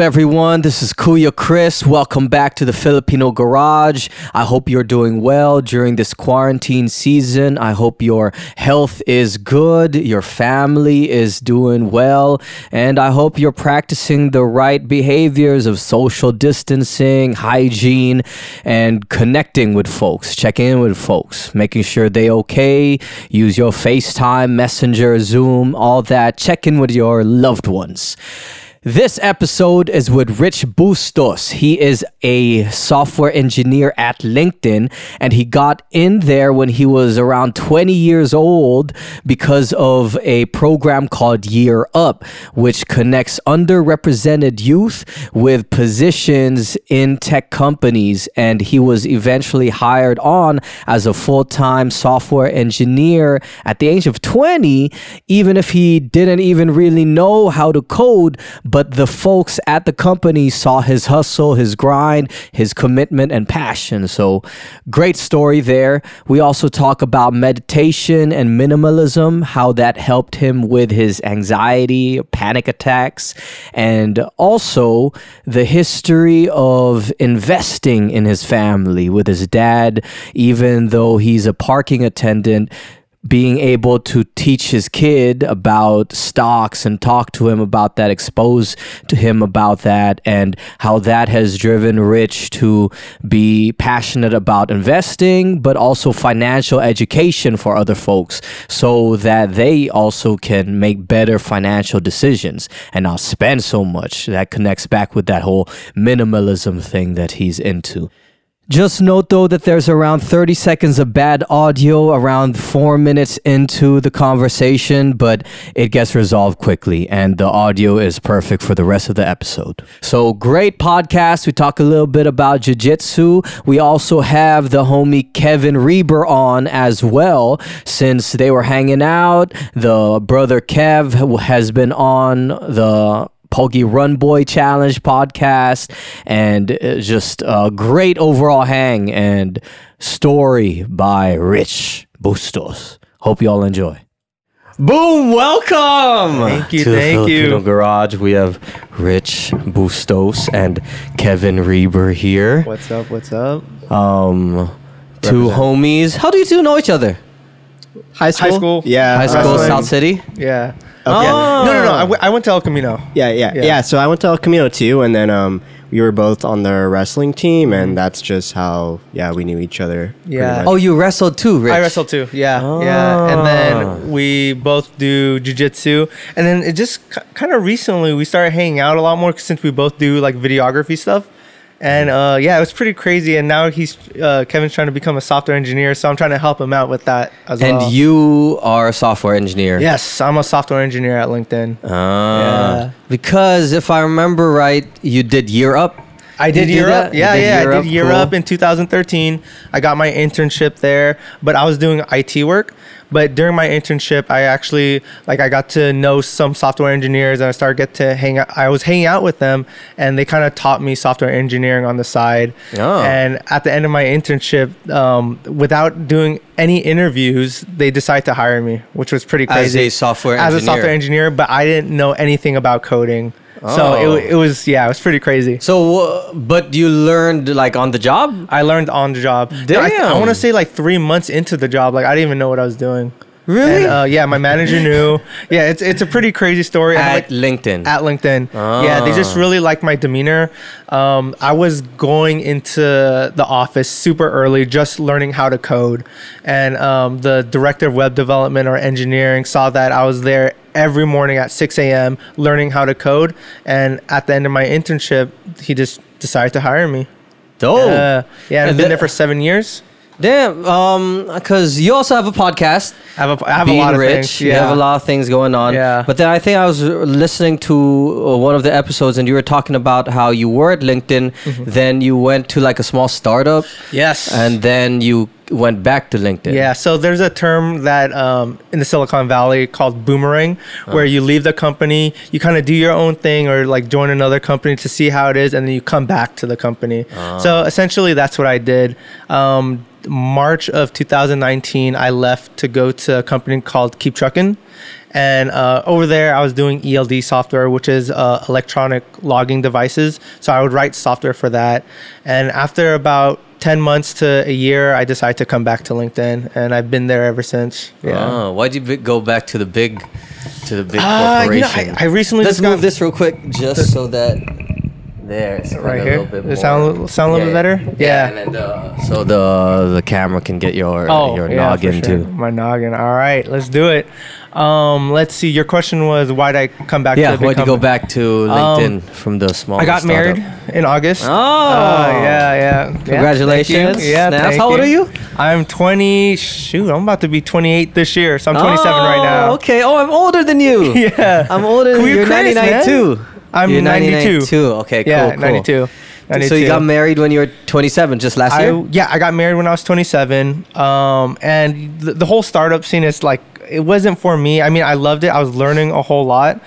everyone? This is Kuya Chris. Welcome back to the Filipino Garage. I hope you're doing well during this quarantine season. I hope your health is good, your family is doing well, and I hope you're practicing the right behaviors of social distancing, hygiene, and connecting with folks, checking in with folks, making sure they okay. Use your FaceTime, Messenger, Zoom, all that. Check in with your loved ones. This episode is with Rich Bustos. He is a software engineer at LinkedIn, and he got in there when he was around 20 years old because of a program called Year Up, which connects underrepresented youth with positions in tech companies. And he was eventually hired on as a full time software engineer at the age of 20, even if he didn't even really know how to code but the folks at the company saw his hustle, his grind, his commitment, and passion. So, great story there. We also talk about meditation and minimalism, how that helped him with his anxiety, panic attacks, and also the history of investing in his family with his dad, even though he's a parking attendant being able to teach his kid about stocks and talk to him about that, expose to him about that, and how that has driven Rich to be passionate about investing, but also financial education for other folks so that they also can make better financial decisions and not spend so much. That connects back with that whole minimalism thing that he's into. Just note though that there's around 30 seconds of bad audio around four minutes into the conversation, but it gets resolved quickly and the audio is perfect for the rest of the episode. So great podcast. We talk a little bit about jiu-jitsu. We also have the homie Kevin Reber on as well since they were hanging out. The brother Kev has been on the Pogi Run Boy Challenge podcast, and uh, just a great overall hang and story by Rich Bustos. Hope you all enjoy. Boom! Welcome. Thank you, to the thank Filipino you. Garage. We have Rich Bustos and Kevin Reber here. What's up? What's up? Um, two homies. How do you two know each other? High school. High school. Yeah. High school, wrestling. South City. Yeah. Okay. Oh. No, no, no. I, w- I went to El Camino. Yeah, yeah, Yeah. yeah, So I went to El Camino too, and then um, we were both on the wrestling team, and that's just how yeah we knew each other. Yeah. Oh, you wrestled too, Rich. I wrestled too. Yeah, yeah. And Ah. then we both do jujitsu, and then it just k- kind of recently we started hanging out a lot more since we both do like videography stuff. And uh, yeah, it was pretty crazy. And now he's uh, Kevin's trying to become a software engineer, so I'm trying to help him out with that as And well. you are a software engineer. Yes, I'm a software engineer at LinkedIn. Ah. Yeah. Because if I remember right, you did Year Up. I did You Year that? Up. You Yeah, yeah. I did Year Cool. Up in 2013. I got my internship there, but I was doing IT work. But during my internship, I actually like I got to know some software engineers, and I started get to hang out. I was hanging out with them, and they kind of taught me software engineering on the side. Oh. And at the end of my internship, um, without doing any interviews, they decided to hire me, which was pretty crazy. As a software as a software engineer, but I didn't know anything about coding. So Oh. it, it was yeah, it was pretty crazy. So, but you learned like on the job? I learned on the job. I, Damn. want to say like three months into the job, like I didn't even know what I was doing. Really? And, uh, yeah, my manager knew. Yeah, it's it's a pretty crazy story. At like, LinkedIn. at LinkedIn. Yeah, they just really liked my demeanor. Um, I was going into the office super early, just learning how to code, and um, the director of web development or engineering saw that I was there every morning at 6 a.m. learning how to code, and at the end of my internship, he just decided to hire me. Dope. Uh, yeah, I've been the- there for seven years. Damn. Um, because you also have a podcast. I have a, I have being a lot of rich, things. you have a lot of things going on. Yeah. But then I think I was listening to uh, one of the episodes, and you were talking about how you were at LinkedIn, Mm-hmm. then you went to like a small startup, Yes. and then you went back to LinkedIn. Yeah, so there's a term that um, in the Silicon Valley called boomerang, where you leave the company, you kind of do your own thing or like join another company to see how it is, and then you come back to the company. So essentially, that's what I did. Um, March of 2019, I left to go to a company called Keep Truckin'. And uh, over there, I was doing ELD software, which is uh, electronic logging devices. So I would write software for that. And after about 10 months to a year, I decided to come back to LinkedIn, and I've been there ever since. Yeah. Oh, why'd you go back to the big, to the big Uh, you know, corporation? I, I recently Let's just got- move this real quick, just so that there, it's right here. little bit Does it sound sound a little bit better? Yeah, and then the, so the the camera can get your Oh, your yeah, noggin sure. too. My noggin. All right, let's do it. Um, let's see. Your question was why'd I come back? Yeah, to why'd you go back to LinkedIn from the small? I got startup? married in August. Oh. Uh, yeah, yeah, yeah. Thank Congratulations. you. Yeah, Snaps. How old are you? I'm 20. Shoot, I'm about to be 28 this year, so I'm 27 right Oh, now. Okay. Oh, I'm older than you. Yeah. I'm older than you. you're You're Chris, 99 man. too. I'm You're 92. too. Okay, cool. Yeah, cool. 92. 92. So you got married when you were 27, just last I, year? yeah, I got married when I was 27. Um, and the, the whole startup scene is like, it wasn't for me. I mean, I loved it. I was learning a whole lot,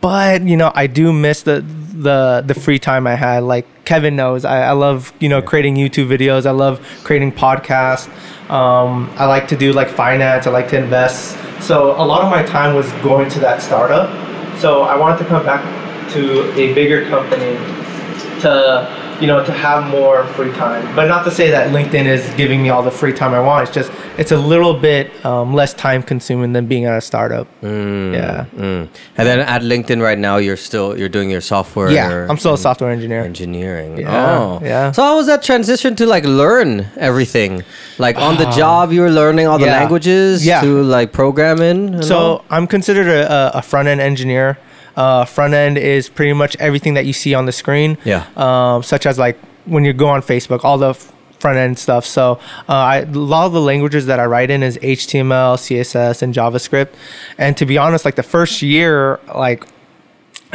but you know, I do miss the the the free time I had. Like Kevin knows, I, I love you know creating YouTube videos. I love creating podcasts. Um, I like to do like finance. I like to invest. So a lot of my time was going to that startup. So I wanted to come back to a bigger company to you know to have more free time but not to say that linkedin is giving me all the free time i want it's just it's a little bit um, less time consuming than being at a startup yeah Mm. And then at LinkedIn right now, you're still you're doing your software. yeah i'm still a software engineer engineering. Yeah, oh, yeah. So how was that transition to like learn everything? Like on the job, you were learning all the yeah. languages Yeah. to like programming. and all? so i'm considered a, a front end engineer uh, front end is pretty much everything that you see on the screen. Yeah. um, such as like when you go on facebook all the f- front end stuff. So uh, I, a lot of the languages that i write in is html css and javascript. And to be honest like the first year like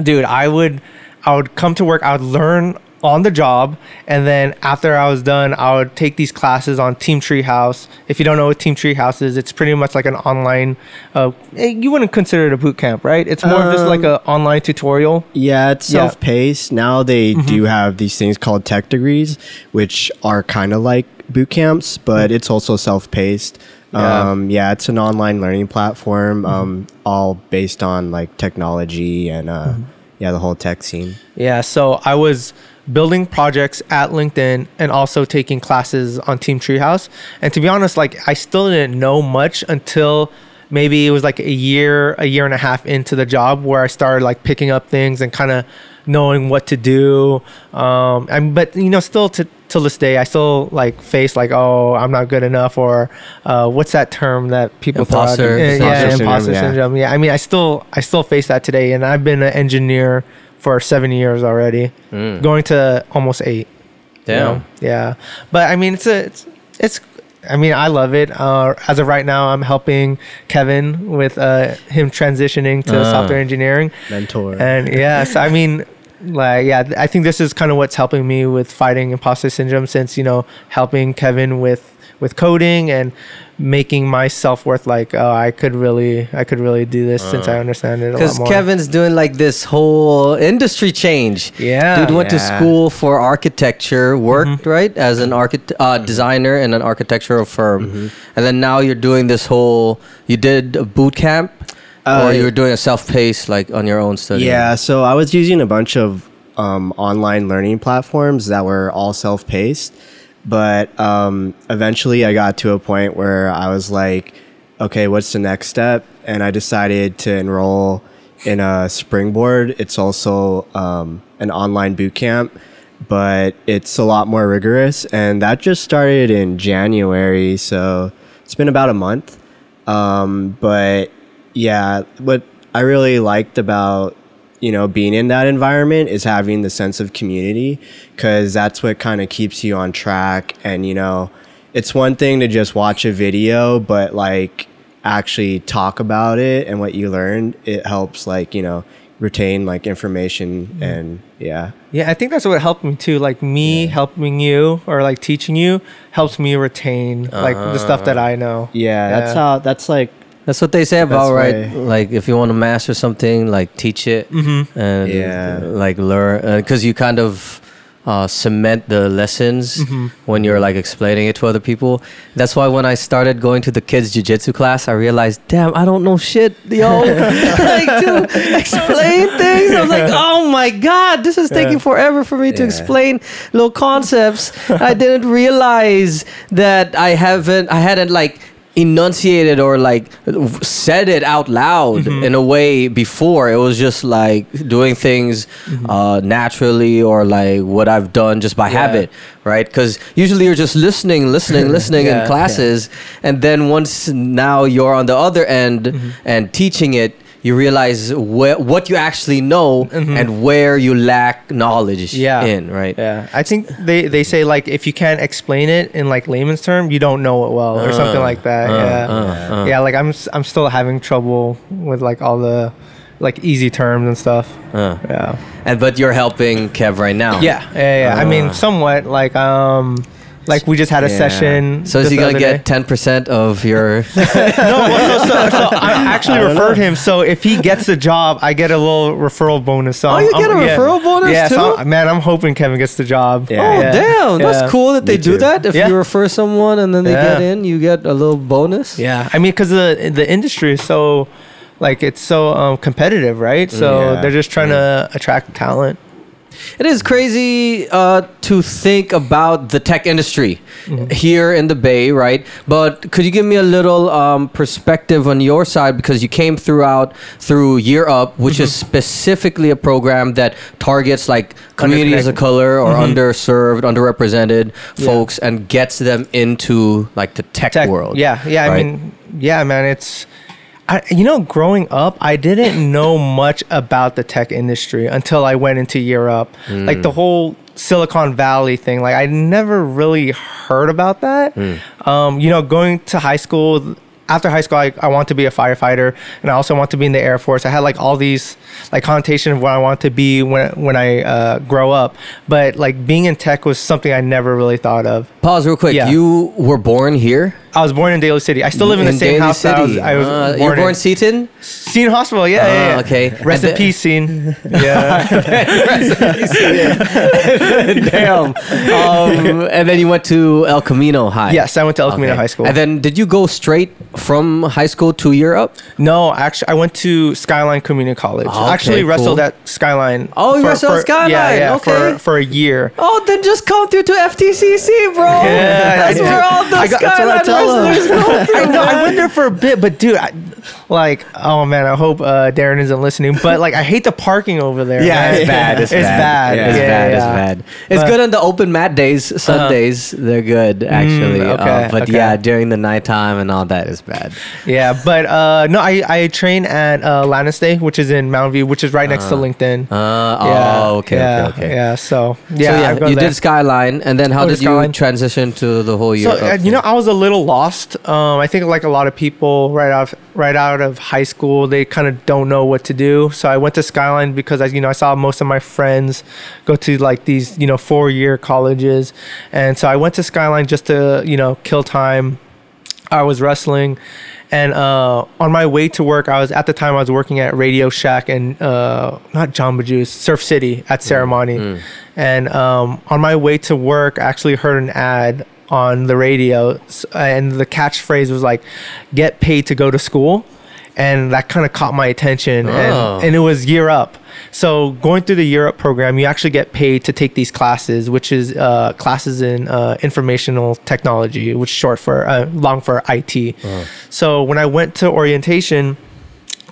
dude i would i would come to work i would learn on the job and then after i was done i would take these classes on team treehouse if you don't know what team treehouse is it's pretty much like an online uh, eh, you wouldn't consider it a boot camp right it's more of just like Um, an online tutorial Yeah, it's self-paced. Now they do have these things called tech degrees, which are kind of like boot camps, but it's also self-paced. Yeah. Um, yeah, it's an online learning platform, um, all based on like technology and uh, yeah, the whole tech scene. Yeah, so I was building projects at LinkedIn and also taking classes on Team Treehouse. And to be honest, like I still didn't know much until maybe it was like a year, a year and a half into the job where I started like picking up things and kind of knowing what to do. Um, and but you know, still to till this day, I still like face like, oh, I'm not good enough, or uh, what's that term that people throw out? Imposter yeah, imposter Imposter syndrome, syndrome. Yeah, I mean, I still I still face that today, and I've been an engineer for seven years already, going to almost eight. you Damn. know? Yeah, but I mean, it's a it's it's. I mean, I love it. Uh, as of right now, I'm helping Kevin with uh, him transitioning to Ah. software engineering, Mentor. and yeah, so I mean, like yeah, I think this is kind of what's helping me with fighting imposter syndrome, since you know helping Kevin with with coding and making my self worth like oh I could really I could really do this since I understand it a lot Because. Kevin's doing like this whole industry change. Yeah. Dude went to school for architecture, worked right as an architect, uh, designer in an architectural firm, and then now you're doing this whole. You did a boot camp, Uh, or you were doing a self-paced like on your own study. Yeah, so I was using a bunch of um, online learning platforms that were all self paced. But um, eventually I got to a point where I was like, okay, what's the next step? And I decided to enroll in a Springboard. It's also um, an online boot camp, but it's a lot more rigorous. And that just started in January. So it's been about a month. Um, but yeah, what I really liked about you know being in that environment is having the sense of community because that's what kind of keeps you on track. And you know, it's one thing to just watch a video, but like actually talk about it and what you learned, it helps like you know retain like information mm-hmm. and yeah. Yeah, I think that's what helped me too. Like me helping you or like teaching you helps me retain like the stuff that ah. I know. Yeah, that's how. That's like That's what they say about right. why- Like if you want to master something, like teach it Mm-hmm. and Yeah. like learn because you kind of uh, cement the lessons Mm-hmm. when you're like explaining it to other people. That's why when I started going to the kids jujitsu class, I realized, damn, I don't know shit, yo. like to explain things. I was like, oh my god, this is taking forever for me to explain little concepts. I didn't realize that I haven't, I hadn't like enunciated or like said it out loud Mm-hmm. in a way before it was just like doing things Mm-hmm. uh, naturally or like what i've done just by habit right because usually you're just listening listening listening Yeah, in classes and then once now you're on the other end Mm-hmm. and teaching it you realize wh- what you actually know and where you lack knowledge Mm-hmm. Yeah. in right Yeah, I think they, they say like if you can't explain it in like layman's term, you don't know it well or something like that. yeah, uh, uh. yeah. Like I'm I'm still having trouble with like all the like easy terms and stuff. Uh. Yeah. and but you're helping kev right now Yeah, yeah, yeah. I mean, somewhat like um, like we just had a Yeah. session. so is he gonna get 10% of your day. no, well, so, so, so I actually referred him. So if he gets the job, I get a little referral bonus. So Oh, I'm- you get I'm- a yeah. referral bonus Yeah, so too? I'm- man, I'm hoping Kevin gets the job. Yeah. Oh Yeah. damn! Yeah. That's cool that they Me do too. that. If Yeah. you refer someone and then they Yeah. get in, you get a little bonus. Yeah, I mean, because the the industry is so, like, it's so um, competitive, right? So Yeah. they're just trying to attract talent. It is crazy uh, to think about the tech industry Mm-hmm. here in the Bay, right? But could you give me a little um, perspective on your side because you came throughout through Year Up, which is Mm-hmm. specifically a program that targets like communities of color or Mm-hmm. underserved, underrepresented folks, and gets them into like the tech, Tech world. Yeah, yeah. I mean, yeah, man. It's, I, you know, growing up, I didn't know much about the tech industry until I went into Europe. Up. Like the whole Silicon Valley thing. Like I never really heard about that. Um, you know, going to high school. After high school, I, I want to be a firefighter, and I also want to be in the Air Force. I had like all these like connotation of what I want to be when when I uh, grow up. But like being in tech was something I never really thought of. Pause real quick. Yeah. You were born here. I was born in Daly City. I still live in, the same Daly house that I was, City. I was Uh, born, you were born in. Seton. Seton Hospital. Yeah, yeah, Ah, yeah. okay. Rest in peace, Seton. Yeah. Damn. Um, and then you went to El Camino High. yes, I went to El Camino High School. And then did you go straight from high school to Year Up? no, actually, I went to Skyline Community College. Oh, okay, actually, wrestled cool. at Skyline. Oh, you wrestled at Skyline, Yeah, yeah. okay. For for a year. Oh, then just come through to FTCC, bro. Yeah, that's where all the I got- that's what I Skyline wrestlers go through. I know. I went there for a bit, but dude, I, like, oh man, I hope uh, Darren isn't listening. But like, I hate the parking over there. Yeah, it's bad. It's, It's bad. bad. Yeah. It's Yeah, bad. It's bad. It's But- good on the open mat days. Sundays they're good actually. okay, Uh, but okay. yeah, during the nighttime and all that is bad. Yeah, but uh, no, I, I train at uh, Lannisday, which is in Mountain View, which is right next to LinkedIn. Uh, yeah, oh, okay, yeah, okay, okay. Yeah, so So yeah, yeah, I've gone you there. did Skyline, and then how Oh, did you transition to the whole year? So uh, you know, I was a little lost. Um, I think like a lot of people right out right out of high school, they kind of don't know what to do. So I went to Skyline because I you know I saw most of my friends go to like these you know four year colleges, and so I went to Skyline just to you know kill time. I was wrestling, and uh, on my way to work, I was at the time I was working at Radio Shack and uh, not Jamba Juice, Surf City at Serramonte, and um, on my way to work, I actually heard an ad on the radio, and the catchphrase was like, "Get paid to go to school." And that kind of caught my attention, Oh. and, and it was Year Up. So going through the Year Up program, you actually get paid to take these classes, which is uh, classes in uh, informational technology, which is short for uh, long for IT. So when I went to orientation,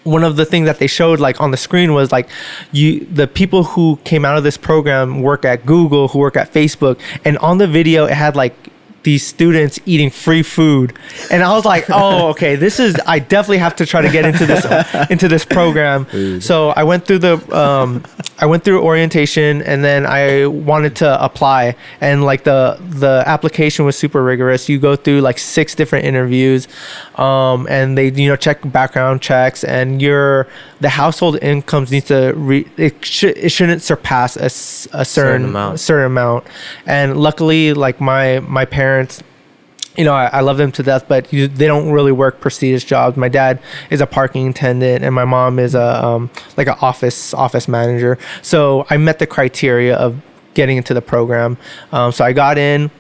one of the things that they showed like on the screen was like you the people who came out of this program work at Google, who work at Facebook, and on the video it had like these students eating free food. And i was like oh okay this is i definitely have to try to get into this into this program. So i went through the um i went through orientation and then i wanted to apply. And like the the application was super rigorous. You go through like six different interviews um and they you know check background checks and your the household incomes needs to re, it, should it shouldn't surpass a, a certain, amount. certain amount. And luckily like my my parents you know, I, I love them to death, but you, they don't really work prestigious jobs. My dad is a parking attendant, and my mom is a um, like an office office manager. So I met the criteria of getting into the program. Um, so I got in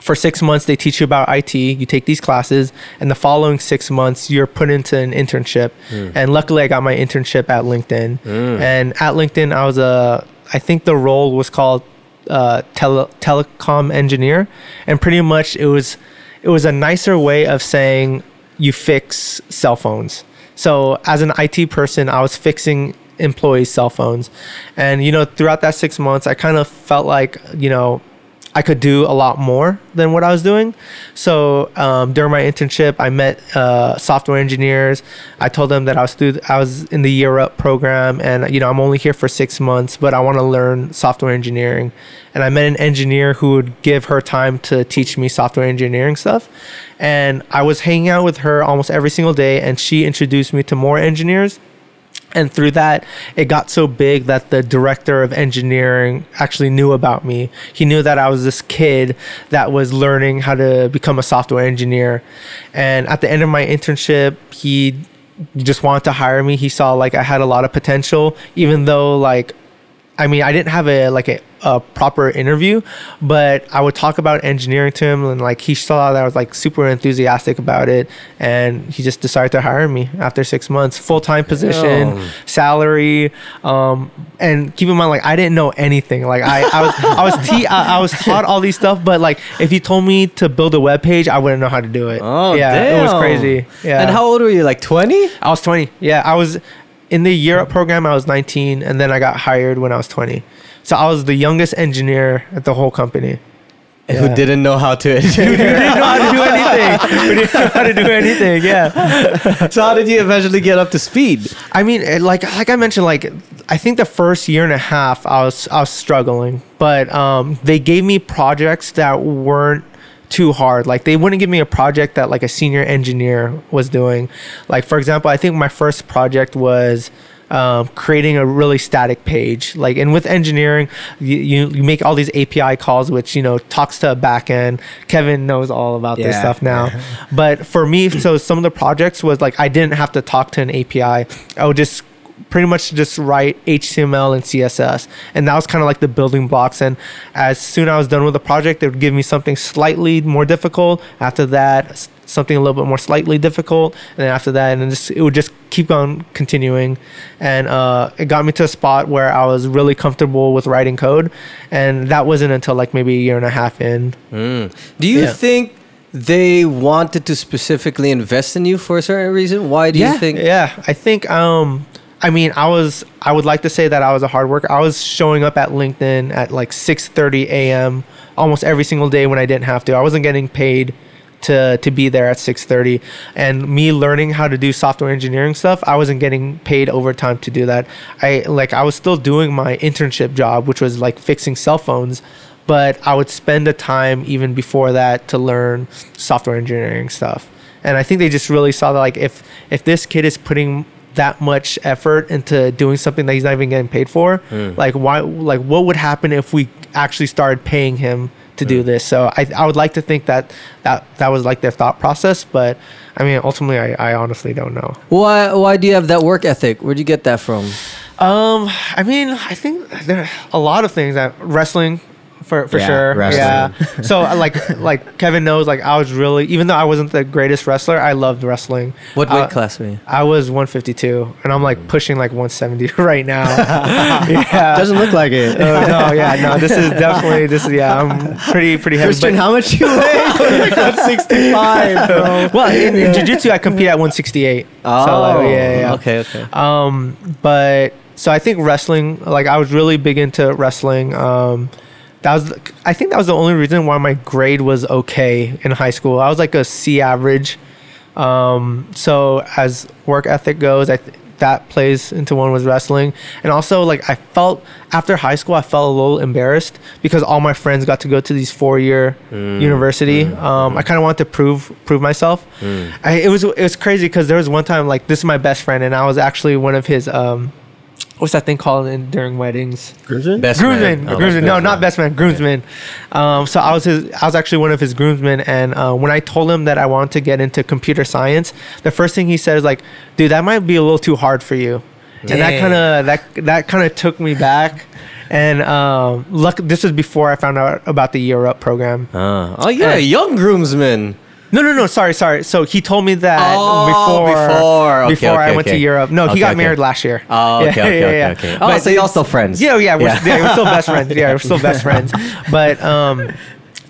for six months they teach you about IT. You take these classes, and the following six months you're put into an internship. And luckily, I got my internship at LinkedIn. And at LinkedIn, I was a I think the role was called uh, tele- telecom engineer, and pretty much it was it was a nicer way of saying you fix cell phones. So as an IT person, I was fixing employees' cell phones, and you know throughout that six months, I kind of felt like you know I could do a lot more than what I was doing. So um, during my internship, I met uh, software engineers. I told them that I was through, I was in the year up program, and you know I'm only here for six months, but I want to learn software engineering. And I met an engineer who would give her time to teach me software engineering stuff. And I was hanging out with her almost every single day, and she introduced me to more engineers and through that it got so big that the director of engineering actually knew about me. He knew that i was this kid that was learning how to become a software engineer. And at the end of my internship he just wanted to hire me. He saw like i had a lot of potential even though like I mean, I didn't have a like a, a proper interview, but I would talk about engineering to him, and like he saw that I was like super enthusiastic about it, and he just decided to hire me after six months, full time position, Damn. salary, um, and keep in mind like I didn't know anything. Like I, I was I was te- I, I was taught all these stuff, but like if you told me to build a web page, I wouldn't know how to do it. Oh, yeah, damn. it was crazy. Yeah, And how old were you? Like 20? I was 20. Yeah, I was in the Year Up program. I was 19, and then I got hired when I was 20. So I was the youngest engineer at the whole company. Who didn't know how to engineer. didn't know how to do anything. We didn't know how to do anything. Yeah. so how did you eventually get up to speed? I mean, like like I mentioned, like I think the first year and a half, I was I was struggling, but um, they gave me projects that weren't too hard. Like they wouldn't give me a project that like a senior engineer was doing. Like for example, I think my first project was um, creating a really static page. Like and with engineering, you, you you make all these API calls, which you know talks to a backend. Kevin knows all about this stuff now. but for me, so some of the projects was like I didn't have to talk to an API. I would just pretty much just write HTML and CSS, and that was kind of like the building blocks. And as soon as I was done with the project, they would give me something slightly more difficult. After that, something a little bit more slightly difficult, and then after that, and then just it would just keep on continuing. And uh, it got me to a spot where I was really comfortable with writing code, and that wasn't until like maybe a year and a half in. Do you Yeah. think they wanted to specifically invest in you for a certain reason? Why do you think? Yeah, I think. Um, I mean, I was. I would like to say that I was a hard worker. I was showing up at LinkedIn at like 6:30 a.m. almost every single day when I didn't have to. I wasn't getting paid to to be there at 6:30, and me learning how to do software engineering stuff. I wasn't getting paid overtime to do that. I like I was still doing my internship job, which was like fixing cell phones. But I would spend the time even before that to learn software engineering stuff and I think they just really saw that like if if this kid is putting that much effort into doing something that he's not even getting paid for, hmm. like why like what would happen if we actually started paying him to do this? So I I would like to think that that that was like their thought process, but I mean ultimately I, I honestly don't know. Why? Why do you have that work ethic? Where'd you get that from? Um, I mean, I think there are a lot of things that wrestling for for Yeah, sure. wrestling. Yeah. so uh, like like Kevin knows, like I was really even though I wasn't the greatest wrestler, I loved wrestling. What weight Uh, class were you? I was 152, and I'm like pushing like 170 right now. yeah. Doesn't look like it. Oh, no, yeah, no. This is definitely this is yeah. I'm pretty pretty heavy. Christian, but- how much you weigh? like 165, bro. well, in, in jiu-jitsu, I compete at 168. Oh, so, like, yeah, yeah, yeah. okay, okay. Um, but so I think wrestling, like I was really big into wrestling. Um, that was, I think that was the only reason why my grade was okay in high school. I was like a C average. Um, so as work ethic goes, I th- that plays into one was wrestling, and also like I felt after high school, I felt a little embarrassed because all my friends got to go to these four year university. um, I kind of wanted to prove prove myself. I, it was it was crazy because there was one time like this is my best friend, and I was actually one of his um, what's that thing called in during weddings? Groomsman? Best groomsman, man. Oh, groomsman. best No, man. not best man, groomsman. Um, so I was his. I was actually one of his groomsmen, and uh, when I told him that I wanted to get into computer science, the first thing he said is like, "Dude, that might be a little too hard for you." And that kind of that that kind of took me back. And um, luck. This was before I found out about the Year Up program. Uh, oh yeah, And- young groomsman. No, no, no. Sorry, sorry. So he told me that Oh, before before. Okay, before I okay, went okay. to Year Up. No, he got married last year. Oh, okay, okay, okay, okay. Oh, so y'all still friends? Yeah, yeah, we're, Yeah. yeah. we're still best friends. Yeah, we're still best friends. But um,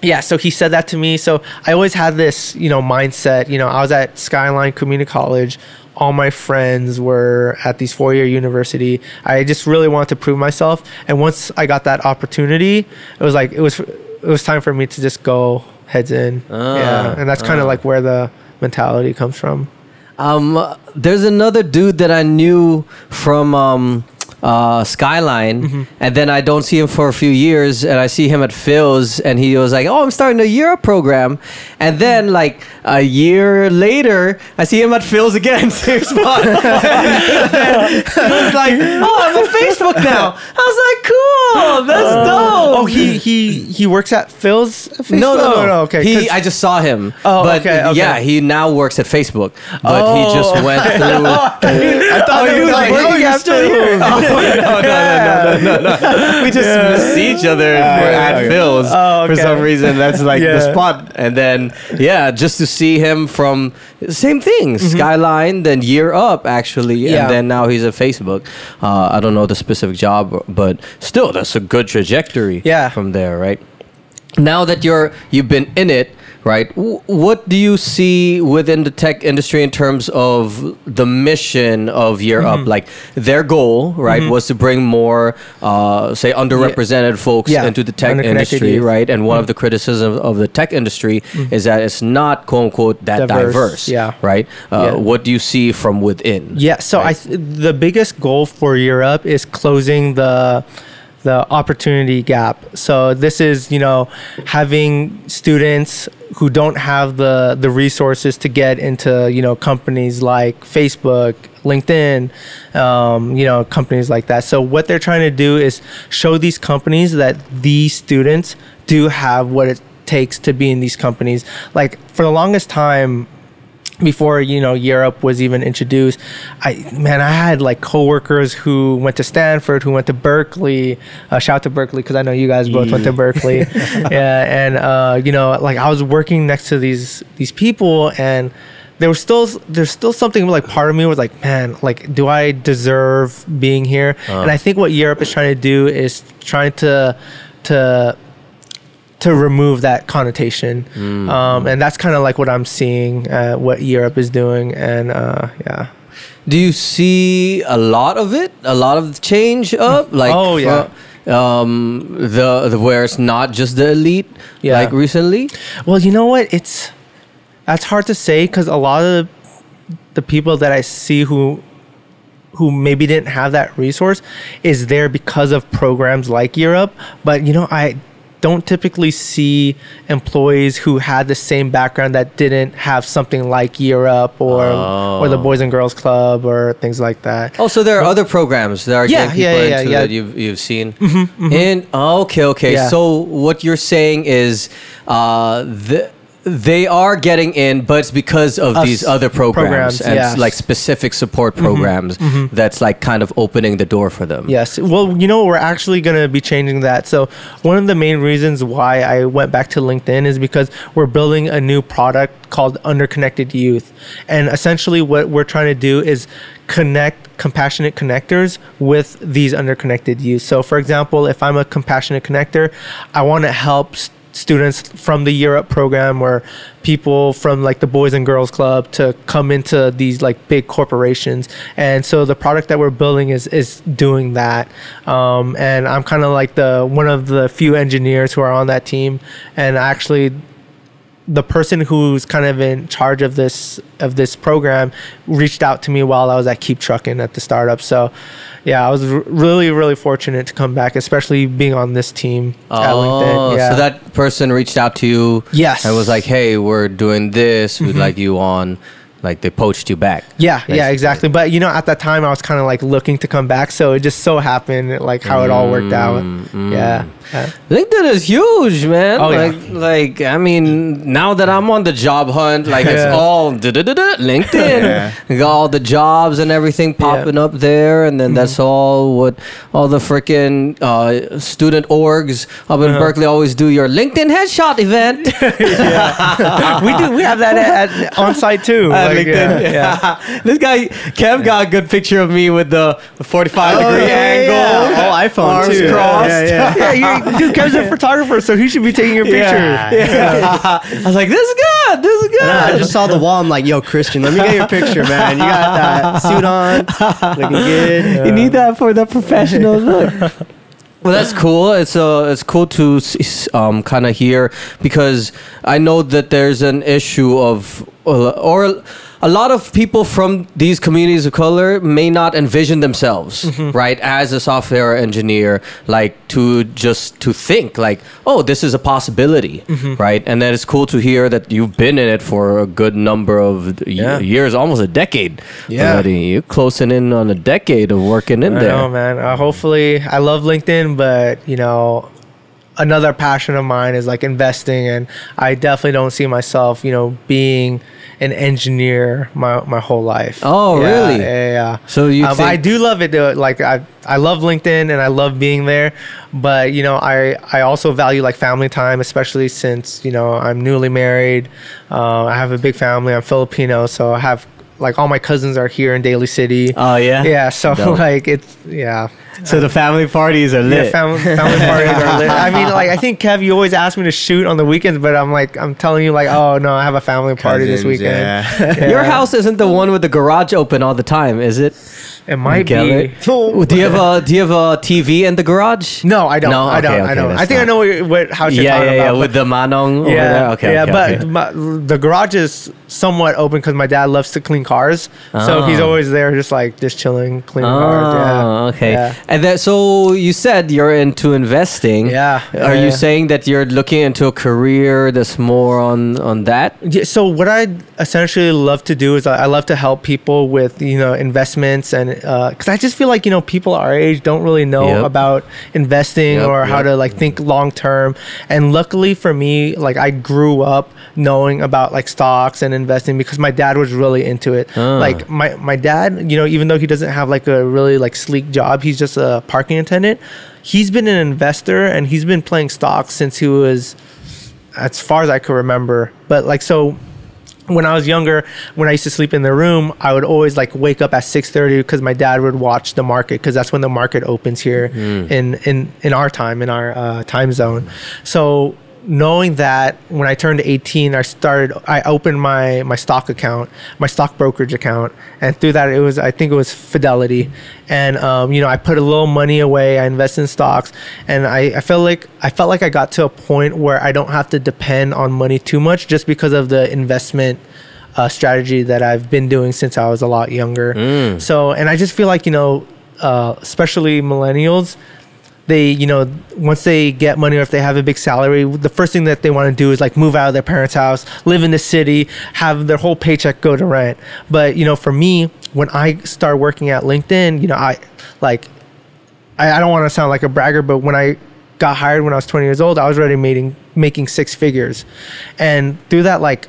yeah, so he said that to me. So I always had this, you know, mindset. You know, I was at Skyline Community College. All my friends were at these four-year university. I just really wanted to prove myself. And once I got that opportunity, it was like it was it was time for me to just go heads in. Ah, yeah, and that's kind of ah. like where the mentality comes from. Um, there's another dude that I knew from um, uh, Skyline, Mm-hmm. and then I don't see him for a few years, and I see him at Phil's, and he was like, "Oh, I'm starting a Year Up program," and then like a year later, I see him at Phil's again, same spot. like, "Oh, I'm on Facebook now." I was like, "Cool, that's dope." Oh, he he he works at Phil's. No, no, no, no. Okay, He, I just saw him. Oh, but okay, okay. yeah, he now works at Facebook, but he just Oh. went through. I thought he was like, oh, you're still here. No, no, no, no, no, no, no. We just see each other for at okay. Phil's Oh, for some reason. That's like the spot. And then, yeah, just to see him from same thing, Skyline, then Year Up, actually. Mm-hmm. Yeah. And then now he's at Facebook. Uh, I don't know the specific job, but still, that's a good trajectory Yeah. from there, right? now that you're you've been in it right w- what do you see within the tech industry in terms of the mission of year Mm-hmm. up like their goal right was to bring more uh, say underrepresented folks Yeah. into the tech industry. Mm-hmm. right and one of the criticisms of the tech industry is that it's not quote unquote that Diverse, diverse, yeah. right uh, Yeah. what do you see from within Yeah, so I th- the biggest goal for Year Up is closing the the opportunity gap. So this is, you know, having students who don't have the the resources to get into, you know, companies like Facebook, LinkedIn, um, you know, companies like that. So what they're trying to do is show these companies that these students do have what it takes to be in these companies. Like for the longest time, before you know Year Up was even introduced, I man, I had like coworkers who went to Stanford, who went to Berkeley. Uh, shout out to Berkeley because I know you guys both went to Berkeley. yeah, and uh, you know, like I was working next to these these people, and there was still there's still something like part of me was like, man, like do I deserve being here? And I think what Year Up is trying to do is trying to to to remove that connotation. Um, and that's kind of like what I'm seeing, uh, what Year Up is doing. And uh, yeah. Do you see a lot of it? A lot of change up? Like Oh, yeah. fro- um the, the where it's not just the elite Yeah. like recently? Well, you know what? It's that's hard to say because a lot of the people that I see who who maybe didn't have that resource is there because of programs like Year Up. But you know, I don't typically see employees who had the same background that didn't have something like Year Up or or the Oh. Boys and Girls Club or things like that. Oh, so there are other programs that are Yeah, getting yeah, people yeah, into yeah. that you've you've seen. And oh, okay, okay. So what you're saying is, uh, the, they are getting in, but it's because of Us- these other programs, programs, and like specific support mm-hmm, programs mm-hmm. that's like kind of opening the door for them. Yes. Well, you know, we're actually going to be changing that. So, one of the main reasons why I went back to LinkedIn is because we're building a new product called Underconnected Youth. And essentially, what we're trying to do is connect compassionate connectors with these underconnected youth. So, for example, if I'm a compassionate connector, I want to help st- students from the Year Up program or people from like the Boys and Girls Club to come into these like big corporations. And so the product that we're building is is doing that. Um, and I'm kind of like the one of the few engineers who are on that team. And actually, the person who's kind of in charge of this of this program reached out to me while I was at Keep Trucking at the startup. So, yeah, I was r- really really fortunate to come back, especially being on this team at oh, LinkedIn. Yeah. Oh, so that person reached out to you. Yes. And was like, "Hey, we're doing this. We'd mm-hmm. like you on like they poached you back. Yeah, yeah, exactly. But you know, at that time, I was kind of like looking to come back, so it just so happened like how it all worked out. Mm, Yeah. yeah. LinkedIn is huge, man. Oh, yeah. like, like I mean, now that I'm on the job hunt, like it's all LinkedIn. Yeah. Got all the jobs and everything popping up there, and then Mm-hmm. that's all what all the freaking uh, student orgs up Uh-huh. in Berkeley always do. Your LinkedIn headshot event. we do. We have that at, at on site too. Uh, Like, LinkedIn. yeah, yeah. this guy Kev got a good picture of me with the 45 degree angle. Oh, iPhone Arms too. crossed. Yeah, yeah. yeah, you, dude, Kev's a photographer, so he should be taking your picture. Yeah. Yeah. I was like, this is good. This is good. I just saw the wall. I'm like, yo, Christian, let me get your picture, man. You got that suit on, looking good. You need that for the professional look. Well, that's cool. It's uh, it's cool to um, kind of hear because I know that there's an issue of uh, or a lot of people from these communities of color may not envision themselves right as a software engineer like to just to think like oh this is a possibility right and then it's cool to hear that you've been in it for a good number of y- Yeah. years almost a decade Yeah. already you're closing in on a decade of working in I there know, man. Uh, hopefully, I love LinkedIn, but you know, another passion of mine is like investing, and I definitely don't see myself, you know, being an engineer my my whole life. Oh, Yeah, really? Yeah, yeah. So you Um, think- I do love it though. Like I, I love LinkedIn and I love being there, but you know, I, I also value like family time, especially since you know I'm newly married. Uh, I have a big family. I'm Filipino, so I have like all my cousins are here in Daly City. Oh yeah. yeah, so Dope. like it's yeah. So the family parties are lit. Yeah, family, family parties are lit. I mean, like I think Kev, you always ask me to shoot on the weekends, but I'm like, I'm telling you, like, oh no, I have a family party this weekend. yeah. Your house isn't the one with the garage open all the time, is it? It might be. it? Do you have a Do you have a TV in the garage? No, I don't. No? I don't. Okay, I don't. I think I know what, what house you're yeah, talking yeah, yeah, with the manong over yeah, there. Okay, yeah, okay, but okay. My, the garage is somewhat open because my dad loves to clean cars, so ah. he's Oh. always there, just like just chilling, cleaning ah, cars. Yeah. Oh, okay. Yeah. And then, so you said you're into investing. Yeah, Are yeah, you saying that you're looking into a career that's more on on that? Yeah, so what I essentially love to do is I I love to help people with you know investments and uh, because I just feel like you know people our age don't really know Yep. about investing Yep, or how to like think long term. And luckily for me, like I grew up knowing about like stocks and investing because my dad was really into it. Ah. Like my my dad, you know, even though he doesn't have like a really like sleek job, he's just a parking attendant. He's been an investor and he's been playing stocks since he was as far as I could remember. But like so when I was younger, when I used to sleep in the room, I would always like wake up at 6:30 because my dad would watch the market because that's when the market opens here in in in our time in our uh, time zone. So knowing that when I turned 18, I started I opened my my stock account, my stock brokerage account, and through that it was I think it was Fidelity, and um, you know I put a little money away, I invested in stocks, and I, I felt like I felt like I got to a point where I don't have to depend on money too much just because of the investment uh, strategy that I've been doing since I was a lot younger. So, and I just feel like you know, uh, especially millennials, they you know once they get money or if they have a big salary, the first thing that they want to do is like move out of their parents' house, live in the city, have their whole paycheck go to rent. But you know, for me, when I started working at LinkedIn, you know, I like I, I don't want to sound like a bragger, but when I got hired when I was 20 years old, I was already making making six figures, and through that, like,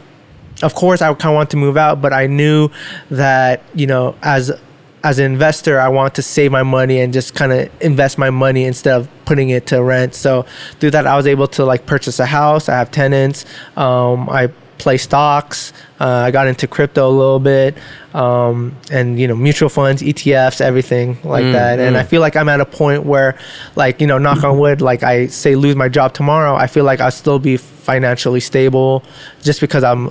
of course, I kind of want to move out, but I knew that you know, as as an investor, I want to save my money and just kind of invest my money instead of putting it to rent. So through that, I was able to like purchase a house. I have tenants. Um, I play stocks. Uh, I got into crypto a little bit, um, and you know mutual funds, ETFs, everything like that. And I feel like I'm at a point where, like you know, knock on wood, like I say lose my job tomorrow, I feel like I'll still be financially stable, just because I'm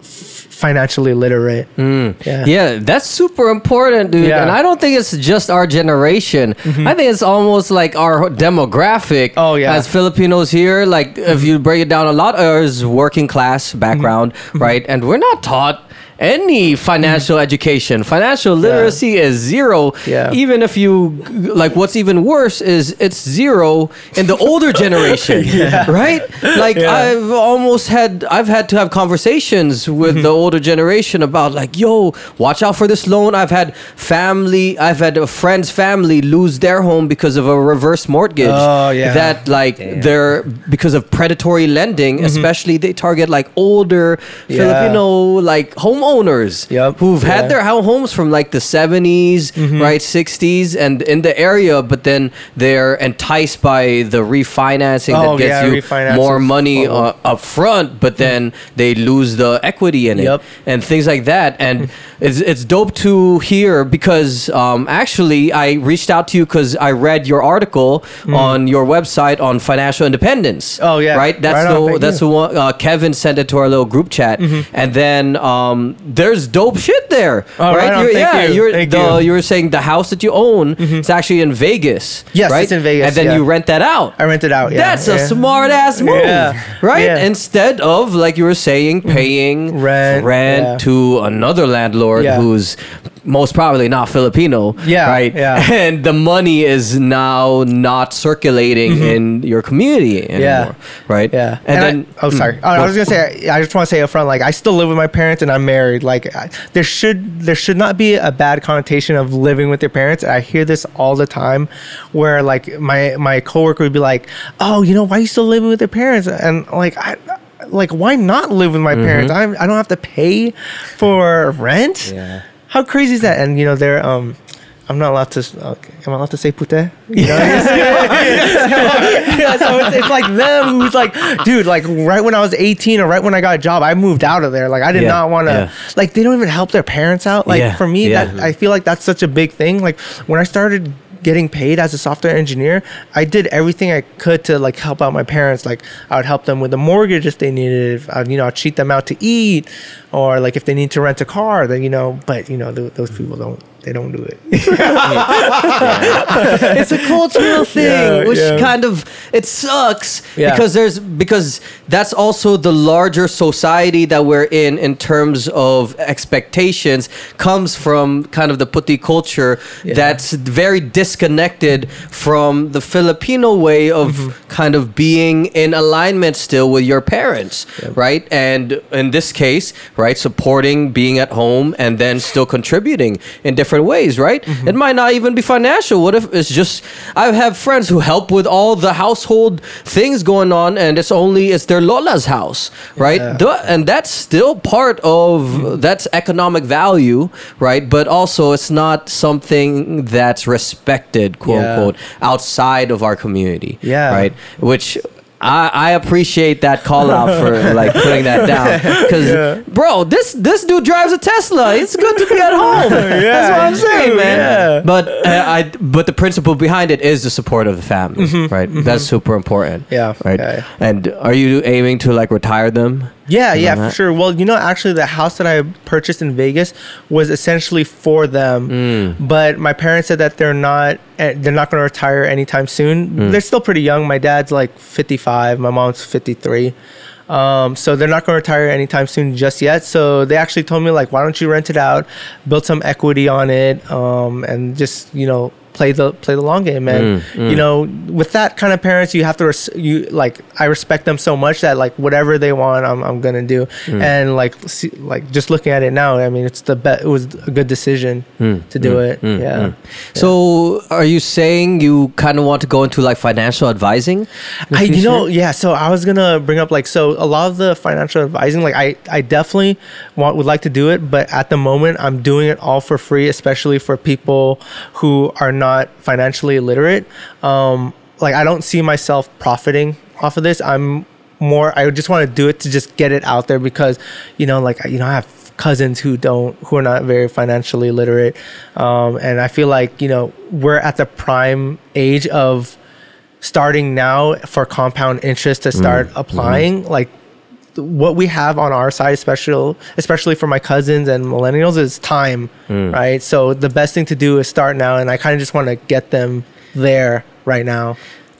f- financially literate. Yeah. Yeah, that's super important, dude. Yeah. And I don't think it's just our generation. I think it's almost like our demographic. Oh, yeah. As Filipinos here, like if you break it down, a lot is working class background, Mm-hmm. right? And we're not taught any financial education. Financial literacy is zero. Yeah. Even if you like, what's even worse is it's zero in the older generation, right? Like. I've almost had I've had to have conversations with the older generation about like, yo, watch out for this loan. I've had family, I've had a friend's family lose their home because of a reverse mortgage. Oh, yeah. That like they're because of predatory lending, especially they target like older Mm-hmm. Filipino like homeowners Yep. who've Yeah. Mm-hmm. had their ho- homes from like the 70s, right, 60s, and in the area, but then they're enticed by the refinancing Oh, that gets yeah, you more money horrible. uh, up front, but then they lose the equity in it Yep. and things like that. And it's, it's dope to hear because um, actually I reached out to you because I read your article on your website on financial independence. Mm. Oh, yeah. right. That's Right the thank that's you. the one uh, Kevin sent it to our little group chat, and then um, there's dope shit there. Oh, right on, You're, yeah, you, thank the you. Mm-hmm. you were saying the house that you own—it's actually in Vegas. Yes, right? it's in Vegas, and then yeah. you rent that out. I rent it out. Yeah, That's a smart ass move, Yeah, right? yeah. Instead of like you were saying, paying Rent, rent yeah. to another landlord Yeah. who's most probably not Filipino, Yeah, right? yeah. And the money is now not circulating mm-hmm. in your community anymore, Yeah. right? Yeah, and, then I, oh, hmm. sorry. I, I was gonna say I just want to say up front, like I still live with my parents and I'm married. Like I, there should there should not be a bad connotation of living with your parents. I hear this all the time, where like my my coworker would be like, "Oh, you know, why are you still living with your parents?" And like I. Like why not live with my mm-hmm. parents? I'm, I don't have to pay for rent. Yeah. How crazy is that? And you know they're um, I'm not allowed to. Okay, am I allowed to say puti? You know, yeah, so it's, it's like them who's like, dude, like right when I was 18 or right when I got a job, I moved out of there. Like I did Yeah, not want to. yeah. Like they don't even help their parents out. Like Yeah, for me, that I feel like that's such a big thing. Like when I started getting paid as a software engineer, I did everything I could to like help out my parents. Like I would help them with the mortgage if they needed. If, I'd, you know, I'd treat them out to eat, or like if they need to rent a car, then you know. But you know, th- those people don't. They don't do it. it's a cultural thing, Yeah, which yeah. kind of it sucks Yeah. because there's because that's also the larger society that we're in in terms of expectations comes from kind of the puti culture Yeah. that's very disconnected from the Filipino way of Mm-hmm. kind of being in alignment still with your parents, right? And in this case, right, supporting being at home and then still contributing in different ways, right? Mm-hmm. It might not even be financial. What if it's just I have friends who help with all the household things going on and it's only it's their lola's house, right? Yeah. The- and that's still part of that's economic value, right? But also it's not something that's respected, quote Yeah. unquote, outside of our community. Yeah. Right? Which I, I appreciate that call out for like putting that down. Because Yeah. bro this this dude drives a Tesla. It's good to be at home. Yeah, that's what I'm saying true, man. yeah. but uh, I but the principle behind it is the support of the family right? that's super important Mm-hmm, Yeah, right? yeah. and are you aiming to like retire them Yeah, yeah, that? for sure. Well, you know, actually, the house that I purchased in Vegas was essentially for them, Mm. but my parents said that they're not eh, they're not going to retire anytime soon. Mm. They're still pretty young. My dad's like fifty five. My mom's fifty three. Um, so they're not going to retire anytime soon just yet. So they actually told me like, why don't you rent it out, build some equity on it, um, and just you know play the play the long game. And Mm, you know, with that kind of parents, you have to res- you like I respect them so much that like whatever they want, I'm I'm gonna do. Mm. And like see, like just looking at it now, I mean, it's the bet. It was a good decision Mm, to do it. yeah. so are you saying you kind of want to go into like financial advising I, you know, yeah. So I was gonna bring up like so a lot of the financial advising, like I, I definitely want would like to do it, but at the moment I'm doing it all for free, especially for people who are not financially illiterate. Um, like I don't see myself profiting off of this. I'm more. I just want to do it to just get it out there because, you know, like you know, I have cousins who don't who are not very financially literate, um, and I feel like you know we're at the prime age of starting now for compound interest to start applying like th- what we have on our side especially especially for my cousins and millennials is time right so the best thing to do is start now and i kind of just want to get them there right now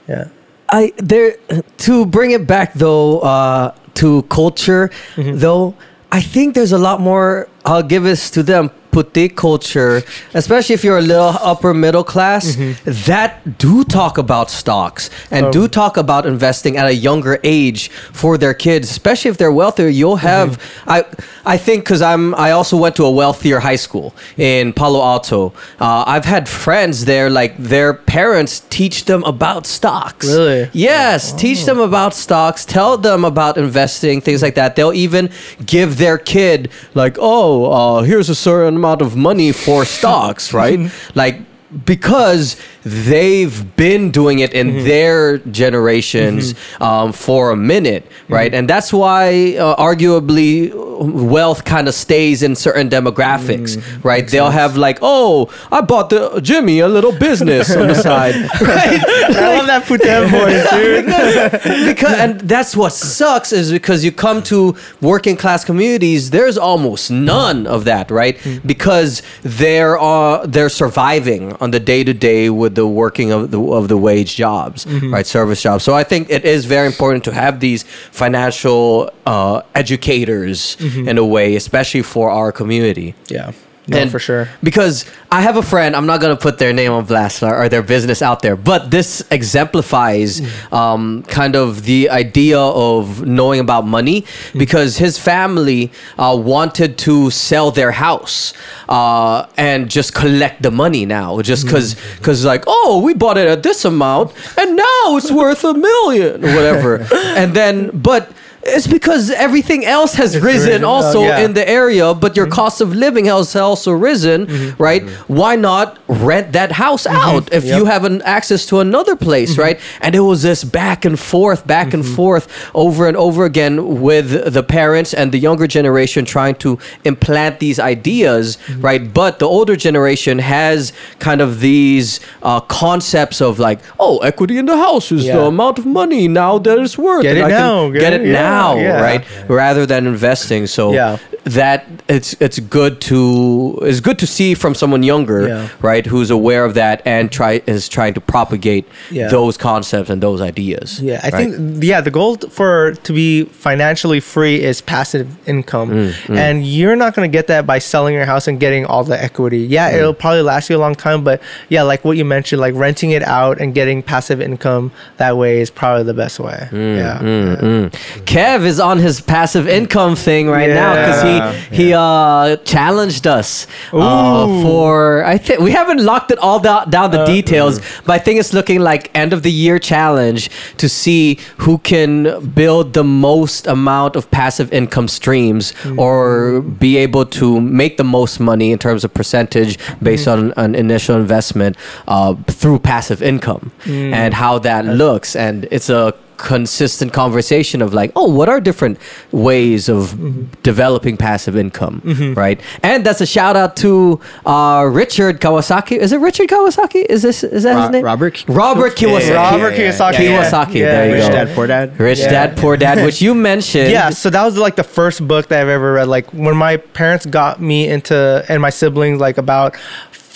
yeah I there to bring it back though uh, to culture Mm-hmm. though I think there's a lot more I'll give this to them. Puti culture, especially if you're a little upper middle class, that do talk about stocks and do talk about investing at a younger age for their kids, especially if they're wealthier. You'll have, I, I think, because I'm, I also went to a wealthier high school in Palo Alto. Uh, I've had friends there, like their parents teach them about stocks. Really? Yes, teach them about stocks, tell them about investing, things like that. They'll even give their kid like, "Oh, uh, here's a certain amount of money for stocks," right? like because they've been doing it in their generations um, for a minute, right? And that's why, uh, arguably, wealth kind of stays in certain demographics, right? They'll have like, "Oh, I bought the Jimmy a little business on the side," right? I love that Putem voice, dude. because and that's what sucks is because you come to working class communities there's almost none of that right because they're uh, they're surviving on the day to day with the working of the of the wage jobs right service jobs. So i think it is very important to have these financial uh, educators in a way especially for our community. Yeah. No, and for sure. Because I have a friend, I'm not going to put their name on blast or, or their business out there, but this exemplifies um, kind of the idea of knowing about money because his family uh, wanted to sell their house uh, and just collect the money now, just because, because like, oh, we bought it at this amount and now it's worth a million or whatever. and then, but. It's because everything else has risen risen. Oh, also yeah. in the area, but your mm-hmm. cost of living has also risen, mm-hmm. Mm-hmm. right? Why not rent that house out if you have an access to another place, right? And it was this back and forth, back and forth over and over again with the parents and the younger generation trying to implant these ideas, right? But the older generation has kind of these uh, concepts of like, oh, equity in the house is the amount of money now that it's worth. Get it now, Get, get it it- yeah, now, yeah. right? Rather than investing. So Yeah. That it's it's good to it's good to see from someone younger, Yeah. right, who's aware of that and try is trying to propagate Yeah. those concepts and those ideas. Yeah, I right? think yeah, the goal for to be financially free is passive income, Mm, and you're not gonna get that by selling your house and getting all the equity. Yeah, Mm. it'll probably last you a long time, but yeah, like what you mentioned, like renting it out and getting passive income that way is probably the best way. Mm, yeah. Kev is on his passive income thing right now because Yeah. He he uh, challenged us uh, for I think we haven't locked it all down, down the details, but I think it's looking like end of the year challenge to see who can build the most amount of passive income streams or be able to make the most money in terms of percentage based on an initial investment uh, through passive income and how that looks. And it's a consistent conversation of like oh what are different ways of developing passive income right and that's a shout out to uh, richard kawasaki is it richard kawasaki is this is that Ro- his name Robert? robert Yeah, yeah, kiyosaki yeah, Robert yeah, Kiyosaki. yeah, yeah. Kiyosaki, Yeah, there you Rich go. Rich Dad, Poor Dad. rich Yeah. dad poor dad which you mentioned Yeah, so that was like the first book that I've ever read. Like when my parents got me into and my siblings like about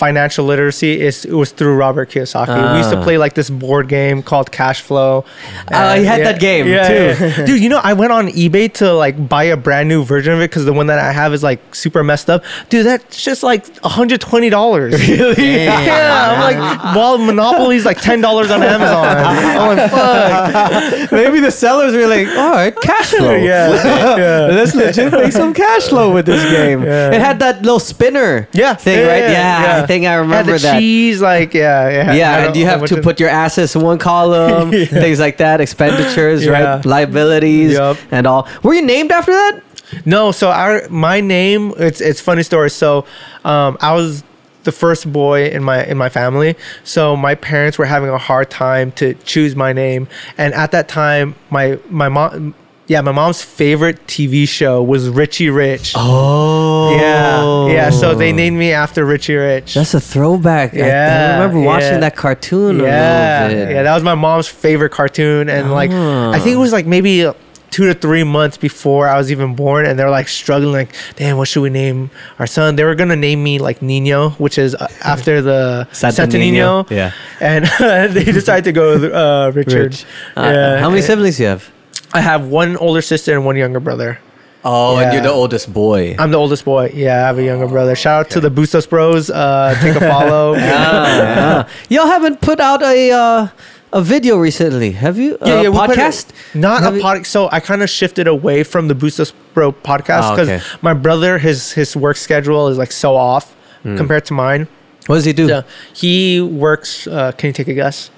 financial literacy is it was through Robert Kiyosaki. we used to Ah. play like this board game called Cash Flow. Oh, he had yeah, that game, yeah, too. yeah. Dude, you know I went on eBay to like buy a brand new version of it because the one that I have is like super messed up. Dude, that's just like $120. Really? Yeah, I'm like, while Monopoly's like $10 on Amazon. I'm like, fuck. maybe the sellers were like all right cash flow Yeah. yeah. Let's legit make some cash flow with this game. It had that little spinner Yeah, thing, right? yeah, Yeah, yeah. I I Had remember the that. cheese, like yeah, yeah. Yeah, and you have to put your assets in one column, things like that, expenditures, Yeah. right? Liabilities Yup. and all. Were you named after that? No, so our my name. It's it's funny story. So, um, I was the first boy in my in my family. So my parents were having a hard time to choose my name, and at that time, my my mom. Yeah, my mom's favorite TV show was Richie Rich. Oh. Yeah, yeah. So they named me after Richie Rich. That's a throwback. I- I, remember watching yeah. that cartoon yeah, yeah. That was my mom's favorite cartoon, and like Ah. I think it was like maybe two to three months before I was even born, and they're like struggling, like, damn, what should we name our son? They were gonna name me like Nino, which is uh, after the Santa Santa, Nino, Nino. yeah. and they decided to go with uh, Richard. Rich. Uh, how many siblings do you have? I have one older sister and one younger brother. Oh, and you're the oldest boy. I'm the oldest boy. Yeah, I have a younger brother. Shout out to the Bustos Bros. Uh, take a follow. Ah, ah. Y'all haven't put out a uh, a video recently, have you? Yeah, a yeah, we put it- podcast. not Have a you- podcast. So I kind of shifted away from the Bustos Bro podcast Oh, because okay. my brother, his his work schedule is like so off Hmm. compared to mine. What does he do? So he works. Uh, can you take a guess?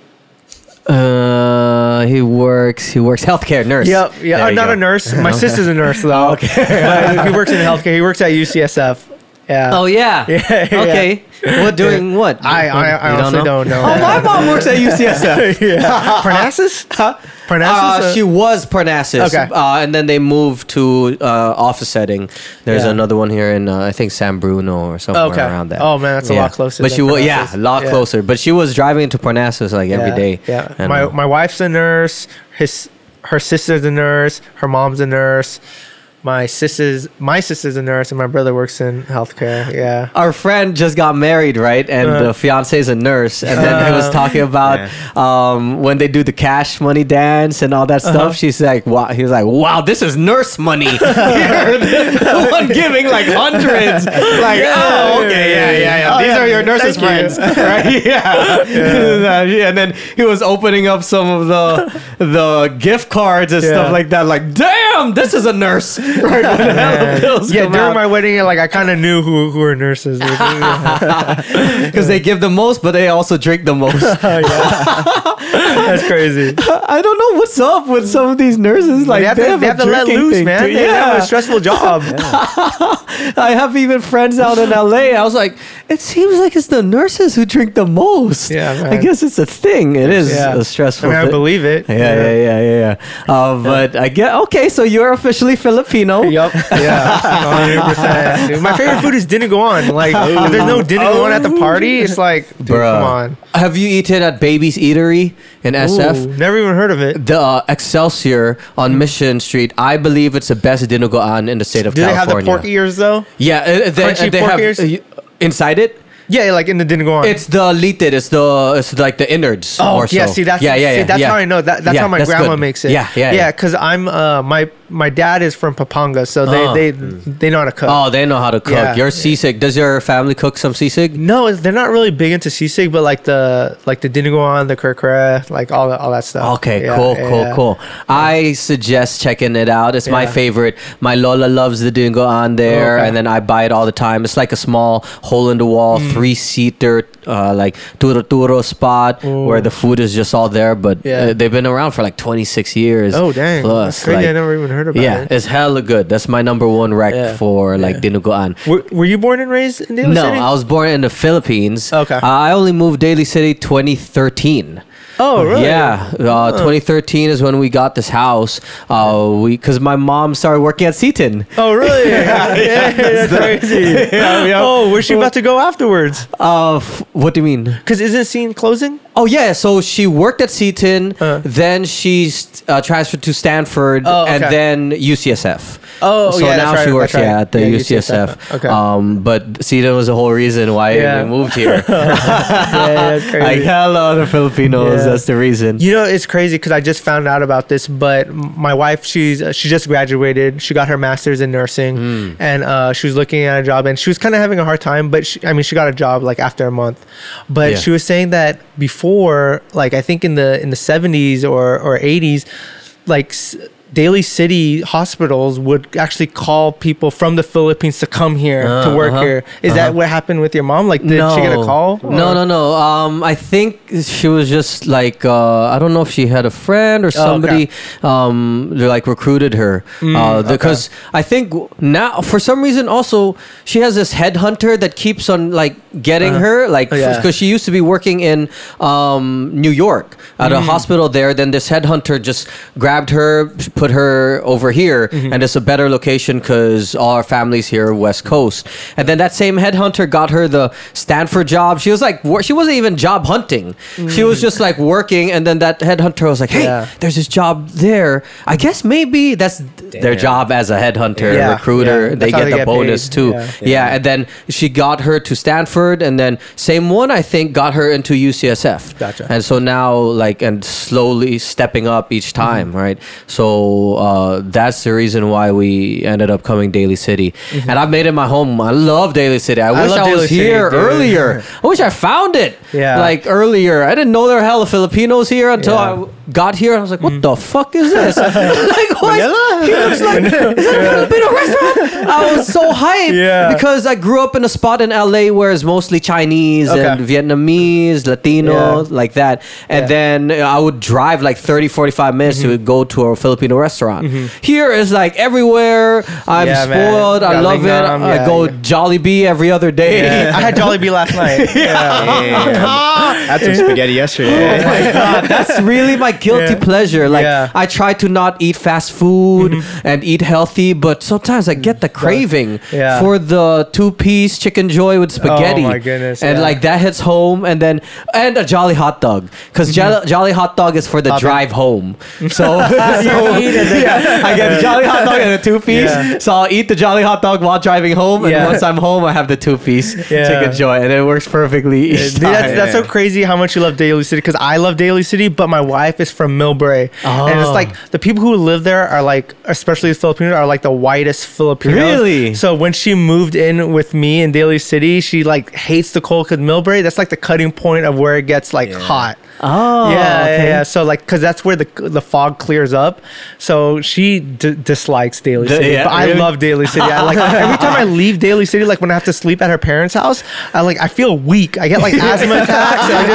Uh, he works. He works healthcare nurse. Yep. Yeah. There you not go. a nurse. My sister's a nurse though. Okay. But he works in healthcare. He works at UCSF. Yeah. Oh yeah. Yeah, yeah. Okay. What doing what? I I, I You honestly don't know. Oh, my mom works at UCSF. yeah. Parnassus? Huh? Parnassus? Uh, she was Parnassus. Okay. Uh, and then they moved to uh, office setting. There's Yeah. another one here in uh, I think San Bruno or somewhere Okay. around that. Oh, man, that's a lot closer But she was yeah, a lot Yeah. closer. But she was driving into Parnassus like every yeah, day. Yeah. And, my uh, my wife's a nurse. His her sister's a nurse. Her mom's a nurse. My sister's my sister's a nurse, and my brother works in healthcare. Yeah. our friend just got married, right? And Uh. the fiance is a nurse, and then he was Uh. talking about um, when they do the cash money dance and all that stuff. Uh-huh. She's like, "Wow!" He was like, "Wow, this is nurse money." The one giving like hundreds. Like, Yeah, oh, okay, yeah, yeah, yeah, yeah. Oh, These yeah, are your nurses' thank you. friends, right? Yeah. and then he was opening up some of the the gift cards and Yeah. stuff like that. Like, damn, this is a nurse. Right when the hella bills yeah, come during out. my wedding, like I kind of knew who who were nurses. because they give the most, but they also drink the most. That's crazy. I don't know what's up with some of these nurses. Like they have to, they a have to let loose, man. too. They have a stressful job. I have even friends out in LA. I was like, it seems like it's the nurses who drink the most. Yeah, I guess it's a thing. It is Yeah. a stressful. I mean, I believe it. Yeah, yeah, yeah, yeah, yeah. Uh, but I get okay. So you're officially Filipino. Yup. Yeah. 100%. My favorite food is dinuguan. Like, if there's no dinuguan at the party, it's like, dude, Bruh. come on. Have you eaten at Baby's Eatery in SF? Ooh, never even heard of it. The uh, Excelsior on Mission Street, I believe it's the best dinuguan in the state of Do they have the pork ears though? Yeah, uh, they, Crunchy they pork have ears? uh, inside it. Yeah, like in the dinuguan. It's the litid. It's the it's like the innards. Oh or yeah, so. see that's yeah, yeah, see, yeah, that's yeah. how I know that that's Yeah, how my that's grandma good. makes it. Yeah, yeah, yeah. yeah. Because I'm uh my my dad is from Pampanga, so they Oh. they they know how to cook. Oh, they know how to cook. Yeah. You're sisig. Does your family cook some sisig? No, it's- they're not really big into sisig, but like the like the dinuguan, the kare-kare, like all that all that stuff. Okay, Yeah, cool, yeah, cool, yeah. cool. I suggest checking it out. It's my Yeah. favorite. My Lola loves the dinuguan there, Okay. and then I buy it all the time. It's like a small hole in the wall, Mm. three seater, uh, like turo turo spot where the food is just all there. But Yeah. uh, they've been around for like 26 years. Oh dang, Plus, that's crazy. I never even heard about yeah, it. it's hella good. That's my number one rec Yeah. for like Yeah. dinuguan. Were, were you born and raised in Daly No, City? I was born in the Philippines. Okay. Uh, I only moved Daly City 2013. Oh really? Yeah, uh, 2013 is when we got this house. Uh, we because my mom started working at Seton. Oh really? yeah, that's crazy. Oh, where's she about to go afterwards? Uh, f- what do you mean? Because isn't Seton closing? Oh yeah, so she worked at Seton, Uh. then she uh, transferred to Stanford, Oh, and okay. then UCSF. Oh, so yeah, now that's she right, works that's right. yeah, at the Yeah, UCSF. UCSF. Okay. Um, but Seton was the whole reason why Yeah. we moved here. yeah, that's crazy. like hella other Filipinos. Yeah. That's the reason. You know, it's crazy because I just found out about this. But my wife, she's she just graduated. She got her master's in nursing, Hmm. and uh, she was looking at a job, and she was kind of having a hard time. But she, I mean, she got a job like after a month. But Yeah. she was saying that before, like I think in the in the seventies or or eighties, like. Daly City hospitals would actually call people from the Philippines to come here to Uh, work uh-huh, here. Is that uh-huh. what happened with your mom? Like, did she get a call? No, or- no, no. Um, I think she was just like uh, I don't know if she had a friend or Oh, okay. somebody um they, like recruited her Mm, uh, because I think now for some reason also she has this headhunter that keeps on like getting Uh, her like oh, yeah. because she used to be working in um, New York at a Mm. hospital there. Then this headhunter just grabbed her, put her over here, Mm-hmm. and it's a better location because all our family's here West Coast. And then that same headhunter got her the Stanford job. She was like, wor- she wasn't even job hunting. She was just like working, and then that headhunter was like, hey, Mm. Yeah. there's this job there. I guess maybe that's their job as a headhunter, Yeah, recruiter. yeah. They get they the get bonus paid. too. Yeah. Yeah. and then she got her to Stanford, and then same one I think got her into UCSF. Gotcha. And so now like and slowly stepping up each Mm-hmm. time, right? So uh, that's the reason why we ended up coming Daly City, and I've made it my home. I love Daly City. I, wish I Daly was City, here dude. earlier. I wish I found it. Yeah. Like earlier, I didn't know there were hella Filipinos here until Yeah. I got here. And I was like, "What the mm. fuck is this?" like, why? is- He looks like is that a Filipino restaurant? I was so hyped Yeah. because I grew up in a spot in LA where it's mostly Chinese and Vietnamese, Latino, Yeah. like that. And Yeah. then I would drive like 30, 45 minutes to mm-hmm. go to a Filipino restaurant. Mm-hmm. Here is like everywhere. I'm Yeah, man. spoiled. I love it. Lingnam, I go yeah. Jollibee every other day. Yeah. I had Jollibee last night. Yeah. Had some spaghetti yesterday. Oh my god, that's really my guilty Yeah. pleasure. Like Yeah. Mm-hmm. I try to not eat fast food and eat healthy, but sometimes I get the craving Yeah. for the two-piece chicken joy with spaghetti. Oh my goodness, And like that hits home, and then and a jolly hot dog because jolly hot dog is for the Mm-hmm. Drive home. So, so eat and then- yeah, I get a jolly hot dog and a two-piece. Yeah. So I'll eat the jolly hot dog while driving home, and once I'm home, I have the two-piece Yeah. chicken joy, and it works perfectly each Dude, that's, that's so crazy how much you love Daly City because I love Daly City, but my wife is from Millbrae, and it's Oh. like the people who live there are like, especially the Filipinos, are like the whitest Filipinos. Really? So when she moved in with me in Daly City, she like hates the cold because Millbrae. That's like the cutting point of where it gets like hot. Oh, yeah, yeah, okay. yeah. So like, cause that's where the the fog clears up. So she d- dislikes Daly The- City, yeah, but I love Daly City. I like every time I leave Daly City, like when I have to sleep at her parents' house, I like I feel weak. I get like asthma attacks. And I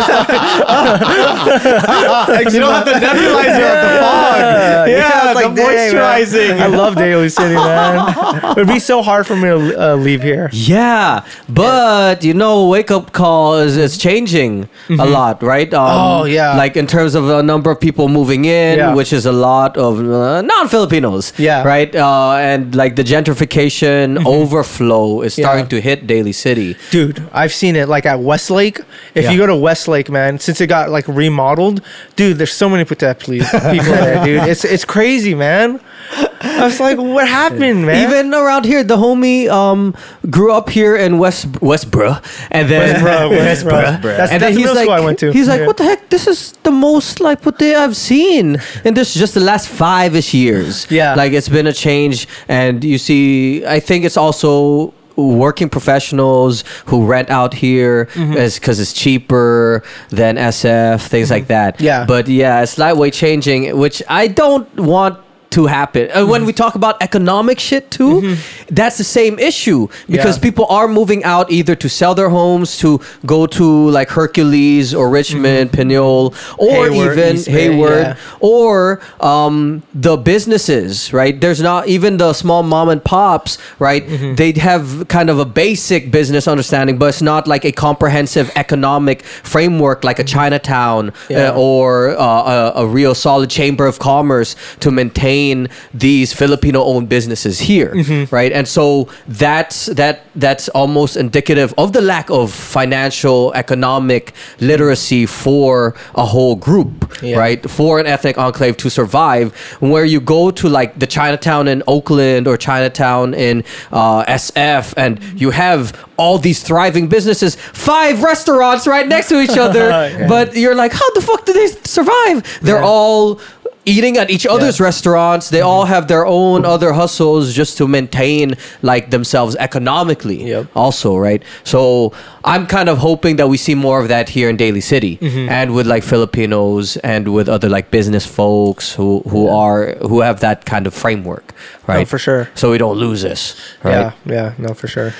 just you don't the nebulizer of the fog. Yeah, it's the dang, man. moisturizing. I love Daly City, man. It'd be so hard for me to uh, leave here. Yeah, but you know, wake up call is, is changing a lot, right? Um, Mm-hmm. Oh, yeah. like in terms of a number of people moving in, Yeah. which is a lot of uh, non-Filipinos. Yeah. Mm-hmm. right. Uh, and like the gentrification overflow is starting Yeah. to hit Daly City. Dude, I've seen it like at Westlake. If Yeah. you go to Westlake, man, since it got like remodeled, dude, there's so many Putep please people there, dude. It's it's crazy, man. I was like, what happened, man? Even around here, the homie um, grew up here in West Westboro, and then Westboro, Westboro. That's- and that's then the he's like, school I went to. he's like, Yeah. what the heck? This is the most like what they I've seen in this just the last five ish years. Yeah. like it's been a change, and you see, I think it's also working professionals who rent out here Mm-hmm. because it's cheaper than SF, things like that. Yeah. but yeah, it's lightweight changing, which I don't want to happen. And when we talk about economic shit too, that's the same issue because Yeah. people are moving out either to sell their homes, to go to like Hercules or Richmond, Pinole, or Hayward, even East Hayward, yeah. or um, the businesses, right? There's not even the small mom and pops, right? Mm-hmm. They have kind of a basic business understanding, but it's not like a comprehensive economic framework like a Chinatown Yeah. uh, or uh, a, a real solid chamber of commerce to maintain these Filipino-owned businesses here, Mm-hmm. right? And so that's that that's almost indicative of the lack of financial economic literacy for a whole group, Yeah. right? For an ethnic enclave to survive, where you go to like the Chinatown in Oakland or Chinatown in uh, SF, and you have all these thriving businesses, five restaurants right next to each other, Yeah. but you're like, how the fuck do they survive? They're Yeah. all eating at each other's restaurants. They all have their own other hustles just to maintain like themselves economically. Yep. Also, right? So I'm kind of hoping that we see more of that here in Daly City and with like Filipinos and with other like business folks who who are who have that kind of framework, right? for sure. So we don't lose this, right? Yeah, yeah, no, for sure.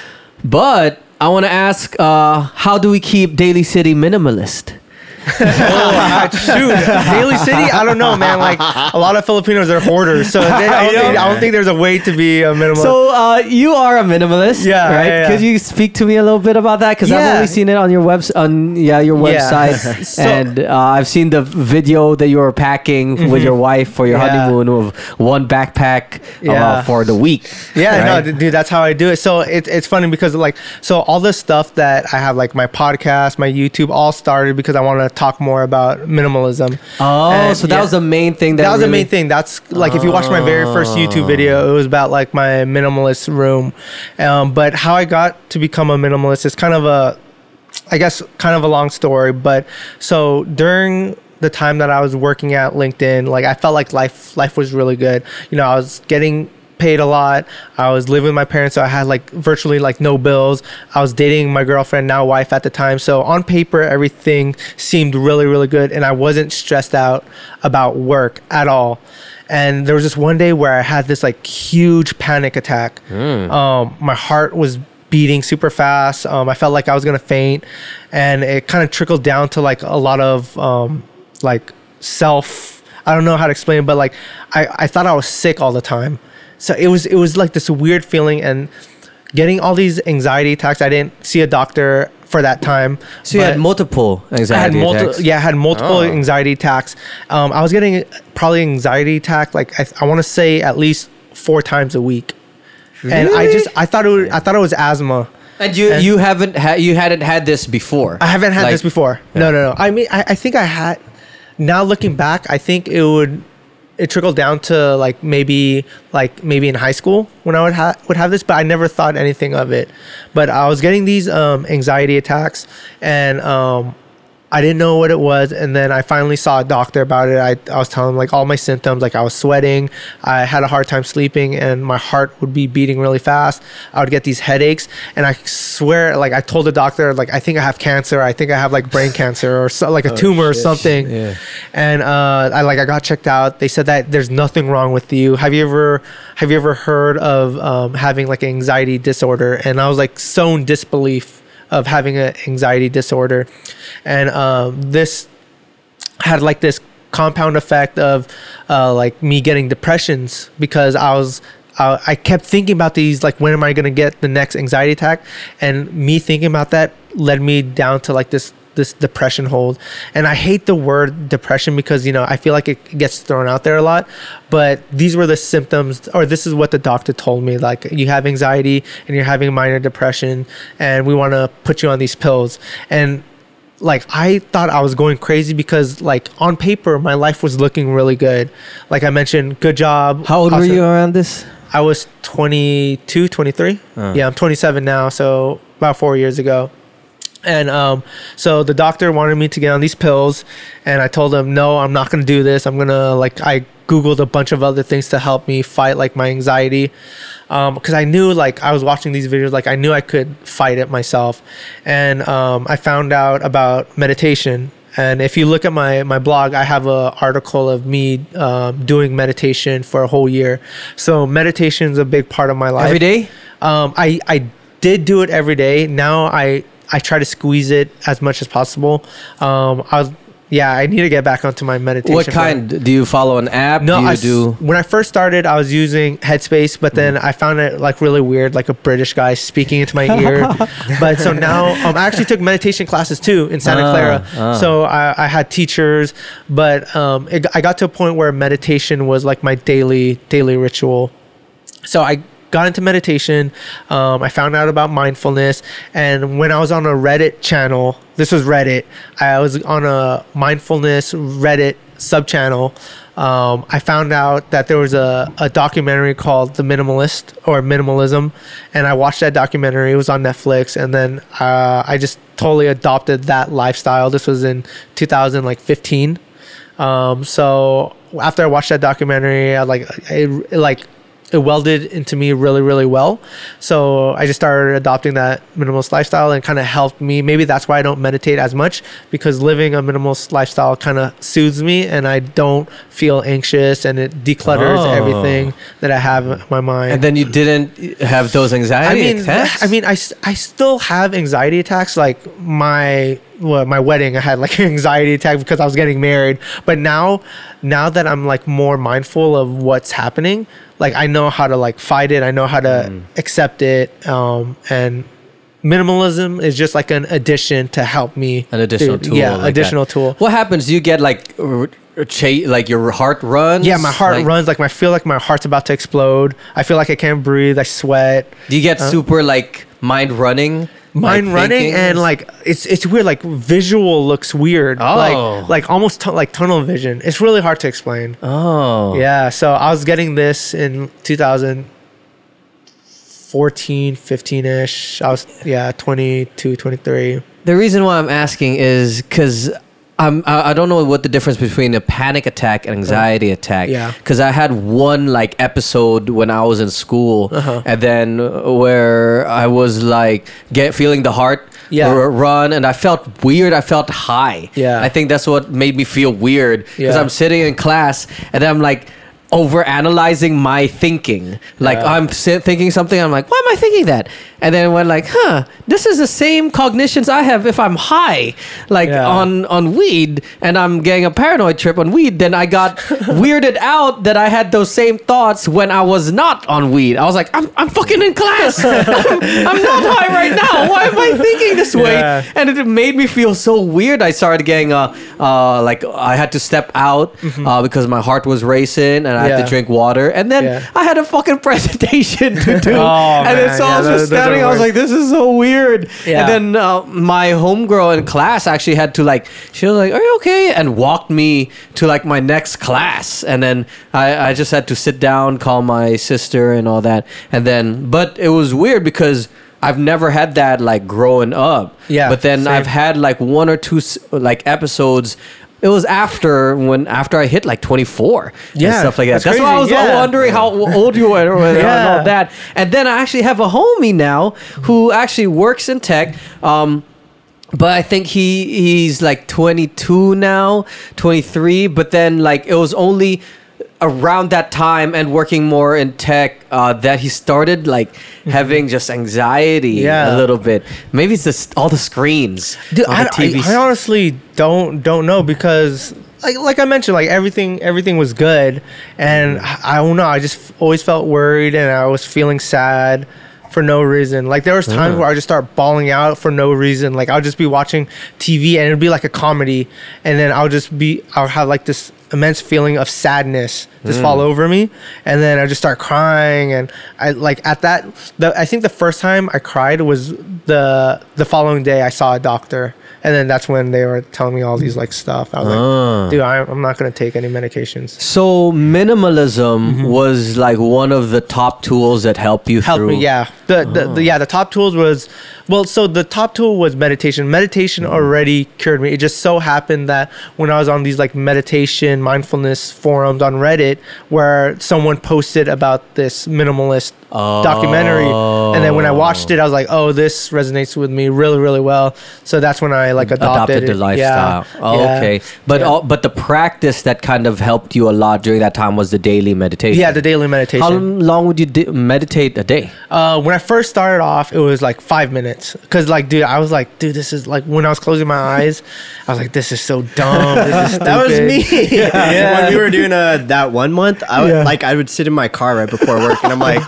But I want to ask, uh, how do we keep Daly City minimalist? Ah, shoot, Daly City. I don't know, man. Like a lot of Filipinos are hoarders, so they, I, don't think, I don't think there's a way to be a minimalist. So uh, you are a minimalist, Yeah, right? yeah, yeah. Could you speak to me a little bit about that? Because I've only seen it on your webs on yeah your Yeah. website, So- and uh, I've seen the video that you were packing with your wife for your Mm-hmm. Yeah. honeymoon of one backpack uh, for the week. Yeah, right? no, dude, that's how I do it. So it, it's funny because like, so all the stuff that I have, like my podcast, my YouTube, all started because I want to talk more about minimalism. Oh, And, so that yeah. was the main thing that, that was the main thing. That's like if you watch my very first YouTube video, it was about like my minimalist room. Um, but how I got to become a minimalist is kind of a, I guess, kind of a long story. But so during the time that I was working at LinkedIn, like I felt like life life was really good. You know, I was getting paid a lot. I was living with my parents, so I had like virtually like no bills. I was dating my girlfriend, now wife at the time. So on paper, everything seemed really, really good, and I wasn't stressed out about work at all. And there was this one day where I had this like huge panic attack. Um, my heart was beating super fast. Um, I felt like I was gonna faint, and it kind of trickled down to like a lot of um, like self. I don't know how to explain, it, but like I, I thought I was sick all the time. So it was it was like this weird feeling and getting all these anxiety attacks. I didn't see a doctor for that time. So you had but- multiple I had anxiety multiple, attacks. yeah, I had multiple Oh. anxiety attacks. Um, I was getting probably anxiety attack like I, I want to say at least four times a week, really? and I just I thought it was, I thought it was asthma. And you And- you haven't had you hadn't had this before. I haven't had Like- this before. No, no, no. I mean, I, I think I had. Now looking back, I think it would it trickled down to like maybe like maybe in high school when I would have would have this, but I never thought anything of it. But I was getting these um, anxiety attacks, and um, I didn't know what it was, and then I finally saw a doctor about it. I, I was telling him like all my symptoms, like I was sweating, I had a hard time sleeping, and my heart would be beating really fast. I would get these headaches, and I swear, like I told the doctor, like I think I have cancer, I think I have like brain cancer or so, like a tumor or something. Yeah. And uh, I like I got checked out. They said that there's nothing wrong with you. Have you ever have you ever heard of um, having like an anxiety disorder? And I was like so in disbelief of having an anxiety disorder, and um, this had like this compound effect of uh, like me getting depressions because I was uh, I kept thinking about these like when am I gonna get the next anxiety attack? And me thinking about that led me down to like this this depression hold and I hate the word depression because you know I feel like it gets thrown out there a lot but these were the symptoms or this is what the doctor told me like you have anxiety and you're having minor depression and we want to put you on these pills and like I thought I was going crazy because like on paper my life was looking really good. Like I mentioned, good job. How old were you around this? I was 22, 23. Uh. Yeah, I'm 27 now, so about 4 years ago. And um, so the doctor wanted me to get on these pills, and I told him, no, I'm not gonna do this. I'm gonna like I googled a bunch of other things to help me fight like my anxiety, because I knew like I was watching these videos, like I knew I could fight it myself, and um, I found out about meditation. And if you look at my my blog, I have a article of me um, doing meditation for a whole year. So meditation is a big part of my life. Every day? Um, I I did do it every day. Now I I try to squeeze it as much as possible. Um, I was yeah. I need to get back onto my meditation. What plan. kind? Do you follow an app? No, do you I do when I first started, I was using Headspace, but then I found it like really weird, like a British guy speaking into my ear. but so now, um, I actually took meditation classes too in Santa Ah, Clara. ah. So I, I had teachers, but um, it, I got to a point where meditation was like my daily daily ritual. So I got into meditation. Um, I found out about mindfulness, and when I was on a Reddit channel, this was Reddit. I was on a mindfulness Reddit sub channel. Um, I found out that there was a, a documentary called The Minimalist or Minimalism, and I watched that documentary. It was on Netflix, and then uh, I just totally adopted that lifestyle. This was in 2015. Um, so after I watched that documentary, I like like it welded into me really really well. So I just started adopting that minimalist lifestyle and kind of helped me. Maybe that's why I don't meditate as much because living a minimalist lifestyle kind of soothes me and I don't feel anxious and it declutters Oh. everything that I have in my mind. and then you didn't have those I anxiety mean, attacks? I mean, I, I still have anxiety attacks. Like my my wedding, I had like an anxiety attack because I was getting married. But now, now that I'm like more mindful of what's happening, like I know how to like fight it. I know how to Mm. accept it. Um, and minimalism is just like an addition to help me. an additional tool. Yeah, like that. additional tool. What happens? Do you get like cha- like your heart runs? Yeah, my heart Like, runs like I feel like my heart's about to explode. I feel like I can't breathe. I sweat. Do you get Uh, super like mind running? Mine Like running thinking? and like it's it's weird like visual looks weird. Oh. like like almost like tunnel vision. It's really hard to explain. Oh. Yeah so i was getting this in 2014 15ish i was yeah 22 23 The reason why I'm asking is because I'm I don't know what the difference between a panic attack and anxiety attack. Yeah. Because I had one like episode when I was in school, Uh-huh. and then where I was like get feeling the heart Yeah. run, and I felt weird. I felt high. Yeah. I think that's what made me feel weird because Yeah. I'm sitting in class and I'm like over analyzing my thinking like Yeah. i'm thinking something i'm like why am i thinking that and then when like huh this is the same cognitions i have if i'm high like Yeah. on on weed and i'm getting a paranoid trip on weed then i got weirded out that i had those same thoughts when i was not on weed i was like i'm, I'm fucking in class I'm, I'm not high right now why am i thinking this way Yeah. and it made me feel so weird. I started getting uh, uh like I had to step out uh, because my heart was racing and I had Mm-hmm. To drink water. And then Yeah. I had a fucking presentation to do. Oh, and then so I was just standing. I was like, this is so weird. Yeah. And then uh, my homegirl in class actually had to like she was like, are you okay? And walked me to like my next class. And then I I just had to sit down, call my sister and all that. And then but it was weird because. I've never had that like growing up. Yeah, But then same. I've had like one or two like episodes. It was after when after I hit like 24 and Yeah, stuff like that. that's That's, why I was yeah. wondering how old you were and Yeah. all that. And then I actually have a homie now who actually works in tech. Um, but I think he he's like 22 now, 23. But then like it was only around that time and working more in tech uh, that he started like having just anxiety Mm-hmm. Yeah. a little bit. Maybe it's just all the screens. Dude, I, the I, I honestly don't don't know because like like I mentioned, like everything everything was good, and I, I don't know. I just f- always felt worried, and I was feeling sad for no reason. Like there was times Yeah. where I just start bawling out for no reason. Like I'll just be watching TV and it'd be like a comedy, and then I'll just be I'll have like this immense feeling of sadness just fall over me, and then I just start crying, and I like at that. The, I think the first time I cried was the the following day I saw a doctor. And then that's when they were telling me all these like stuff. I was Ah. like, dude, I, I'm not gonna take any medications. So minimalism was like one of the top tools that helped you Mm-hmm. Help through. me, yeah. The, the, the yeah the top tools was well, so the top tool was meditation. Meditation already cured me. It just so happened that when I was on these like meditation mindfulness forums on Reddit, where someone posted about this minimalist documentary, and then when I watched it, I was like, oh, this resonates with me really, really well. So that's when I like adopted, adopted the lifestyle. Yeah. Oh, Yeah. okay. But Yeah. all, but the practice that kind of helped you a lot during that time was the daily meditation. Yeah, the daily meditation. How long would you di- meditate a day? Uh, when I first started off, it was like five minutes. Cause like, dude, I was like, dude, this is like when I was closing my eyes, I was like, this is so dumb. This is That was stupid. me. Yeah. when we were doing uh, that one month, I would Yeah. like I would sit in my car right before work, and I'm like,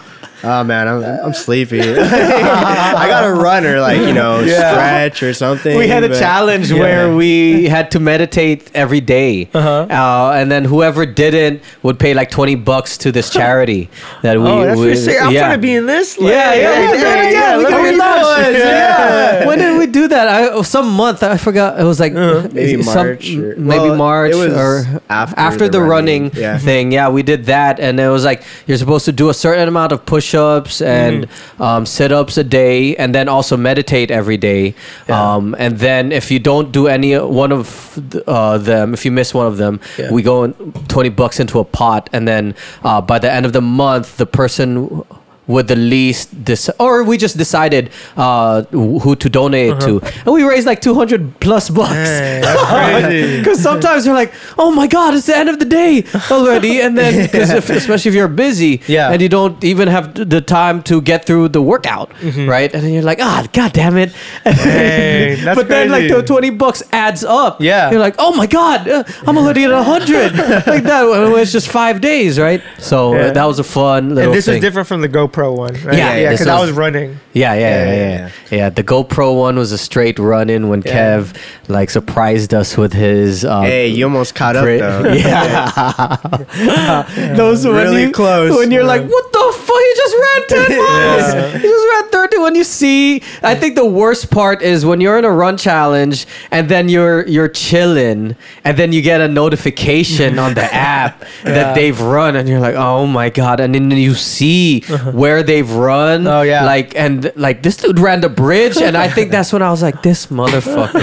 oh man, I'm, I'm sleepy. I gotta run or like you know Yeah. stretch or something. we had a but- challenge Yeah. where we had to meditate every day. Uh-huh. Uh, and then whoever didn't would pay like 20 bucks to this charity that we Oh, that's we, pretty sick. I'm trying to be in this. Like, yeah, yeah, hey, we did it hey, again. we look got what relaunch. Yeah. When did we do that? I, some month. I forgot. It was like Uh-huh. Maybe some- March or- maybe well, March it was or after the, the running, running, yeah. thing. Yeah, we did that, and it was like you're supposed to do a certain amount of push-ups and Mm-hmm. um, sit-ups a day, and then also meditate every day. Yeah. Um, and then if you don't do any one of uh, them, if you miss one of them, Yeah. we go twenty bucks into a pot, and then uh, by the end of the month, the person with the least this or we just decided uh who to donate it to and we raised like 200 plus bucks crazy. because sometimes you're like, oh my god, it's the end of the day already, and then because if, especially if you're busy, Yeah. and you don't even have the time to get through the workout, right? And then you're like, ah, god damn it. Dang, but then like the twenty bucks adds up. Yeah. you're like, oh my god, uh, I'm already at a hundred, like that. It's just five days, right? So Yeah. that was a fun little And this thing. is different from the GoPro one, right? Yeah, yeah, this because I was- was running. Yeah, yeah, yeah, Yeah, yeah, yeah, yeah. The GoPro one was a straight run in when Yeah. Kev like surprised us with his. Uh, Hey, you almost caught up though. Yeah. Those when Really you, close. When you're like, what the fuck? You just ran 10 miles. You just ran 30. When you see, I think the worst part is when you're in a run challenge and then you're you're chilling and then you get a notification on the app Yeah. that they've run and you're like, oh my god! And then you see where they've run. Oh, yeah. like and like this dude ran the bridge, and I think that's when I was like, this motherfucker,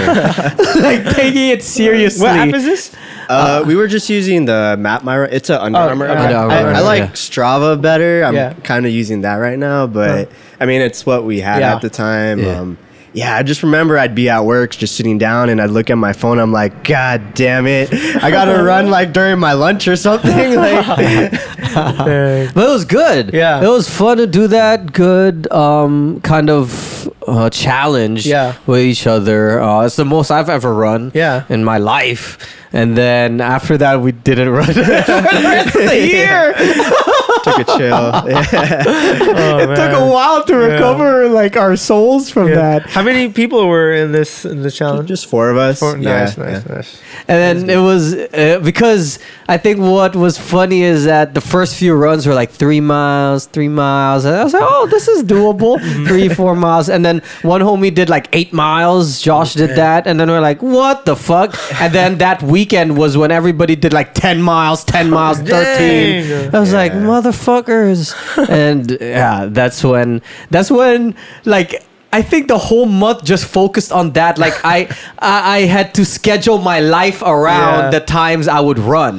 like taking it seriously. What app is this? Uh, we were just using the Map My Run. It's an Under Oh, Armour. okay. app. Under Armour, I, I yeah. like Yeah. Strava better. I'm Yeah. kind of using that right now, but I mean, it's what we had Yeah. at the time. Yeah. Um, yeah, I just remember I'd be at work just sitting down and I'd look at my phone. I'm like, God damn it. I got to run like during my lunch or something. Like, But it was good. Yeah. It was fun to do that good um, kind of uh, challenge Yeah. with each other. Uh, it's the most I've ever run Yeah. in my life. And then after that, we didn't run for the rest of the year. took a chill. Yeah. oh, it took a while to Yeah. recover like our souls from Yeah. that. How many people were in this in the challenge? Just four of us. Four- Yeah, nice, nice, yeah. nice. And then it was uh, because I think what was funny is that the first few runs were like three miles, three miles, and I was like, "Oh, this is doable, three, four miles." And then one homie did like eight miles. Josh did that, and then we're like, "What the fuck?" And then that weekend was when everybody did like ten miles, ten miles, thirteen. I was like, "Motherfuckers!" and yeah, that's when that's when like. I think the whole month just focused on that. Like I, I, I had to schedule my life around Yeah. the times I would run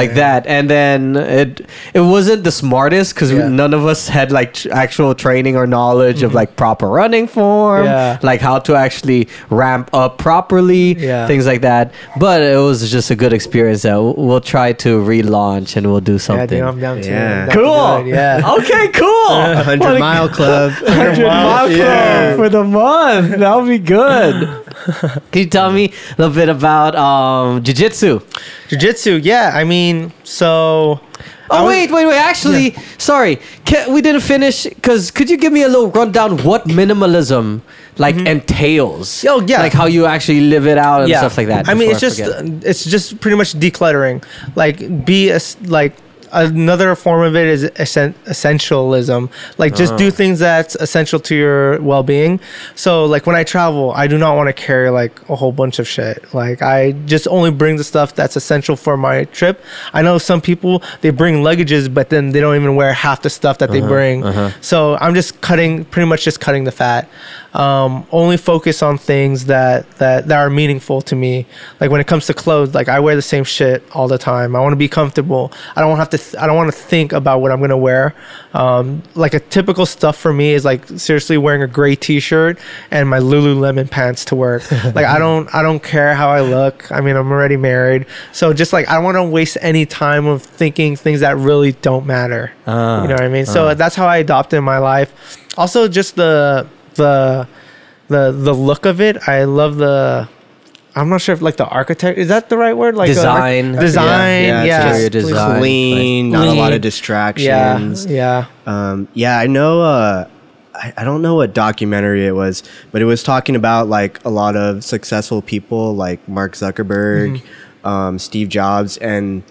like that, and then it it wasn't the smartest because Yeah. none of us had like tr- actual training or knowledge of mm-hmm. like proper running form, Yeah. like how to actually ramp up properly, Yeah. things like that. But it was just a good experience. That we'll, we'll try to relaunch and we'll do Yeah, something. dude, I'm down to Yeah. I'm down cool. do Yeah. Okay. Cool. 100 mile club. 100 mile Yeah. Club for the month. That would be good. Can you tell me a little bit about um, jiu-jitsu? Jiu-jitsu, yeah. I mean, so. Oh was- wait, wait, wait! Actually, sorry, Ca we didn't finish. Cause could you give me a little rundown what minimalism like entails? Oh, yeah. like how you actually live it out and stuff like that. I mean, before it's just forget. it's just pretty much decluttering. Like be a s like another form of it is essen- essentialism. Like just Uh-huh. do things that's essential to your well-being. So like when I travel, I do not want to carry like a whole bunch of shit. Like I just only bring the stuff that's essential for my trip. I know some people they bring luggages, but then they don't even wear half the stuff that they Uh-huh, bring. So I'm just cutting, pretty much just cutting the fat. Um, only focus on things that, that that are meaningful to me. Like when it comes to clothes, like I wear the same shit all the time. I want to be comfortable. I don't want to have to. Th- I don't want to think about what I'm gonna wear. Um, like a typical stuff for me is like seriously wearing a gray T-shirt and my Lululemon pants to work. like I don't. I don't care how I look. I mean, I'm already married, so just like I don't want to waste any time of thinking things that really don't matter. Ah, you know what I mean? So that's how I adopted my life. Also, just the the the the look of it. I love the. I'm not sure if like the architect is that the right word? Like uh, Design. design, Yeah, yeah, it's Exterior design. Clean, not a lot of distractions. yeah. yeah Um, yeah, I know. Uh, I, I don't know what documentary it was, but it was talking about like a lot of successful people like Mark Zuckerberg, um, Steve Jobs, and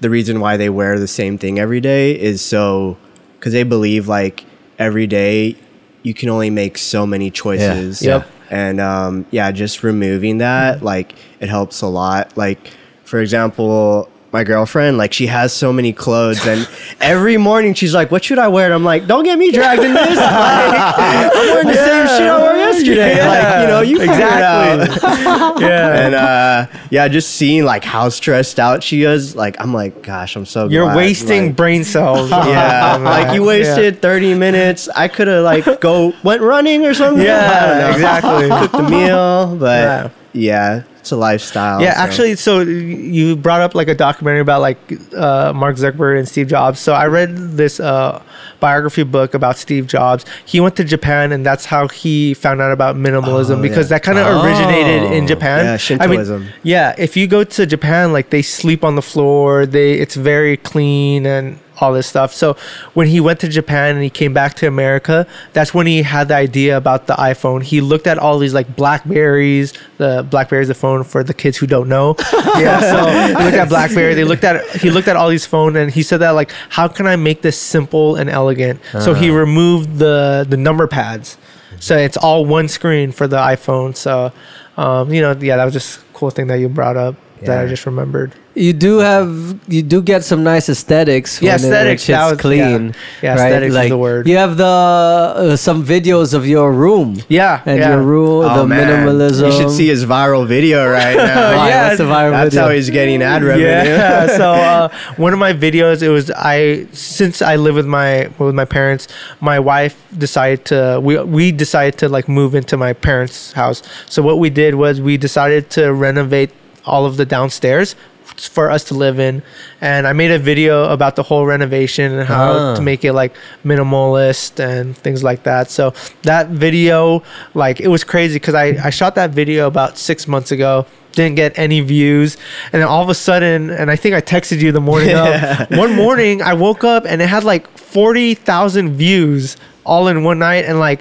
the reason why they wear the same thing every day is so because they believe like every day you can only make so many choices. Yep. And um, yeah, just removing that like it helps a lot. Like for example. My girlfriend, like, she has so many clothes, and every morning she's like, "What should I wear?" And I'm like, "Don't get me dragged in this. Like, I'm wearing the same shit I wore yesterday. Like, you know, you figure exactly. it out." yeah. and uh, yeah, just seeing like how stressed out she is, like, I'm like, gosh, I'm so. You're glad, wasting like- brain cells. yeah, like you wasted 30 minutes. I could have like go went running or something. Yeah, I don't know. exactly. Cooked the meal, but Yeah. it's a lifestyle. Yeah, so. actually, so you brought up like a documentary about like uh, Mark Zuckerberg and Steve Jobs. So I read this uh, biography book about Steve Jobs. He went to Japan, and that's how he found out about minimalism Oh, because yeah. that kind of originated in Oh. Japan. Yeah, Shintoism. I mean, yeah, if you go to Japan, like they sleep on the floor. They it's very clean and all this stuff. So when he went to Japan and he came back to America, that's when he had the idea about the iPhone. He looked at all these like Blackberries. The Blackberry is the phone for the kids who don't know. yeah, so he looked at Blackberry. They looked at he looked at all these phones and he said that like, how can I make this simple and elegant? So he removed the the number pads. So it's all one screen for the iPhone. So, um, you know, yeah, that was just a cool thing that you brought up that I just remembered. You do have you do get some nice aesthetics. Yeah, when it- aesthetics, shit's that was- clean. yeah. Yeah, aesthetics is the word. You have the uh, some videos of your room. Yeah, and yeah. your room, Oh, the man. minimalism. You should see his viral video right now. Why? Yeah, that's the viral video. That's video? how he's getting ad revenue. Yeah. so uh, one of my videos, it was I since I live with my with my parents, my wife decided to we we decided to like move into my parents' house. So what we did was we decided to renovate all of the downstairs for us to live in. And i made a video about the whole renovation and how Ah. to make it like minimalist and things like that. So that video like it was crazy because I, I shot that video about six months ago didn't get any views. And then all of a sudden and i think i texted you the morning of one morning i woke up and it had like 40000 views all in one night and like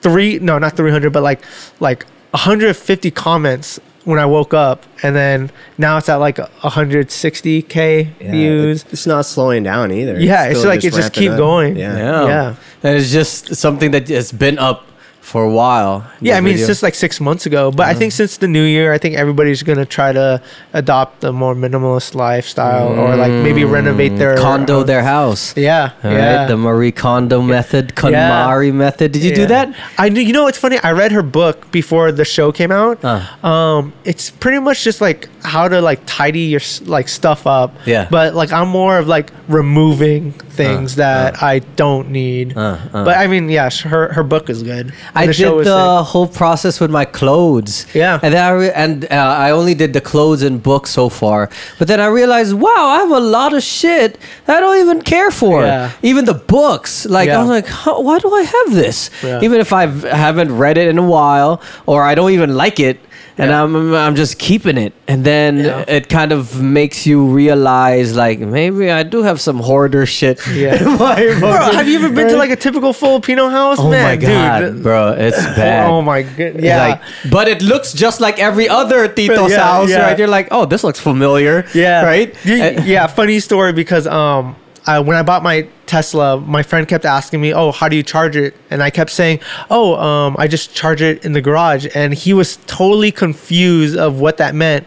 three no not 300 but like like 150 comments when i woke up and then now it's at like 160k Yeah, views It's not slowing down either. Yeah, it's still like it just keep up. going. Yeah. yeah. Yeah. and it's just something that has been up for a while. Yeah, I mean video. it's just like six months ago, but I think since the new year, I think everybody's gonna try to adopt a more minimalist lifestyle or like maybe renovate their condo uh, their house. Yeah, All yeah. right, the Marie Kondo method, KonMari method. Did you do that? I knew. You know, it's funny. I read her book before the show came out. Uh. Um, it's pretty much just like how to like tidy your like stuff up. Yeah. But like I'm more of like removing things that I don't need. Uh, uh. But I mean, yeah, her her book is good. I the did the sick. whole process with my clothes. Yeah. and then I re- and uh, I only did the clothes and books so far. But then I realized, wow, I have a lot of shit that I don't even care for. Yeah. Even the books, like I was like, why do I have this? Yeah. Even if I haven't read it in a while or I don't even like it. And Yeah. I'm I'm just keeping it, and then Yeah. it kind of makes you realize like maybe I do have some hoarder shit. Yeah. Bro, have you ever been to like a typical Filipino house? Oh Man, my god, dude. bro, it's bad. Oh my god. Yeah. Like, but it looks just like every other Tito's Yeah, house, right? You're like, oh, this looks familiar. Yeah. Right? You- Uh, yeah. Funny story because um, I, when I bought my Tesla, my friend kept asking me, "Oh, how do you charge it?" And I kept saying, "Oh, um, I just charge it in the garage." And he was totally confused of what that meant,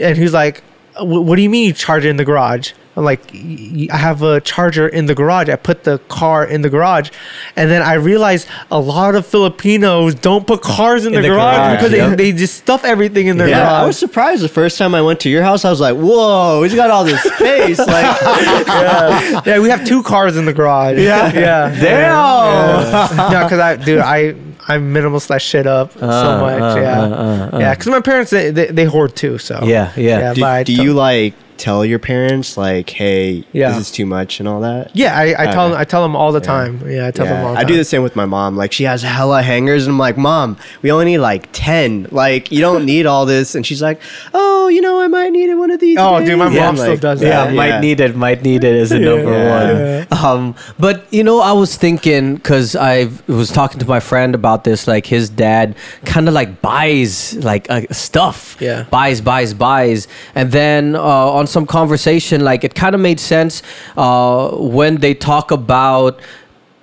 and he was like, "Wh- "What do you mean you charge it in the garage?" I'm like, "Y- y- I have a charger in the garage. I put the car in the garage, and then I realized a lot of Filipinos don't put cars in, In the, the garage, garage, because yeah. they, they just stuff everything in their Yeah, garage. I was surprised the first time I went to your house. I was like, "Whoa, he's got all this space!" like, yeah. yeah, we have two cars in the garage. Yeah, yeah. Damn. no, because I, dude, I I minimalist that shit up so Uh, much. uh, yeah, uh, uh, uh. yeah. Because my parents they, they they hoard too. So Yeah, yeah. do, but do you like tell your parents like, "Hey, Yeah. this is too much" and all that? Yeah, I, I tell them I tell them all the time. Yeah, I tell them all. The I do the same with my mom. Like she has hella hangers, and I'm like, "Mom, we only need like ten. Like you don't need all this." And she's like, "Oh, you know, I might need one of these." Oh, dude, my days." mom I'm still like, does yeah, that. might need it, might need it is a number Yeah. one. Um, but you know, I was thinking because I was talking to my friend about this. Like his dad kind of like buys like uh, stuff. Yeah. buys, buys, buys, and then uh, on some conversation, like it kind of made sense uh, when they talk about.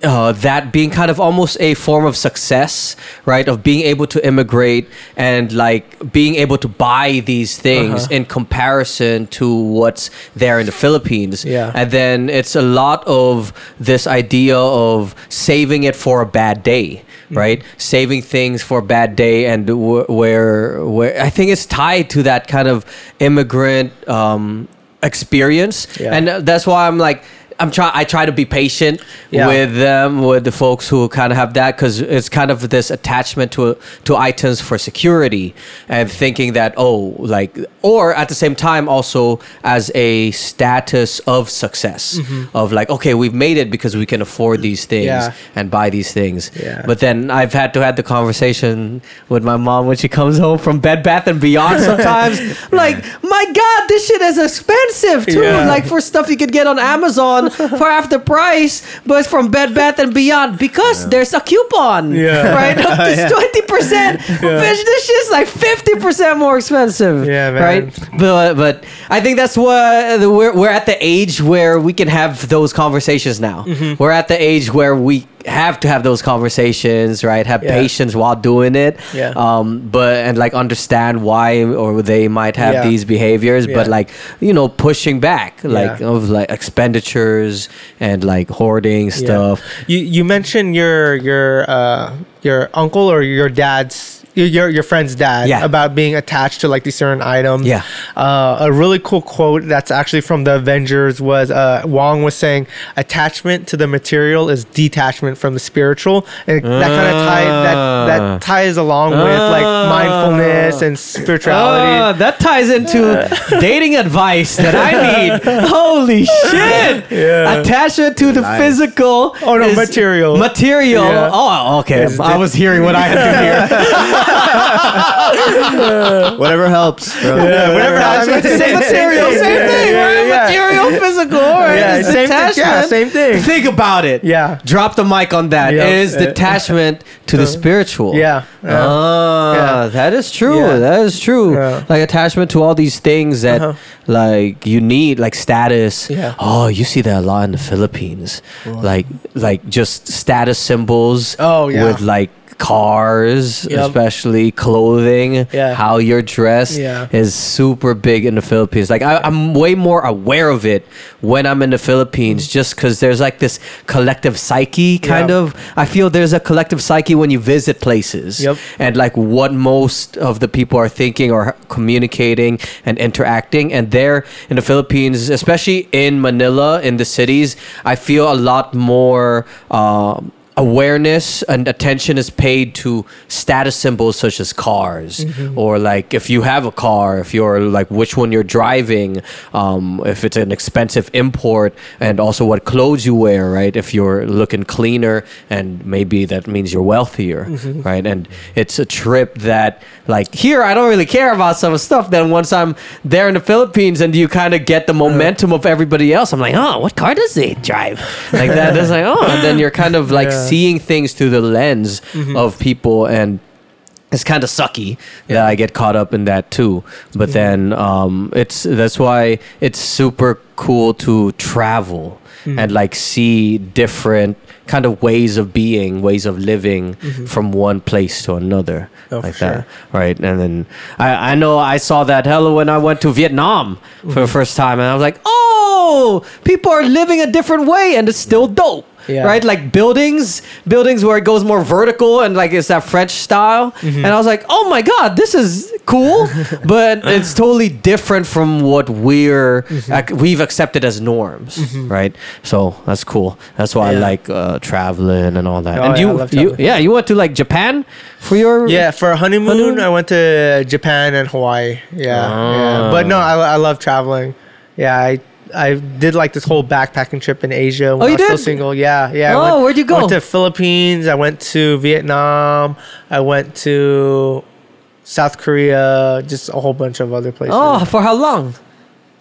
Uh, that being kind of almost a form of success, right? Of being able to immigrate and like being able to buy these things Uh-huh. in comparison to what's there in the Philippines. Yeah. And then it's a lot of this idea of saving it for a bad day. Right? Saving things for a bad day, and wh- where where I think it's tied to that kind of immigrant um, experience, Yeah. and uh, that's why I'm like. I'm try. I try to be patient Yeah. with them, with the folks who kind of have that, because it's kind of this attachment to to items for security, and thinking that oh, like, or at the same time also as a status of success, mm-hmm. of like, okay, we've made it because we can afford these things Yeah. and buy these things. Yeah. But then I've had to have the conversation with my mom when she comes home from Bed Bath and Beyond. Sometimes, like, my God, this shit is expensive too. Like for stuff you could get on Amazon for half the price, but it's from Bed Bath and Beyond because there's a coupon. Yeah. Right? Up to twenty percent. Bitch, this shit's like fifty percent more expensive. Yeah, man. Right? But but I think that's what we're we're at the age where we can have those conversations now. Mm-hmm. We're at the age where we have to have those conversations, right? Have Yeah. patience while doing it. Yeah. Um, but and like understand why or they might have Yeah. these behaviors, but like you know, pushing back like Yeah. of like expenditures and like hoarding Yeah. stuff. You you mentioned your your uh your uncle or your dad's your your, your friend's dad Yeah. about being attached to like these certain items. Yeah. Uh, a really cool quote that's actually from the Avengers was uh, Wong was saying attachment to the material is detachment from the spiritual, and that kind of tie that Ah. that ties along with like mindfulness and spirituality. Ah, that ties into dating advice that I need. Holy shit! Yeah. Attachment to the Nice. physical. Oh, no, is- material. Material. Yeah. Oh, okay. Is I was hearing what I had to hear. Whatever helps. Bro. whatever Attachment to the Same material. Same thing, Yeah, right? yeah. Material, physical. Right? Yeah, It's same thing. Yeah, same thing. Think about it. Yeah. Drop the mic on that. Yeah. Is detachment to the spiritual. Yeah. Yeah. Ah, Yeah. that is true. Yeah. That is true. Yeah. Like attachment to all these things that Uh-huh. like you need, like status. Yeah. Oh, you see that a lot in the Philippines. Like like just status symbols. Oh, yeah. With like cars, Yep. especially clothing. Yeah. How you're dressed Yeah. is super big in the Philippines. Like I, I'm way more aware of it when I'm in the Philippines, just because there's like this collective psyche kind Yeah. of. I feel there's a collective psyche when you visit places, Yep. and like what most of the people are thinking or communicating and interacting. And there in the Philippines, especially in Manila, in the cities, I feel a lot more. Um, awareness and attention is paid to status symbols such as cars or like if you have a car if you're like which one you're driving um, if it's an expensive import and also what clothes you wear right? If you're looking cleaner and maybe that means you're wealthier right? And it's a trip that like here i don't really care about some stuff. Then once i'm there in the philippines and you kind of get the momentum of everybody else i'm like oh what car does they drive? Like that. It's like oh and then you're kind of like Yeah. Seeing things through the lens mm-hmm. of people and it's kind of sucky that I get caught up in that too. But then um, it's that's why it's super cool to travel mm. and like see different kind of ways of being, ways of living mm-hmm. from one place to another, Oh, like that, right? And then I, I know I saw that hella when I went to Vietnam for the mm-hmm. first time, and I was like, oh, people are living a different way, and it's still dope. Yeah. Right, like buildings, buildings where it goes more vertical and like it's that French style. And I was like, oh my god, this is cool, but it's totally different from what we're ac- we've accepted as norms, right? So that's cool. That's why I like uh, traveling and all that. Oh, and yeah, you, you, yeah, you went to like Japan for your Yeah, for a honeymoon, Honeymoon? I went to Japan and Hawaii. Yeah, Ah. yeah. But no, I, I love traveling. Yeah, I I did like this whole backpacking trip in Asia when Oh, I you was still single. Yeah, yeah. Oh, went, where'd you I went go? to Philippines. I went to Vietnam. I went to South Korea. Just a whole bunch of other places. Oh, for how long?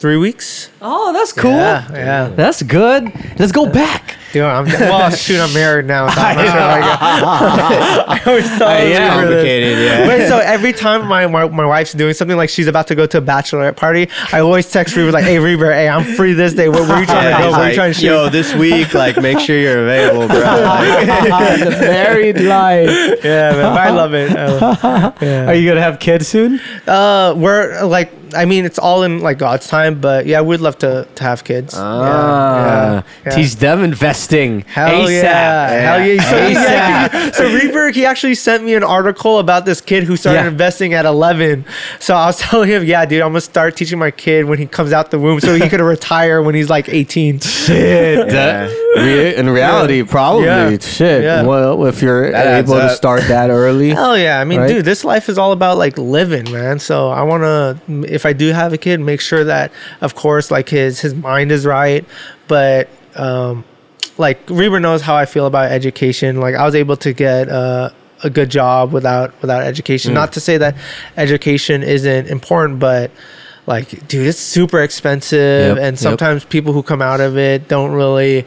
Three weeks. Oh, that's cool. Yeah, yeah. That's good. Let's go back. Dude, I'm, well, shoot, I'm married now. So I'm not sure I, I always thought it was yeah. Complicated, yeah. Wait, so every time my, my my wife's doing something like she's about to go to a bachelorette party, I always text Reaver like, "Hey Reaver, hey, I'm free this day. Where, where you trying Yeah, to go? he's Where you trying to shoot?" Yo, this week, like, make sure you're available, bro. Like, the married life. yeah, man, I love it. I love- Are you gonna have kids soon? Uh, we're like, I mean, it's all in like God's time, but yeah, we'd love to to have kids. Ah, yeah, yeah. teach them investing. Hell ASAP. yeah. Hell yeah. So, he ASAP. actually- so Reaver, he actually sent me an article about this kid who started Yeah. investing at 11. So I was telling him, yeah, dude, I'm going to start teaching my kid when he comes out the womb so he could retire when he's like 18. Shit. Re- in reality, probably. Yeah. Shit. Yeah. Well, if you're That able to start that early. Hell yeah. I mean, Right. dude, this life is all about like living, man. So I want to, if I do have a kid, make sure that, of course, like his, his mind is right. But, um, like Reaver knows how I feel about education. Like I was able to get uh, a good job without without education. Not to say that education isn't important, but like, dude, it's super expensive, Yep, and yep. sometimes people who come out of it don't really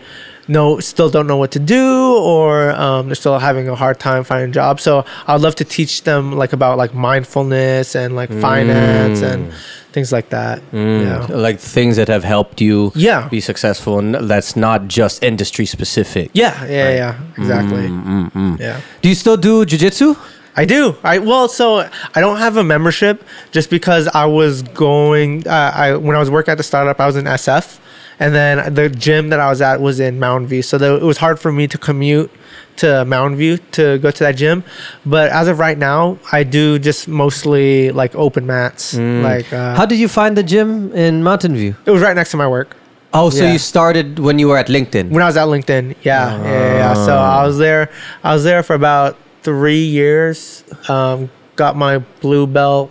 know, still don't know what to do, or um, they're still having a hard time finding jobs. So I'd love to teach them like about like mindfulness and like finance and mm. things like that. Mm. Yeah. Like things that have helped you Yeah. be successful, and that's not just industry specific. Yeah, yeah, yeah, exactly. Mm, yeah. Do you still do jujitsu? I do. I well, so I don't have a membership just because I was going. Uh, I when I was working at the startup, I was in SF, and then the gym that I was at was in Mountain View, so the, it was hard for me to commute to Mountain View to go to that gym. But as of right now, I do just mostly like open mats. Like uh, How did you find the gym in Mountain View? it was right next to my work. Oh, so Yeah. you started when you were at LinkedIn. when I was at LinkedIn. Yeah, yeah, yeah, yeah. So I was there. I was there for about three years. Um, got my blue belt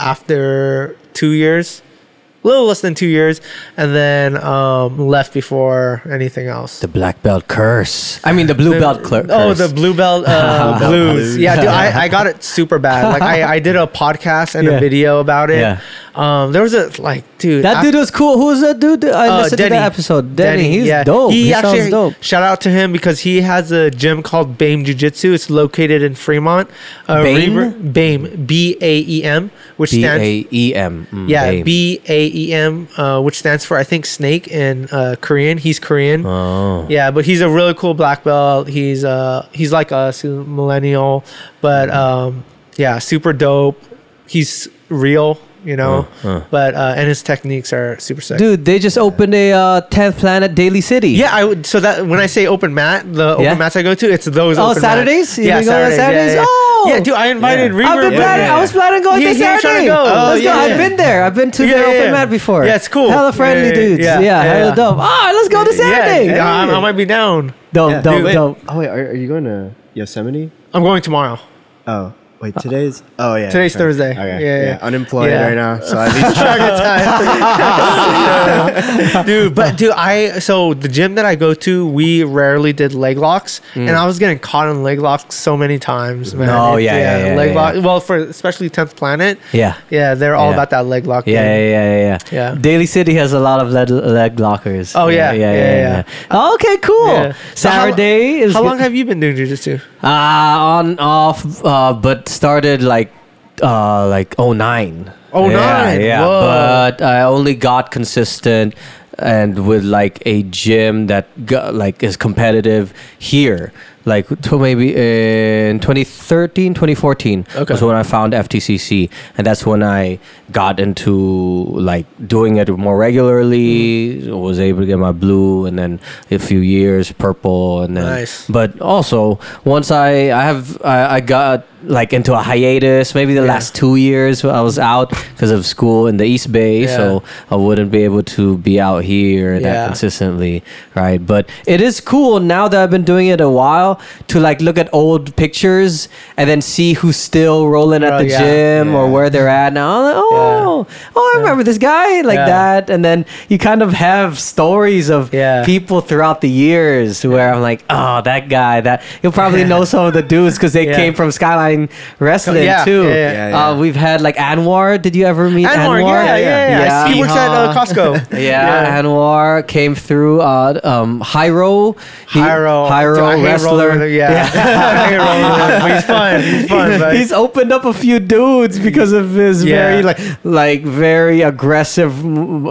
after two years, a little less than two years, and then um, left before anything else. the black belt curse. I mean, the blue belt cl- curse. Oh, the blue belt uh, blues. Yeah, dude, I, I got it super bad. Like I, I did a podcast and Yeah. a video about it. Yeah. Um, there was a like, dude. that I- dude was cool. Who was that dude? I uh, listened to that episode. Denny, he's yeah. dope. He, He, actually dope. shout out to him because he has a gym called BAEM Jiu Jitsu. It's located in Fremont. Uh, BAEM? Reaver- BAEM, B A E M, which B stands A E M. Mm, yeah BAEM. B A E M, uh, which stands for I think snake in uh, Korean. He's Korean. Oh. Yeah, but he's a really cool black belt. He's uh he's like us, he's a millennial, but um yeah, super dope. He's real, you know, Uh, uh. but uh, and his techniques are super sick. Dude, they just opened a uh, 10th Planet Daly City. Yeah, I would. So that when I say open mat, the open Yeah? mats I go to, it's those. Oh, open Saturdays? Mats. Yeah, been going on Saturdays. Saturdays? Yeah, yeah. Oh! yeah, dude, I invited Yeah. Reaver. I've been planning. me. I was planning on going He- this he Saturday. to go. Oh, let's go. yeah, I've been there. I've been to Yeah, the yeah, open yeah. mat before. Yeah, it's cool. Hella friendly Yeah, yeah, dudes. Yeah, yeah, hella dope. Ah, let's go this Saturday. Yeah, yeah, I, I might be down. Dope, Yeah. dope, Wait. dope. Oh wait, are, are you going to Yosemite? I'm going tomorrow. Oh wait, today's. Oh yeah. Today's sorry. Thursday. Okay. Yeah, Yeah, yeah. Unemployed Yeah. right now, so I need to dude. But dude, I so the gym that I go to, we rarely did leg locks, and I was getting caught in leg locks so many times. Man. Mm. Oh, yeah, yeah, yeah, leg yeah. lock. Well, for especially tenth planet. Yeah. Yeah, they're all Yeah. about that leg lock. Yeah, thing. yeah, yeah, yeah, Yeah. Daly City has a lot of leg, leg lockers. Oh, yeah. Yeah, yeah, Oh, okay, cool. Yeah. So how- Saturday How good. long have you been doing jujitsu? Uh, on off, uh, but started like uh like 09. Oh, yeah. Yeah, but I only got consistent and with like a gym that got, like is competitive here. Like to maybe in 2013, 2014 Okay. was when I found FTCC, and that's when I got into like doing it more regularly. Mm. Was able to get my blue, and then a few years purple, and then Nice. but also once I I have I, I got like into a hiatus maybe the Yeah. last two years I was out because of school in the East Bay Yeah. so I wouldn't be able to be out here Yeah. that consistently right but it is cool now that I've been doing it a while to like look at old pictures and then see who's still rolling at Oh, the gym or where they're at now like, oh oh I remember this guy like Yeah. that and then you kind of have stories of Yeah. people throughout the years where I'm like, oh, that guy, that you'll probably know some of the dudes because they Yeah. came from Skyline Wrestling Yeah, too. yeah, yeah. Yeah, yeah. Uh, we've had like Anwar. Did you ever meet Anwar? Anwar, yeah, yeah, yeah. Yeah. He works at uh, Costco. Yeah, Anwar came through. Uh, um, Hyro, He- Hyro, Hyro Dude, wrestler. rolling with Yeah, I hate rolling with him, but he's fun. He's fun. But He's opened up a few dudes because of his Yeah. very like like very aggressive.